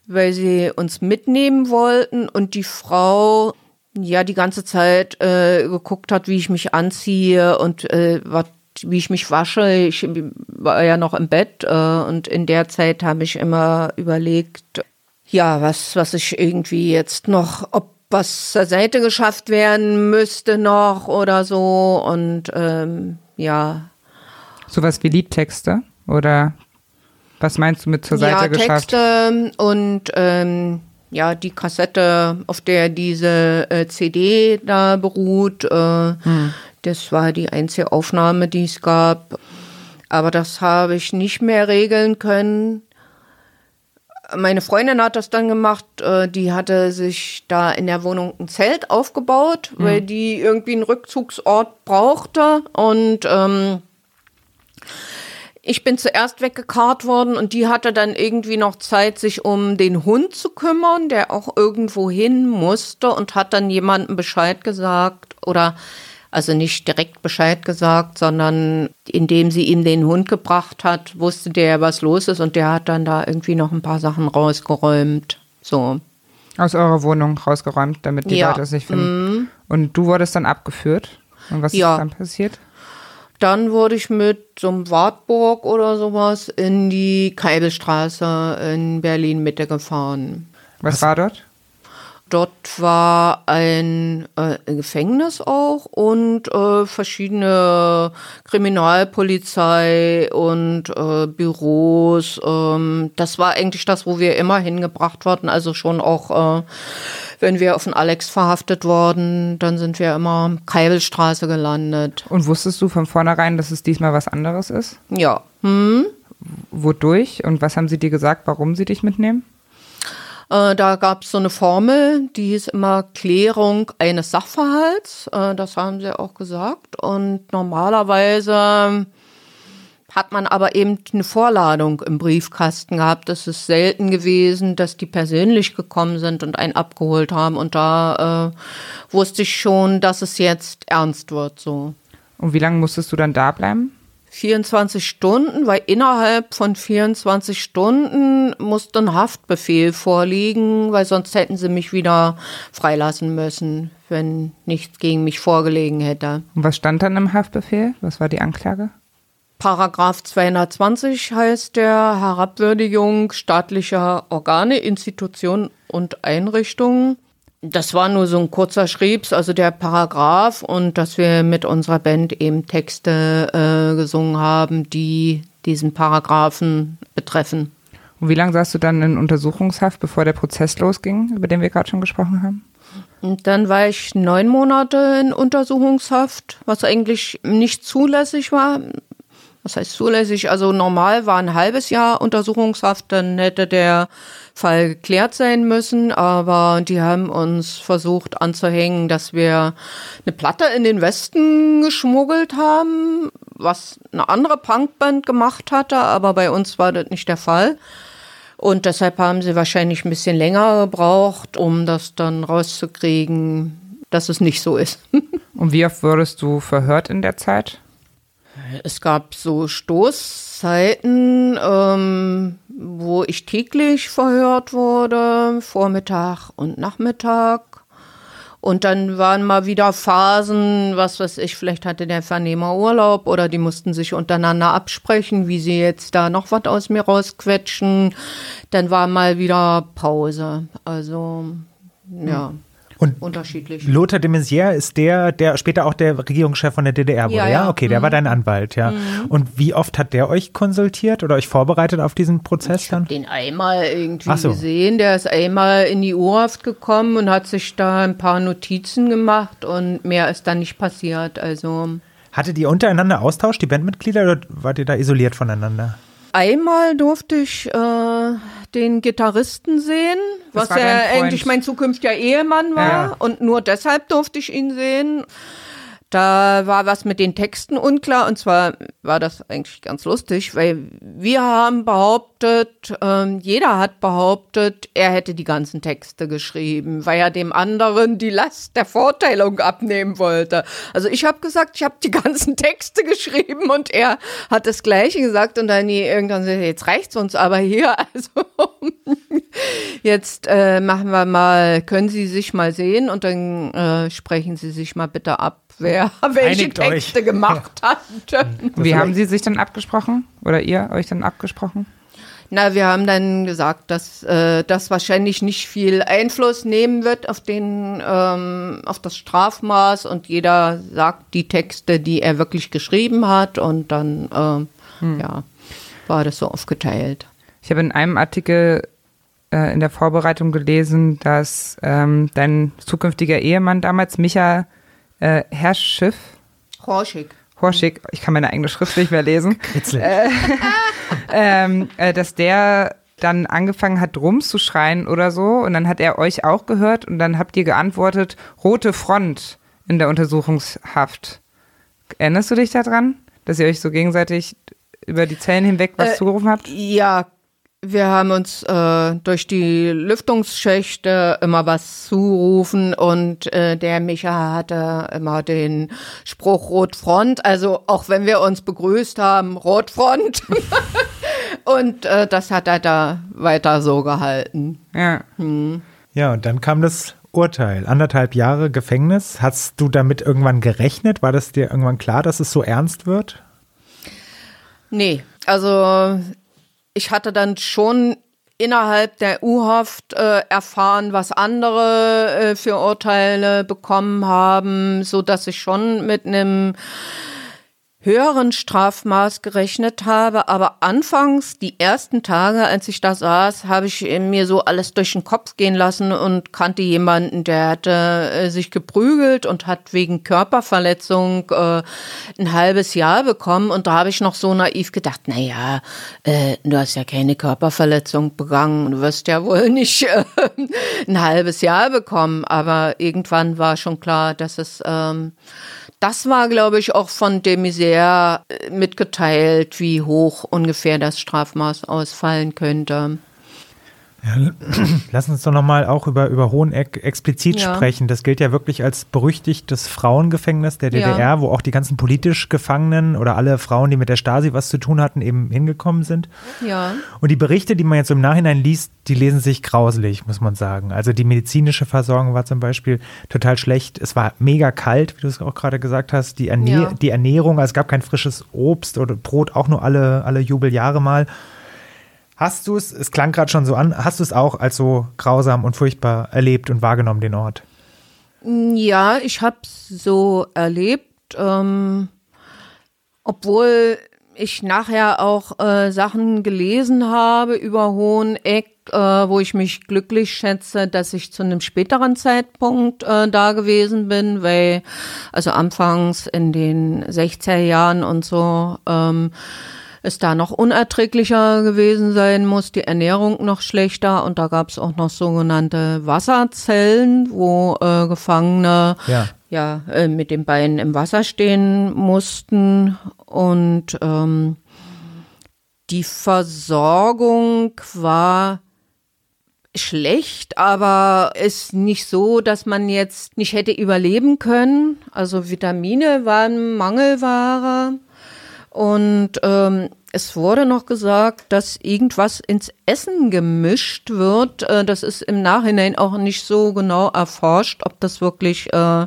weil sie uns mitnehmen wollten und die Frau ja die ganze Zeit äh, geguckt hat, wie ich mich anziehe und äh, was wie ich mich wasche. Ich war ja noch im Bett äh, und in der Zeit habe ich immer überlegt, ja, was, was ich irgendwie jetzt noch, ob was zur Seite geschafft werden müsste noch oder so und ähm, ja. Sowas wie Liedtexte oder Was meinst du mit zur Seite ja, geschafft? Texte und ähm, ja, die Kassette, auf der diese äh, CD da beruht, äh, das war die einzige Aufnahme, die es gab. Aber das habe ich nicht mehr regeln können. Meine Freundin hat das dann gemacht, äh, die hatte sich da in der Wohnung ein Zelt aufgebaut, weil die irgendwie einen Rückzugsort brauchte und ähm, ich bin zuerst weggekarrt worden und die hatte dann irgendwie noch Zeit, sich um den Hund zu kümmern, der auch irgendwo hin musste und hat dann jemandem Bescheid gesagt oder also nicht direkt Bescheid gesagt, sondern indem sie ihm den Hund gebracht hat, wusste der, was los ist und der hat dann da irgendwie noch ein paar Sachen rausgeräumt. So. Aus eurer Wohnung rausgeräumt, damit die Ja. Leute es nicht finden. Und du wurdest dann abgeführt. Und was Ja. ist dann passiert? Dann wurde ich mit so einem Wartburg oder sowas in die Keibelstraße in Berlin Mitte gefahren. Was, war dort? Dort war ein äh, Gefängnis auch und äh, verschiedene Kriminalpolizei und äh, Büros. Ähm, das war eigentlich das, wo wir immer hingebracht wurden. Also schon auch, äh, wenn wir auf den Alex verhaftet wurden, dann sind wir immer Keibelstraße gelandet. Und wusstest du von vornherein, dass es diesmal was anderes ist? Ja. Hm? Wodurch? Und was haben sie dir gesagt, warum sie dich mitnehmen? Äh, da gab es so eine Formel, die hieß immer Klärung eines Sachverhalts. Äh, das haben sie auch gesagt. Und normalerweise hat man aber eben eine Vorladung im Briefkasten gehabt. Es ist selten gewesen, dass die persönlich gekommen sind und einen abgeholt haben. Und da äh, wusste ich schon, dass es jetzt ernst wird. So. Und wie lange musstest du dann da bleiben? 24 Stunden, weil innerhalb von 24 Stunden musste ein Haftbefehl vorliegen, weil sonst hätten sie mich wieder freilassen müssen, wenn nichts gegen mich vorgelegen hätte. Und was stand dann im Haftbefehl? Was war die Anklage? Paragraph 220 heißt der Herabwürdigung staatlicher Organe, Institutionen und Einrichtungen. Das war nur so ein kurzer Schriebs, also der Paragraph und dass wir mit unserer Band eben Texte äh, gesungen haben, die diesen Paragraphen betreffen. Und wie lange saßt du dann in Untersuchungshaft, bevor der Prozess losging, über den wir gerade schon gesprochen haben? Und dann war ich neun Monate in Untersuchungshaft, was eigentlich nicht zulässig war. Was heißt zulässig? Also normal war ein halbes Jahr Untersuchungshaft, dann hätte der Fall geklärt sein müssen, aber die haben uns versucht anzuhängen, dass wir eine Platte in den Westen geschmuggelt haben, was eine andere Punkband gemacht hatte, aber bei uns war das nicht der Fall. Und deshalb haben sie wahrscheinlich ein bisschen länger gebraucht, um das dann rauszukriegen, dass es nicht so ist. Und wie oft wurdest du verhört in der Zeit? Es gab so Stoßzeiten, ähm, wo ich täglich verhört wurde, Vormittag und Nachmittag. Und dann waren mal wieder Phasen, was weiß ich, vielleicht hatte der Vernehmer Urlaub oder die mussten sich untereinander absprechen, wie sie jetzt da noch was aus mir rausquetschen. Dann war mal wieder Pause. Also, ja, Und unterschiedlich. Lothar de Maizière ist der, der später auch der Regierungschef von der DDR wurde, ja? Ja. Okay, der war dein Anwalt, ja. Und wie oft hat der euch konsultiert oder euch vorbereitet auf diesen Prozess dann? den einmal irgendwie so. gesehen. Der ist einmal in die Urhaft gekommen und hat sich da ein paar Notizen gemacht und mehr ist dann nicht passiert. Also Hattet ihr untereinander Austausch, die Bandmitglieder, oder wart ihr da isoliert voneinander? einmal durfte ich äh, den Gitarristen sehen, Das was Freund. eigentlich mein zukünftiger Ehemann war. Ja. Und nur deshalb durfte ich ihn sehen. Da war was mit den Texten unklar und zwar war das eigentlich ganz lustig, weil wir haben behauptet, ähm, jeder hat behauptet, er hätte die ganzen Texte geschrieben, weil er dem anderen die Last der Vorteilung abnehmen wollte. Also ich habe gesagt, ich habe die ganzen Texte geschrieben und er hat das Gleiche gesagt und dann irgendwann jetzt reicht's uns aber hier. Also jetzt äh, machen wir mal, können Sie sich mal sehen und dann äh, sprechen Sie sich mal bitte ab, wer welche Einigt euch. Texte gemacht hat. Wie haben sie sich dann abgesprochen? Oder ihr euch dann abgesprochen? Na, wir haben dann gesagt, dass äh, das wahrscheinlich nicht viel Einfluss nehmen wird auf den ähm, auf das Strafmaß und jeder sagt die Texte, die er wirklich geschrieben hat und dann ähm, ja war das so aufgeteilt. Ich habe in einem Artikel äh, in der Vorbereitung gelesen, dass ähm, dein zukünftiger Ehemann damals, Micha äh, Herrschiff, Horschig. Horschig, ich kann meine eigene Schrift nicht mehr lesen, äh, ähm, äh, dass der dann angefangen hat, Drums zu schreien oder so und dann hat er euch auch gehört und dann habt ihr geantwortet, rote Front in der Untersuchungshaft. Erinnerst du dich daran, dass ihr euch so gegenseitig über die Zellen hinweg was Äh, zugerufen habt? Ja, wir haben uns äh, durch die Lüftungsschächte immer was zurufen und äh, der Micha hatte immer den Spruch Rotfront. Also auch wenn wir uns begrüßt haben, Rotfront. und äh, das hat er da weiter so gehalten. Ja. Ja, und dann kam das Urteil. Anderthalb Jahre Gefängnis. Hast du damit irgendwann gerechnet? War das dir irgendwann klar, dass es so ernst wird? Nee, also ich hatte dann schon innerhalb der U-Haft äh, erfahren, was andere äh, für Urteile bekommen haben, so dass ich schon mit einem höheren Strafmaß gerechnet habe. Aber anfangs, die ersten Tage, als ich da saß, habe ich mir so alles durch den Kopf gehen lassen und kannte jemanden, der hatte äh, sich geprügelt und hat wegen Körperverletzung äh, ein halbes Jahr bekommen. Und da habe ich noch so naiv gedacht, na ja, äh, du hast ja keine Körperverletzung begangen, du wirst ja wohl nicht äh, ein halbes Jahr bekommen. Aber irgendwann war schon klar, dass es ähm, das war, glaube ich, auch von de Maizière äh, mitgeteilt, wie hoch ungefähr das Strafmaß ausfallen könnte. Lass uns doch nochmal auch über, über Hoheneck explizit Ja. sprechen. Das gilt ja wirklich als berüchtigtes Frauengefängnis der Ja. DDR, wo auch die ganzen politisch Gefangenen oder alle Frauen, die mit der Stasi was zu tun hatten, eben hingekommen sind. Ja. Und die Berichte, die man jetzt im Nachhinein liest, die lesen sich grauselig, muss man sagen. Also die medizinische Versorgung war zum Beispiel total schlecht. Es war mega kalt, wie du es auch gerade gesagt hast. Die, Erne Ja. die Ernährung, also es gab kein frisches Obst oder Brot, auch nur alle, alle Jubeljahre mal. Hast du es, es klang gerade schon so an, hast du es auch als so grausam und furchtbar erlebt und wahrgenommen, den Ort? Ja, ich habe es so erlebt, ähm, obwohl ich nachher auch äh, Sachen gelesen habe über Hoheneck, äh, wo ich mich glücklich schätze, dass ich zu einem späteren Zeitpunkt äh, da gewesen bin, weil also anfangs in den 60er Jahren und so ähm, es da noch unerträglicher gewesen sein muss, die Ernährung noch schlechter und da gab es auch noch sogenannte Wasserzellen, wo äh, Gefangene Ja. ja, äh, mit den Beinen im Wasser stehen mussten und ähm, die Versorgung war schlecht, aber ist nicht so, dass man jetzt nicht hätte überleben können. Also Vitamine waren Mangelware und ähm, es wurde noch gesagt, dass irgendwas ins Essen gemischt wird. Äh, das ist im Nachhinein auch nicht so genau erforscht, ob das wirklich äh,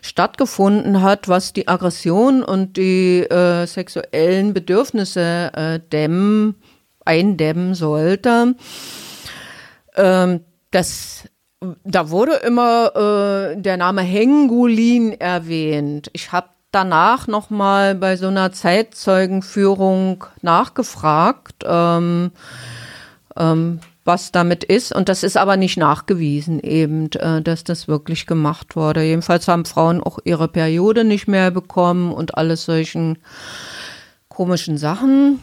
stattgefunden hat, was die Aggression und die äh, sexuellen Bedürfnisse äh, dämmen, eindämmen sollte. Ähm, das da wurde immer äh, der Name Hengulin erwähnt. Ich habe danach noch mal bei so einer Zeitzeugenführung nachgefragt, ähm, ähm, was damit ist. Und das ist aber nicht nachgewiesen, eben, äh, dass das wirklich gemacht wurde. Jedenfalls haben Frauen auch ihre Periode nicht mehr bekommen und alles solchen komischen Sachen.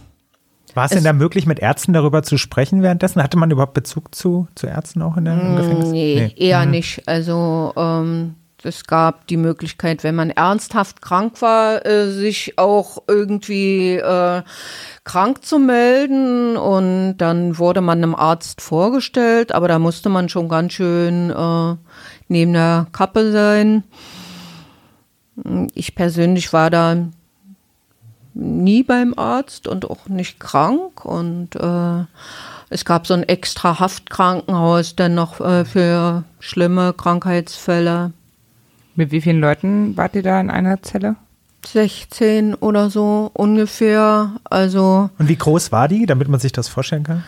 War es, Es- denn da möglich, mit Ärzten darüber zu sprechen währenddessen? Hatte man überhaupt Bezug zu, zu Ärzten auch in der, im Gefängnis? Mm, Nee, eher nicht. Also ähm, es gab die Möglichkeit, wenn man ernsthaft krank war, äh, sich auch irgendwie äh, krank zu melden und dann wurde man einem Arzt vorgestellt, aber da musste man schon ganz schön äh, neben der Kappe sein. Ich persönlich war da nie beim Arzt und auch nicht krank und äh, es gab so ein extra Haftkrankenhaus dann noch äh, für schlimme Krankheitsfälle. Mit wie vielen Leuten wart ihr da in einer Zelle? 16 oder so ungefähr. Also Und wie groß war die, damit man sich das vorstellen kann?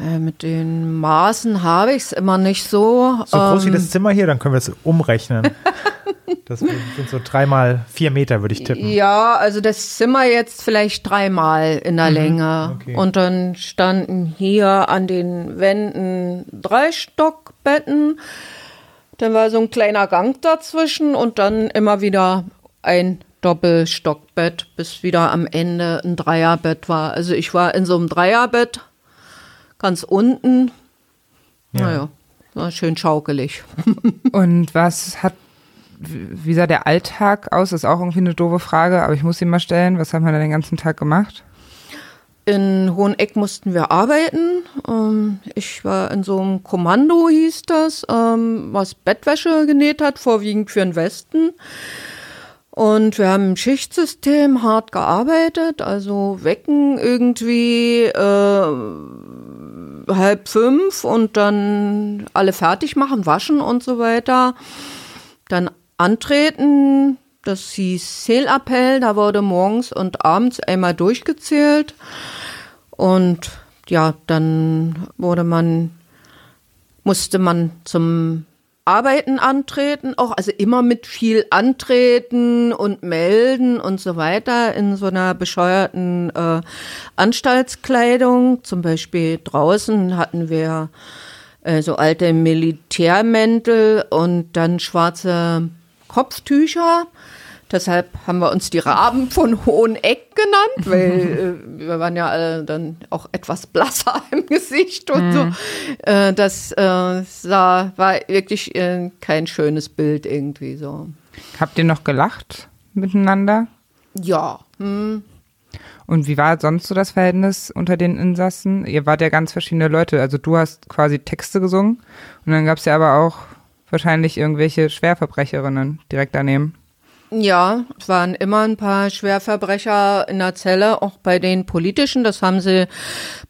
äh, mit den Maßen habe ich es immer nicht so. So groß wie Ähm, das Zimmer hier, dann können wir es umrechnen. Das sind so dreimal vier Meter, würde ich tippen. Ja, also das Zimmer jetzt vielleicht dreimal in der Länge. okay. Und dann standen hier an den Wänden drei Stockbetten. Dann war so ein kleiner Gang dazwischen und dann immer wieder ein Doppelstockbett, bis wieder am Ende ein Dreierbett war. Also ich war in so einem Dreierbett ganz unten. Ja. Naja, war schön schaukelig. Und was hat, wie sah der Alltag aus? Das ist auch irgendwie eine doofe Frage, aber ich muss sie mal stellen. Was haben wir da den ganzen Tag gemacht? In Hoheneck mussten wir arbeiten. Ähm, ich war in so einem Kommando, hieß das, ähm, was Bettwäsche genäht hat, vorwiegend für den Westen. Und wir haben im Schichtsystem hart gearbeitet, also wecken irgendwie äh, halb fünf und dann alle fertig machen, waschen und so weiter. Dann antreten, das hieß Zählappell, da wurde morgens und abends einmal durchgezählt. Und ja, dann wurde man, musste man zum Arbeiten antreten, auch also immer mit viel antreten und melden und so weiter in so einer bescheuerten äh, Anstaltskleidung. Zum Beispiel draußen hatten wir äh, so alte Militärmäntel und dann schwarze Kopftücher. Deshalb haben wir uns die Raben von Hoheneck genannt, weil äh, wir waren ja alle dann auch etwas blasser im Gesicht und so. Äh, das äh, sah, war wirklich äh, kein schönes Bild irgendwie so. Habt ihr noch gelacht miteinander? Ja, hm. Und wie war sonst so das Verhältnis unter den Insassen? Ihr wart ja ganz verschiedene Leute. Also du hast quasi Texte gesungen und dann gab es ja aber auch wahrscheinlich irgendwelche Schwerverbrecherinnen direkt daneben. Ja, es waren immer ein paar Schwerverbrecher in der Zelle, auch bei den politischen. Das haben sie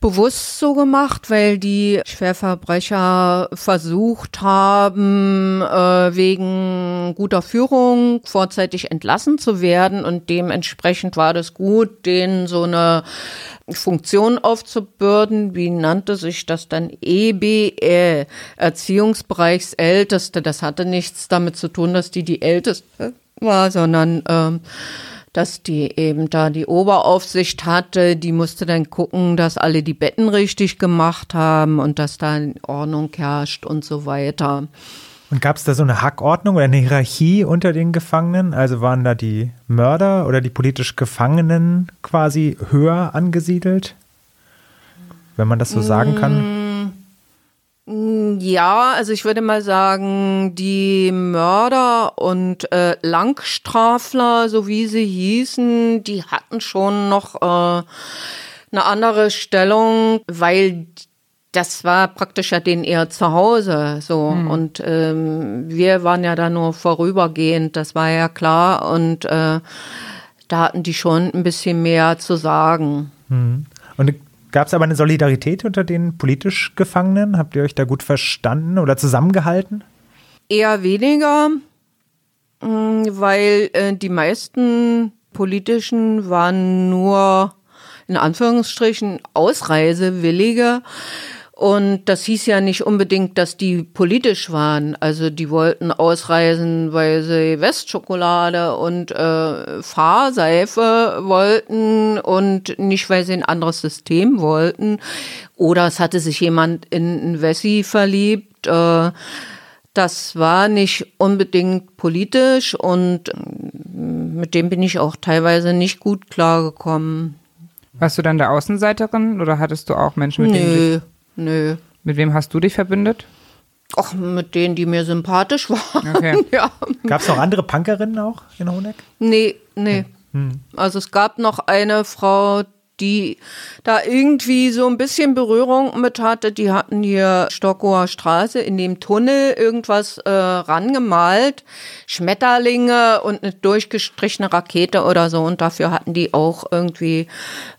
bewusst so gemacht, weil die Schwerverbrecher versucht haben, äh, wegen guter Führung vorzeitig entlassen zu werden. Und dementsprechend war das gut, denen so eine Funktion aufzubürden. Wie nannte sich das dann? EBL, Erziehungsbereichsälteste. Das hatte nichts damit zu tun, dass die die Älteste war, sondern ähm, dass die eben da die Oberaufsicht hatte, die musste dann gucken, dass alle die Betten richtig gemacht haben und dass da in Ordnung herrscht und so weiter. Und gab es da so eine Hackordnung oder eine Hierarchie unter den Gefangenen? Also waren da die Mörder oder die politisch Gefangenen quasi höher angesiedelt? Wenn man das so sagen kann. Ja, also ich würde mal sagen, die Mörder und äh, Langstrafler, so wie sie hießen, die hatten schon noch äh, eine andere Stellung, weil das war praktisch ja denen eher zu Hause so. Und ähm, wir waren ja da nur vorübergehend, das war ja klar. Und äh, da hatten die schon ein bisschen mehr zu sagen. Und gab es aber eine Solidarität unter den politisch Gefangenen? Habt ihr euch da gut verstanden oder zusammengehalten? Eher weniger, mh, weil äh, die meisten politischen waren nur in Anführungsstrichen Ausreisewillige. Und das hieß ja nicht unbedingt, dass die politisch waren. Also die wollten ausreisen, weil sie Westschokolade und äh, Fahrseife wollten und nicht, weil sie ein anderes System wollten. Oder es hatte sich jemand in ein Wessi verliebt. Äh, das war nicht unbedingt politisch und mm, mit dem bin ich auch teilweise nicht gut klargekommen. Warst du dann der Außenseiterin oder hattest du auch Menschen, mit denen du Nö, mit wem hast du dich verbündet? Ach, mit denen, die mir sympathisch waren. Okay. Ja. Gab es noch andere Punkerinnen auch in Honeck? Nee, nee. Also es gab noch eine Frau, die da irgendwie so ein bisschen Berührung mit hatte. Die hatten hier Stockower Straße in dem Tunnel irgendwas äh, rangemalt. Schmetterlinge und eine durchgestrichene Rakete oder so. Und dafür hatten die auch irgendwie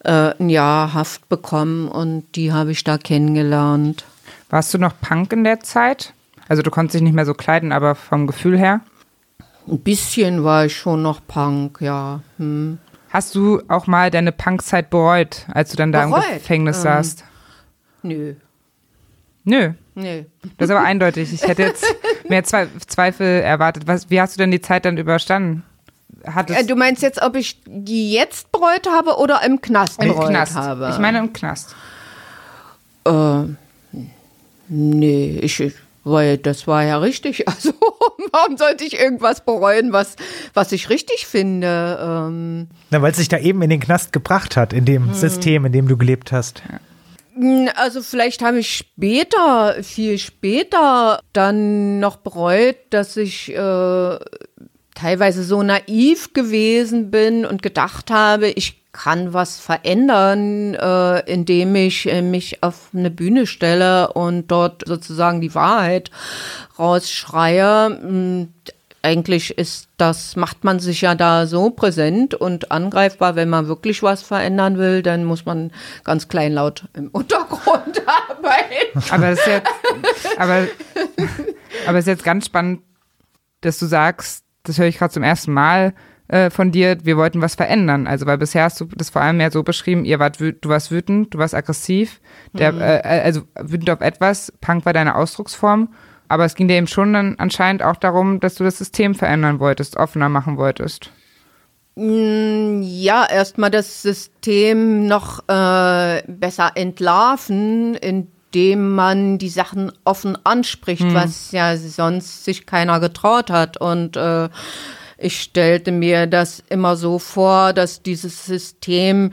äh, ein Jahr Haft bekommen. Und die habe ich da kennengelernt. Warst du noch Punk in der Zeit? Also du konntest dich nicht mehr so kleiden, aber vom Gefühl her? Ein bisschen war ich schon noch Punk, ja. Hm. Hast du auch mal deine Punkzeit bereut, als du dann da Bereut? im Gefängnis Ähm. saßt? Nö, Nö, nee. das ist aber eindeutig. Ich hätte jetzt mehr Zweifel erwartet. Was, wie hast du denn die Zeit dann überstanden? Hattest äh, du meinst jetzt, ob ich die jetzt bereut habe oder im Knast Im Knast. habe? Ich meine im Knast. Äh, nee, ich, weil das war ja richtig. Also warum sollte ich irgendwas bereuen, was, was ich richtig finde? Ähm, Na, weil es sich da eben in den Knast gebracht hat, in dem hm. System, in dem du gelebt hast. Hm, also vielleicht habe ich später, viel später dann noch bereut, dass ich äh, teilweise so naiv gewesen bin und gedacht habe, ich kann was verändern, äh, indem ich äh, mich auf eine Bühne stelle und dort sozusagen die Wahrheit rausschreie. Hm, eigentlich ist das, macht man sich ja da so präsent und angreifbar, wenn man wirklich was verändern will, dann muss man ganz kleinlaut im Untergrund arbeiten. Aber es ist jetzt, aber, aber es ist jetzt ganz spannend, dass du sagst, das höre ich gerade zum ersten Mal, äh, von dir, wir wollten was verändern. Also weil bisher hast du das vor allem mehr so beschrieben, ihr wart du warst wütend, du warst aggressiv, der, mhm. äh, also wütend auf etwas, Punk war deine Ausdrucksform. Aber es ging dir eben schon dann anscheinend auch darum, dass du das System verändern wolltest, offener machen wolltest. Mm, ja, erstmal das System noch äh, besser entlarven, indem man die Sachen offen anspricht, hm. was ja sonst sich keiner getraut hat. Und äh, ich stellte mir das immer so vor, dass dieses System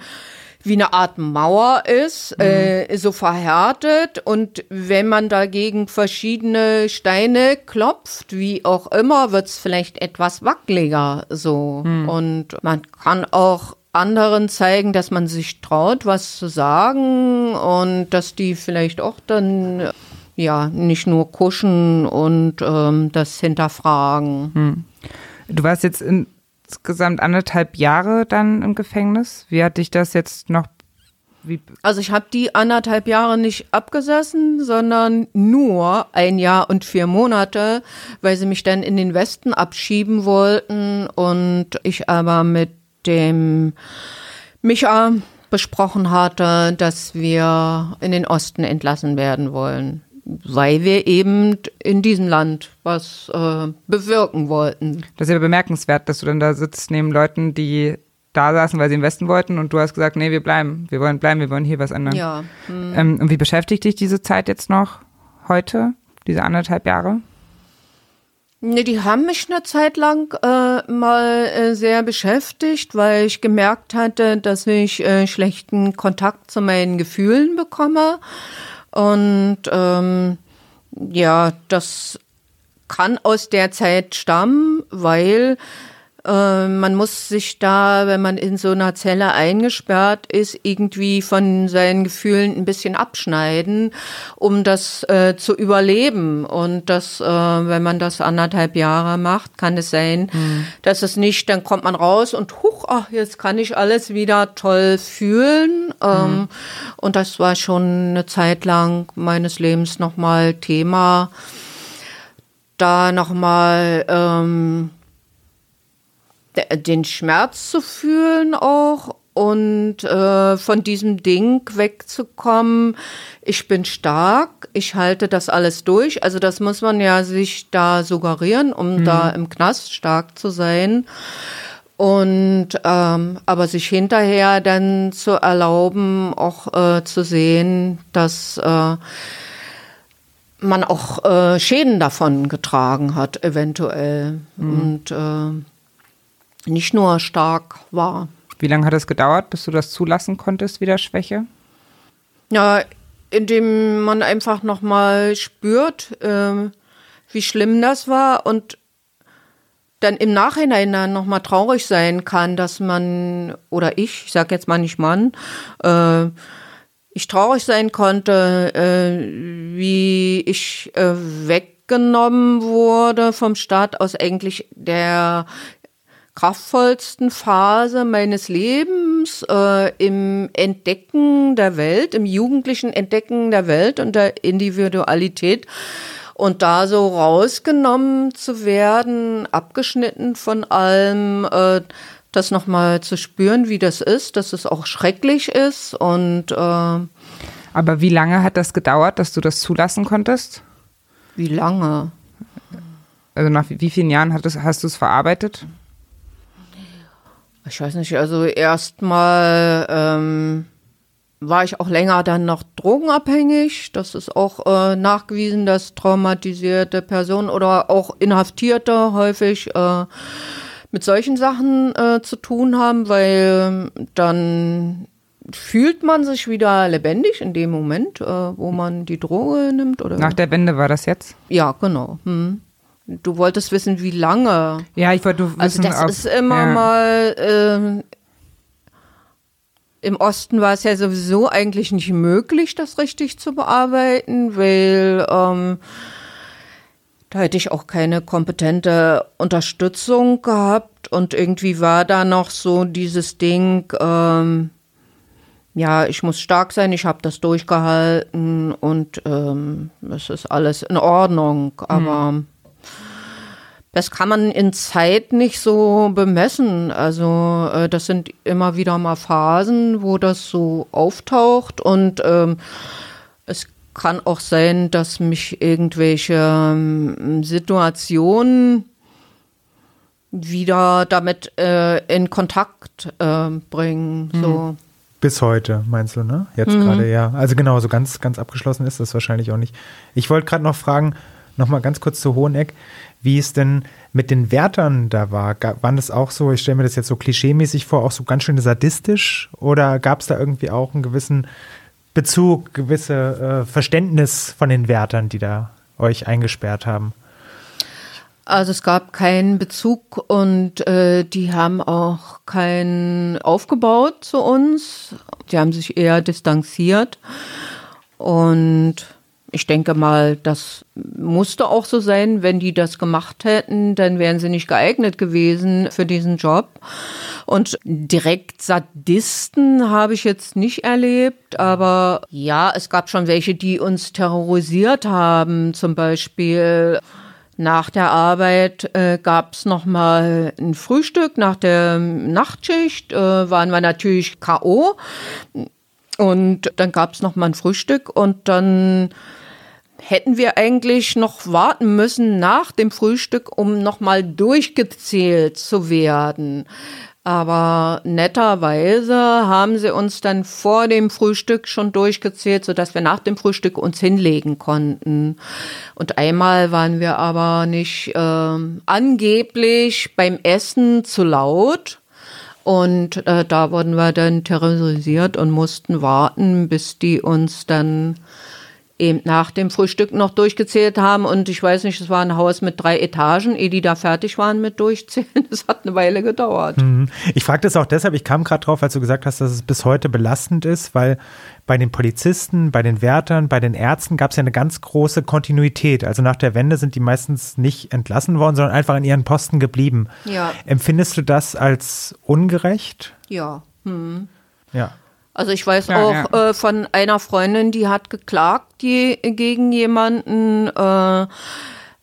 wie eine Art Mauer ist, mhm. äh, so verhärtet. Und wenn man dagegen verschiedene Steine klopft, wie auch immer, wird es vielleicht etwas wackeliger so. Mhm. Und man kann auch anderen zeigen, dass man sich traut, was zu sagen und dass die vielleicht auch dann ja nicht nur kuschen und ähm, das hinterfragen. Mhm. Du warst jetzt insgesamt anderthalb Jahre dann im Gefängnis. Wie hat dich das jetzt noch also ich habe die anderthalb Jahre nicht abgesessen, sondern nur ein Jahr und vier Monate, weil sie mich dann in den Westen abschieben wollten und ich aber mit dem Micha besprochen hatte, dass wir in den Osten entlassen werden wollen weil wir eben in diesem Land was äh, bewirken wollten. Das ist ja bemerkenswert, dass du dann da sitzt neben Leuten, die da saßen, weil sie im Westen wollten und du hast gesagt, nee, wir bleiben, wir wollen bleiben, wir wollen hier was ändern. Ja. Hm. Ähm, und wie beschäftigt dich diese Zeit jetzt noch heute, diese anderthalb Jahre? Nee, die haben mich eine Zeit lang äh, mal äh, sehr beschäftigt, weil ich gemerkt hatte, dass ich äh, schlechten Kontakt zu meinen Gefühlen bekomme und ähm, ja, das kann aus der Zeit stammen, weil äh, man muss sich da, wenn man in so einer Zelle eingesperrt ist, irgendwie von seinen Gefühlen ein bisschen abschneiden, um das äh, zu überleben. Und das, äh, wenn man das anderthalb Jahre macht, kann es sein, mhm. dass es nicht, dann kommt man raus und huch, ach, jetzt kann ich alles wieder toll fühlen. Ähm, mhm. Und das war schon eine Zeit lang meines Lebens nochmal Thema da nochmal ähm, den Schmerz zu fühlen auch und äh, von diesem Ding wegzukommen. Ich bin stark, ich halte das alles durch. Also das muss man ja sich da suggerieren, um mhm. da im Knast stark zu sein. Und ähm, aber sich hinterher dann zu erlauben, auch äh, zu sehen, dass äh, man auch äh, Schäden davon getragen hat, eventuell. Mhm. Und äh, nicht nur stark war. Wie lange hat es gedauert, bis du das zulassen konntest, wieder Schwäche? Ja, indem man einfach nochmal spürt, äh, wie schlimm das war und dann im Nachhinein dann nochmal traurig sein kann, dass man, oder ich, ich sag jetzt mal nicht Mann, äh, ich traurig sein konnte, äh, wie ich äh, weggenommen wurde vom Staat aus eigentlich der kraftvollsten Phase meines Lebens äh, im Entdecken der Welt, im jugendlichen Entdecken der Welt und der Individualität. Und da so rausgenommen zu werden, abgeschnitten von allem, äh, das nochmal zu spüren, wie das ist, dass es auch schrecklich ist und äh, aber wie lange hat das gedauert, dass du das zulassen konntest? Wie lange? Also nach wie vielen Jahren hast, hast du es verarbeitet? Ich weiß nicht, also erstmal ähm, war ich auch länger dann noch drogenabhängig. Das ist auch äh, nachgewiesen, dass traumatisierte Personen oder auch Inhaftierte häufig äh, mit solchen Sachen äh, zu tun haben, weil dann fühlt man sich wieder lebendig in dem Moment, äh, wo man die Droge nimmt. Oder? Nach der Wende war das jetzt? Ja, genau. Hm. Du wolltest wissen, wie lange. Ja, ich wollte wissen. Also das ob, ist immer ja. mal. Äh, Im Osten war es ja sowieso eigentlich nicht möglich, das richtig zu bearbeiten, weil ähm, da hätte ich auch keine kompetente Unterstützung gehabt und irgendwie war da noch so dieses Ding. Ähm, ja, ich muss stark sein, ich habe das durchgehalten und ähm, es ist alles in Ordnung, aber Hm. Das kann man in Zeit nicht so bemessen. Also äh, das sind immer wieder mal Phasen, wo das so auftaucht und ähm, es kann auch sein, dass mich irgendwelche ähm, Situationen wieder damit äh, in Kontakt äh, bringen. So. Bis heute, meinst du, ne? Jetzt Mhm. gerade, ja. Also genau, so ganz, ganz abgeschlossen ist das wahrscheinlich auch nicht. Ich wollte gerade noch fragen, nochmal ganz kurz zu Hoheneck, wie es denn mit den Wärtern da war. Waren das auch so, ich stelle mir das jetzt so klischeemäßig vor, auch so ganz schön sadistisch? Oder gab es da irgendwie auch einen gewissen Bezug, gewisse äh, Verständnis von den Wärtern, die da euch eingesperrt haben? Also es gab keinen Bezug und äh, die haben auch keinen aufgebaut zu uns. Die haben sich eher distanziert. Und ich denke mal, das musste auch so sein. Wenn die das gemacht hätten, dann wären sie nicht geeignet gewesen für diesen Job. Und direkt Sadisten habe ich jetzt nicht erlebt, aber ja, es gab schon welche, die uns terrorisiert haben. Zum Beispiel nach der Arbeit äh, gab es nochmal ein Frühstück. Nach der Nachtschicht äh, waren wir natürlich K.O. Und dann gab es nochmal ein Frühstück und dann hätten wir eigentlich noch warten müssen nach dem Frühstück, um nochmal durchgezählt zu werden. Aber netterweise haben sie uns dann vor dem Frühstück schon durchgezählt, sodass wir nach dem Frühstück uns hinlegen konnten. Und einmal waren wir aber nicht ähm, angeblich beim Essen zu laut. Und äh, da wurden wir dann terrorisiert und mussten warten, bis die uns dann eben nach dem Frühstück noch durchgezählt haben. Und ich weiß nicht, es war ein Haus mit drei Etagen, ehe die da fertig waren mit Durchzählen. Das hat eine Weile gedauert. Mhm. Ich frage das auch deshalb, ich kam gerade drauf, als du gesagt hast, dass es bis heute belastend ist, weil bei den Polizisten, bei den Wärtern, bei den Ärzten gab es ja eine ganz große Kontinuität. Also nach der Wende sind die meistens nicht entlassen worden, sondern einfach in ihren Posten geblieben. Ja. Empfindest du das als ungerecht? Ja. Hm. Ja. Also ich weiß Ja, auch Äh, von einer Freundin, die hat geklagt die, gegen jemanden, äh,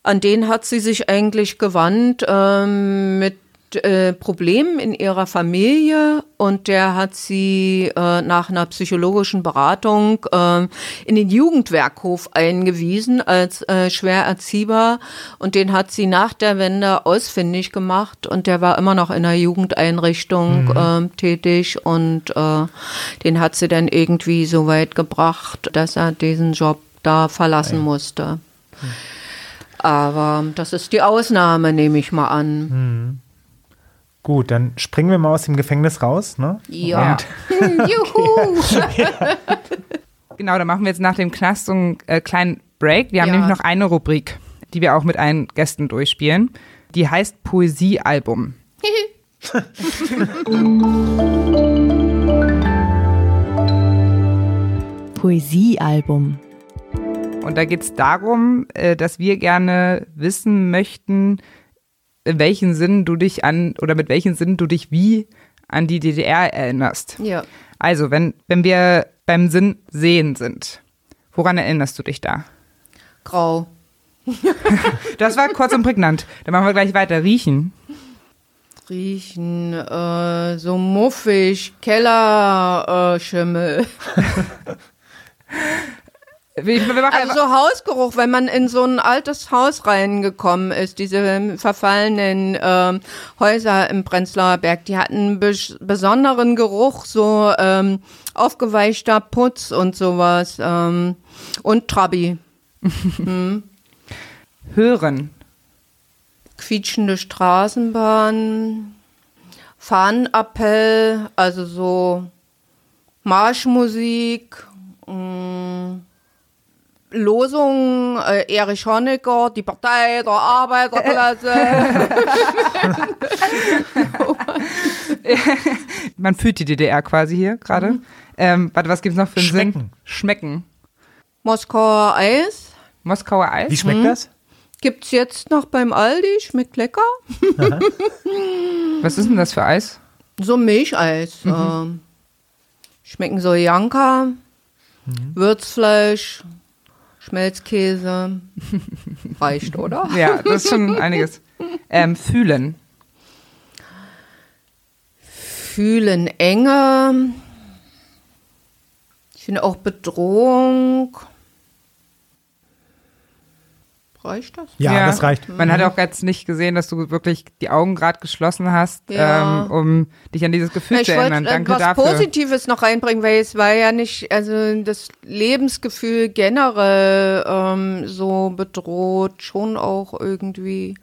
an den hat sie sich eigentlich gewandt ähm, mit äh, Problemen in ihrer Familie und der hat sie äh, nach einer psychologischen Beratung äh, in den Jugendwerkhof eingewiesen als äh, schwer erziehbar und den hat sie nach der Wende ausfindig gemacht und der war immer noch in der Jugendeinrichtung ähm, tätig und äh, den hat sie dann irgendwie so weit gebracht, dass er diesen Job da verlassen musste. Aber das ist die Ausnahme, nehme ich mal an. Gut, dann springen wir mal aus dem Gefängnis raus, ne? Ja. Und Juhu! Genau, dann machen wir jetzt nach dem Knast so einen äh, kleinen Break. Wir haben Ja. nämlich noch eine Rubrik, die wir auch mit allen Gästen durchspielen. Die heißt Poesiealbum. Poesiealbum. Und da geht es darum, äh, dass wir gerne wissen möchten, in welchen Sinn du dich an oder mit welchen Sinn du dich wie an die DDR erinnerst. ja. Also, wenn, wenn wir beim Sinn sehen sind, woran erinnerst du dich da? Grau. Das war kurz und prägnant. Dann machen wir gleich weiter. Riechen. Riechen, äh, so muffig, Kellerschimmel. Äh, Also so Hausgeruch, wenn man in so ein altes Haus reingekommen ist, diese verfallenen ähm, Häuser im Prenzlauer Berg, die hatten einen bes besonderen Geruch, so ähm, aufgeweichter Putz und sowas ähm, und Trabi. hören. quietschende Straßenbahn, Fahnenappell, also so Marschmusik, mh, Losung, äh, Erich Honecker, die Partei der Arbeiterklasse. Man fühlt die DDR quasi hier gerade. Ähm, warte, was gibt's noch für einen Sinn? Schmecken. Schmecken. Moskauer Eis Moskauer Eis. Wie schmeckt das? gibt's jetzt noch beim Aldi, schmeckt lecker. Was ist denn das für Eis? So Milcheis. ähm, schmecken so Janka, Würzfleisch, Schmelzkäse. Reicht, oder? Ja, das ist schon einiges. Ähm, fühlen. Fühlen Enge. Ich finde auch Bedrohung. Reicht das? Ja, das reicht. Man hat auch jetzt nicht gesehen, dass du wirklich die Augen gerade geschlossen hast, Ja. ähm, um dich an dieses Gefühl Ich zu erinnern. Danke was dafür. Positives noch reinbringen, weil es war ja nicht, also das Lebensgefühl generell ähm, so bedroht, schon auch irgendwie.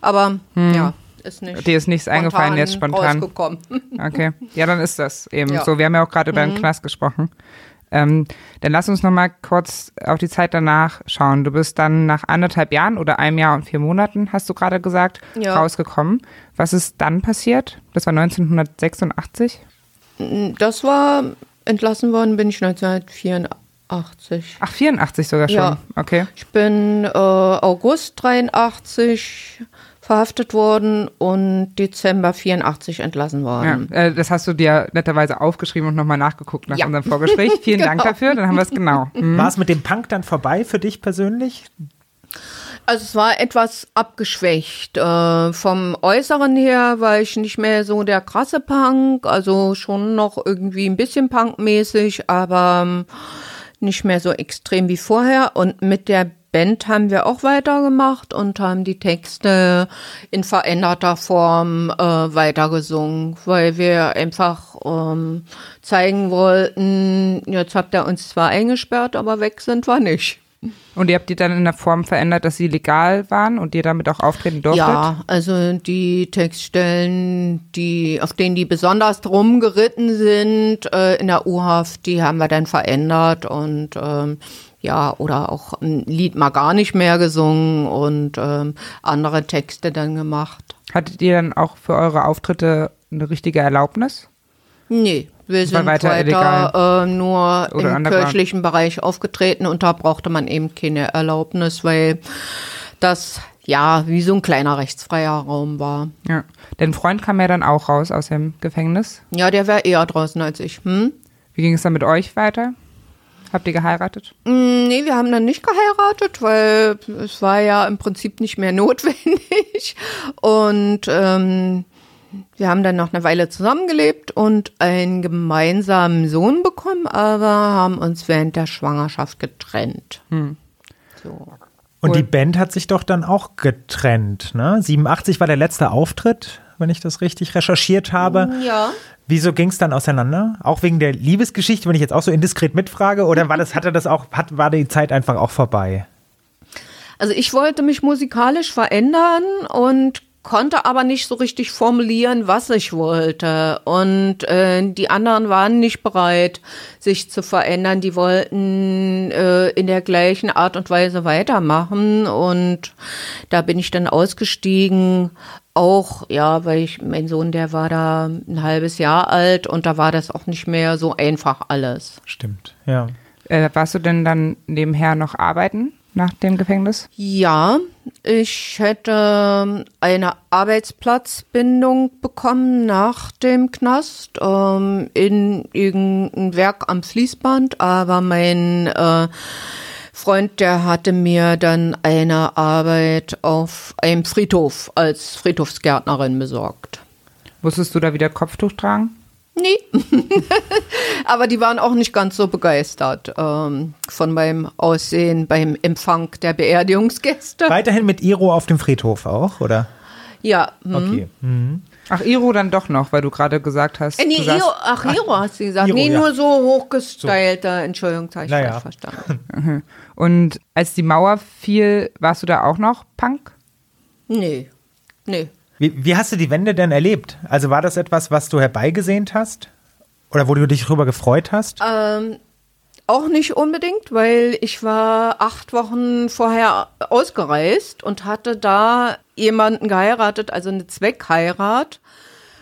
Aber ja, ist nicht. Hm. Dir ist nichts eingefallen jetzt spontan. Rausgekommen. Okay, ja, dann ist das eben Ja. Mhm. so. Wir haben ja auch gerade über den Knast gesprochen. Ähm, dann lass uns noch mal kurz auf die Zeit danach schauen. Du bist dann nach anderthalb Jahren oder einem Jahr und vier Monaten, hast du gerade gesagt, Ja. rausgekommen. Was ist dann passiert? Das war 1986. Das war entlassen worden, bin ich 1984. Ach, 84 sogar schon. Ja. Okay. Ich bin äh, August 83 verhaftet worden und Dezember 84 entlassen Ja, worden. äh, das hast du dir netterweise aufgeschrieben und nochmal nachgeguckt nach Ja. unserem Vorgespräch. Vielen Dank Genau. dafür, dann haben wir es genau. Hm. War es mit dem Punk dann vorbei für dich persönlich? Also es war etwas abgeschwächt. Äh, vom Äußeren her war ich nicht mehr so der krasse Punk, also schon noch irgendwie ein bisschen punkmäßig, aber ähm, nicht mehr so extrem wie vorher. Und mit der Band haben wir auch weitergemacht und haben die Texte in veränderter Form äh, weitergesungen, weil wir einfach ähm, zeigen wollten, jetzt habt ihr uns zwar eingesperrt, aber weg sind wir nicht. Und ihr habt die dann in der Form verändert, dass sie legal waren und ihr damit auch auftreten durftet? Ja, also die Textstellen, die, auf denen die besonders rumgeritten sind äh, in der U-Haft, die haben wir dann verändert und ähm, ja, oder auch ein Lied mal gar nicht mehr gesungen und ähm, andere Texte dann gemacht. Hattet ihr dann auch für eure Auftritte eine richtige Erlaubnis? Nee, wir sind weiter weiter, äh, nur Oder im kirchlichen Bereich aufgetreten und da brauchte man eben keine Erlaubnis, weil das ja wie so ein kleiner rechtsfreier Raum war. Ja. Dein Freund kam ja dann auch raus aus dem Gefängnis. Ja, der wäre eher draußen als ich. Hm? Wie ging es dann mit euch weiter? Habt ihr geheiratet? Mm, Nee, wir haben dann nicht geheiratet, weil es war ja im Prinzip nicht mehr notwendig. Und ähm, wir haben dann noch eine Weile zusammengelebt und einen gemeinsamen Sohn bekommen, aber haben uns während der Schwangerschaft getrennt. So. Und die Band hat sich doch dann auch getrennt, ne? 87 war der letzte Auftritt, wenn ich das richtig recherchiert habe. Ja. Wieso ging es dann auseinander? Auch wegen der Liebesgeschichte, wenn ich jetzt auch so indiskret mitfrage, oder war das, hatte das auch, hat, war die Zeit einfach auch vorbei? Also ich wollte mich musikalisch verändern und konnte aber nicht so richtig formulieren, was ich wollte. Und äh, die anderen waren nicht bereit, sich zu verändern. Die wollten äh, in der gleichen Art und Weise weitermachen. Und da bin ich dann ausgestiegen. Auch, ja, weil ich, mein Sohn, der war da ein halbes Jahr alt und da war das auch nicht mehr so einfach alles. Stimmt, ja. Äh, warst du denn dann nebenher noch arbeiten nach dem Gefängnis? Ja, ich hätte eine Arbeitsplatzbindung bekommen nach dem Knast ähm, in irgendein Werk am Fließband, aber mein äh, Freund, der hatte mir dann eine Arbeit auf einem Friedhof als Friedhofsgärtnerin besorgt. Musstest du da wieder Kopftuch tragen? Nee. Aber die waren auch nicht ganz so begeistert ähm, von meinem Aussehen beim Empfang der Beerdigungsgäste. Weiterhin mit Iro auf dem Friedhof auch, oder? Ja. hm. Okay. Ach, Iro dann doch noch, weil du gerade gesagt hast. Äh, nee, du saßt- Iro, ach, Iro hast du gesagt. Iro, nee, ja. nur so hochgestylter. Entschuldigung, das habe ich Naja. falsch verstanden. Und als die Mauer fiel, warst du da auch noch Punk? Nee, nee. Wie, wie hast du die Wende denn erlebt? Also war das etwas, was du herbeigesehnt hast? Oder wo du dich darüber gefreut hast? Ähm, auch nicht unbedingt, weil ich war acht Wochen vorher ausgereist und hatte da jemanden geheiratet, also eine Zweckheirat.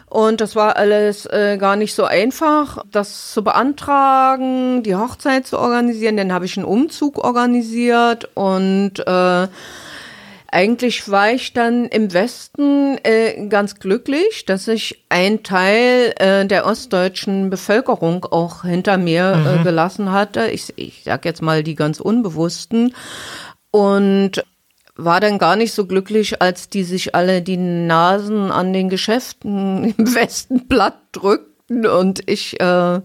Und das war alles äh, gar nicht so einfach, das zu beantragen, die Hochzeit zu organisieren. Dann habe ich einen Umzug organisiert und äh, eigentlich war ich dann im Westen äh, ganz glücklich, dass ich einen Teil äh, der ostdeutschen Bevölkerung auch hinter mir äh, gelassen hatte. Ich, ich sag jetzt mal die ganz Unbewussten. Und war dann gar nicht so glücklich, als die sich alle die Nasen an den Geschäften im Westen platt drückten und ich äh,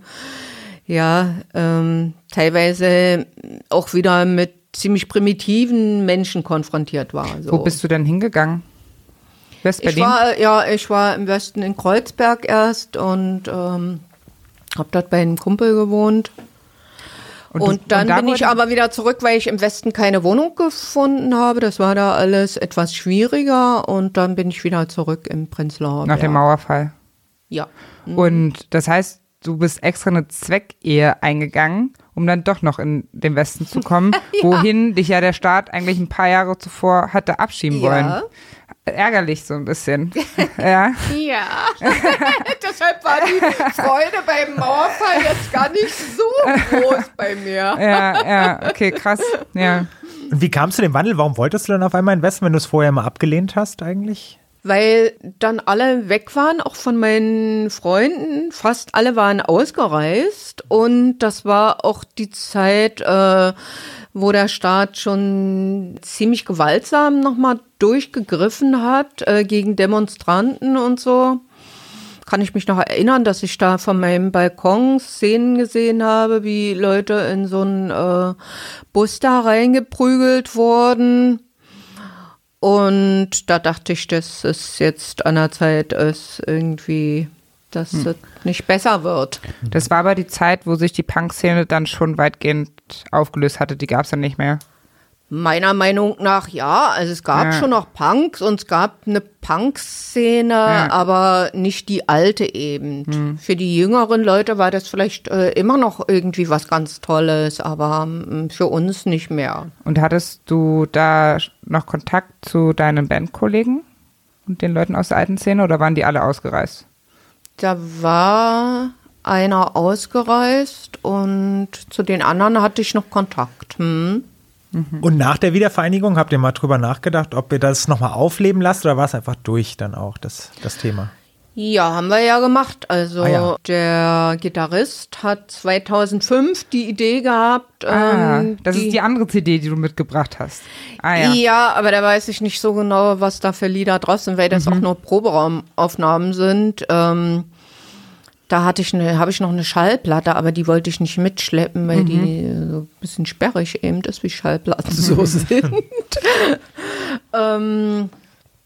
ja ähm, teilweise auch wieder mit ziemlich primitiven Menschen konfrontiert war. So. Wo bist du denn hingegangen? ich West-Berlin? war ja, ich war im Westen in Kreuzberg erst und ähm, habe dort bei einem Kumpel gewohnt. Und, du- dann da bin ich aber wieder zurück, weil ich im Westen keine Wohnung gefunden habe. Das war da alles etwas schwieriger und dann bin ich wieder zurück im Prenzlauer Nach dem. Mauerfall. Ja. Und das heißt, du bist extra eine Zweckehe eingegangen, um dann doch noch in den Westen zu kommen, wohin dich ja der Staat eigentlich ein paar Jahre zuvor hatte abschieben Ja. wollen. Ärgerlich so ein bisschen. ja. Ja. Deshalb war die Freude beim Mauerfall jetzt gar nicht so groß bei mir. Ja, ja, okay, krass. Ja. Und wie kamst du dem Wandel? Warum wolltest du dann auf einmal in den Westen, wenn du es vorher mal abgelehnt hast eigentlich? Weil dann alle weg waren, auch von meinen Freunden. Fast alle waren ausgereist. Und das war auch die Zeit, äh, wo der Staat schon ziemlich gewaltsam nochmal durchgegriffen hat äh, gegen Demonstranten und so. Kann ich mich noch erinnern, dass ich da von meinem Balkon Szenen gesehen habe, wie Leute in so einen äh, Bus da reingeprügelt wurden. Und da dachte ich, dass es jetzt an der Zeit ist, irgendwie, dass es nicht besser wird. Das war aber die Zeit, wo sich die Punk-Szene dann schon weitgehend aufgelöst hatte. Die gab es dann nicht mehr. Meiner Meinung nach ja. Also es gab Ja. schon noch Punks und es gab eine Punk-Szene, Ja. aber nicht die alte eben. Für die jüngeren Leute war das vielleicht äh, immer noch irgendwie was ganz Tolles, aber ähm, für uns nicht mehr. Und hattest du da noch Kontakt zu deinen Bandkollegen und den Leuten aus der alten Szene oder waren die alle ausgereist? Da war einer ausgereist und zu den anderen hatte ich noch Kontakt. Hm? Und nach der Wiedervereinigung habt ihr mal drüber nachgedacht, ob ihr das nochmal aufleben lasst oder war es einfach durch dann auch, das, das Thema? Ja, haben wir ja gemacht. Also Ah, ja. der Gitarrist hat 2005 die Idee gehabt. Ah, ähm, das ist die andere CD, die du mitgebracht hast. Ah ja. ja. aber da weiß ich nicht so genau, was da für Lieder drauf sind, weil das Mhm. auch nur Proberaumaufnahmen sind. Ähm, da hatte ich eine, habe ich noch eine Schallplatte, aber die wollte ich nicht mitschleppen, weil die Mhm. so ein bisschen sperrig eben ist, wie Schallplatten so sind. ähm,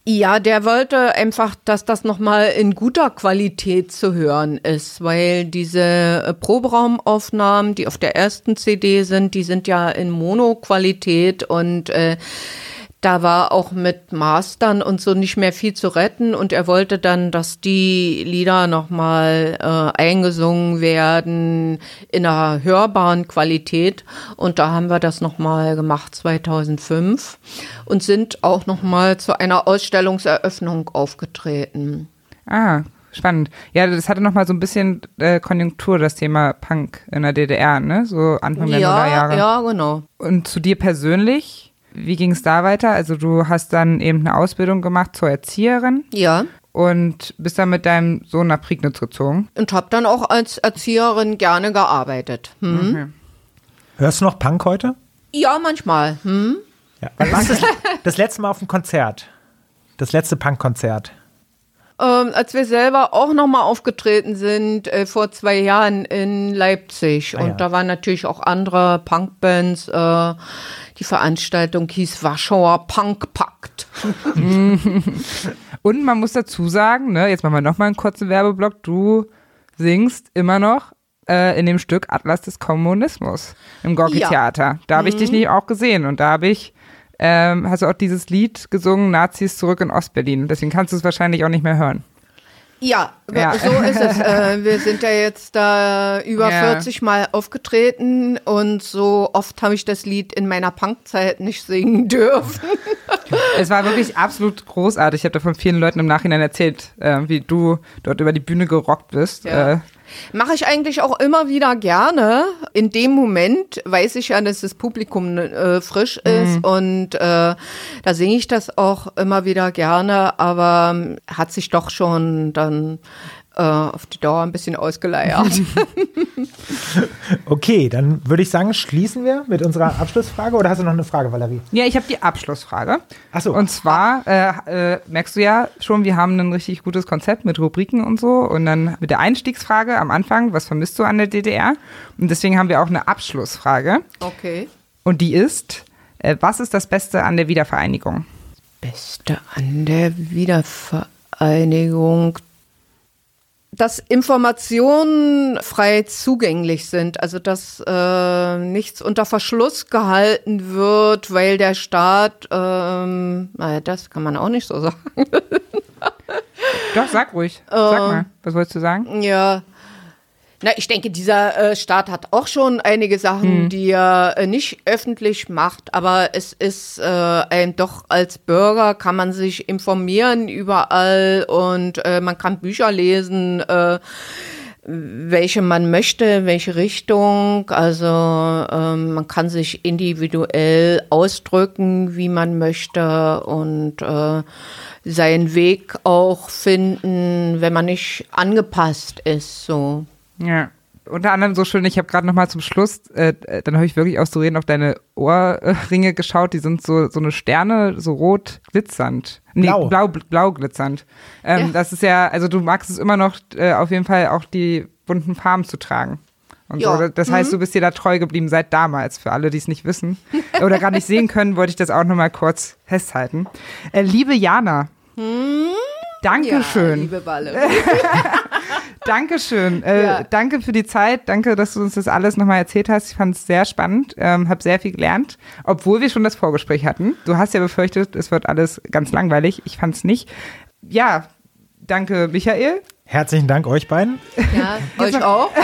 ja, der wollte einfach, dass das nochmal in guter Qualität zu hören ist, weil diese äh, Proberaumaufnahmen, die auf der ersten CD sind, die sind ja in Mono-Qualität und äh, da war auch mit Mastern und so nicht mehr viel zu retten und er wollte dann, dass die Lieder nochmal äh, eingesungen werden in einer hörbaren Qualität und da haben wir das nochmal gemacht 2005 und sind auch nochmal zu einer Ausstellungseröffnung aufgetreten. Ah, spannend. Ja, das hatte nochmal so ein bisschen äh, Konjunktur, das Thema Punk in der DDR, ne? So Anfang der Ja, Nullerjahre. ja, genau. Und zu dir persönlich, wie ging es da weiter? Also du hast dann eben eine Ausbildung gemacht zur Erzieherin Ja. und bist dann mit deinem Sohn nach Prignitz gezogen. Und habe dann auch als Erzieherin gerne gearbeitet. Hm? Hörst du noch Punk heute? Ja, manchmal. Hm? Ja. Wann warst du das, das letzte Mal auf dem Konzert? Das letzte Punk-Konzert? Ähm, als wir selber auch nochmal aufgetreten sind äh, vor zwei Jahren in Leipzig. Ah, und ja. da waren natürlich auch andere Punkbands. Äh, die Veranstaltung hieß Warschauer Punkpakt. Und man muss dazu sagen, ne, jetzt machen wir nochmal einen kurzen Werbeblock, du singst immer noch äh, in dem Stück Atlas des Kommunismus im Gorki-Theater. Da habe ich dich nicht auch gesehen und da habe ich, ähm, hast du auch dieses Lied gesungen, Nazis zurück in Ostberlin. Deswegen kannst du es wahrscheinlich auch nicht mehr hören. Ja, Ja. so ist es. Äh, wir sind ja jetzt da über Ja. 40 Mal aufgetreten und so oft habe ich das Lied in meiner Punkzeit nicht singen dürfen. Es war wirklich absolut großartig. Ich habe da von vielen Leuten im Nachhinein erzählt, äh, wie du dort über die Bühne gerockt bist. Ja. Äh, Mache ich eigentlich auch immer wieder gerne. In dem Moment weiß ich ja, dass das Publikum äh, frisch ist und äh, da singe ich das auch immer wieder gerne, aber ähm, hat sich doch schon dann auf die Dauer ein bisschen ausgeleiert. Okay, dann würde ich sagen, schließen wir mit unserer Abschlussfrage. Oder hast du noch eine Frage, Valerie? Ja, ich habe die Abschlussfrage. Ach so. Und zwar äh, äh, merkst du ja schon, wir haben ein richtig gutes Konzept mit Rubriken und so. Und dann mit der Einstiegsfrage am Anfang, was vermisst du an der DDR? Und deswegen haben wir auch eine Abschlussfrage. okay. Und die ist, äh, was ist das Beste an der Wiedervereinigung? Beste an der Wiedervereinigung, dass Informationen frei zugänglich sind, also dass äh, nichts unter Verschluss gehalten wird, weil der Staat, ähm, naja, das kann man auch nicht so sagen. Doch, sag ruhig. Sag mal, was wolltest du sagen? Ja. Na, ich denke, dieser äh, Staat hat auch schon einige Sachen, die er äh, nicht öffentlich macht, aber es ist äh, ein doch als Bürger kann man sich informieren überall und äh, man kann Bücher lesen, äh, welche man möchte, welche Richtung. Also ähm, man kann sich individuell ausdrücken, wie man möchte und äh, seinen Weg auch finden, wenn man nicht angepasst ist. So. Ja. Unter anderem so schön, ich habe gerade noch mal zum Schluss, äh, äh, dann habe ich wirklich auszureden auf deine Ohrringe geschaut, die sind so, so eine Sterne, so rot glitzernd. Nee, Blau. blau, blau glitzernd. Ähm, Ja. Das ist ja, also du magst es immer noch äh, auf jeden Fall auch die bunten Farben zu tragen. Und Ja. so. Das heißt, du bist dir da treu geblieben seit damals. Für alle, die es nicht wissen oder gar nicht sehen können, wollte ich das auch noch mal kurz festhalten. Äh, liebe Jana, Dankeschön. liebe Balle. Dankeschön. Äh, Ja. Danke für die Zeit. Danke, dass du uns das alles nochmal erzählt hast. Ich fand es sehr spannend. Ähm, hab sehr viel gelernt, obwohl wir schon das Vorgespräch hatten. Du hast ja befürchtet, es wird alles ganz langweilig. Ich fand es nicht. Ja, danke, Michael. Herzlichen Dank euch beiden. Ja, euch auch.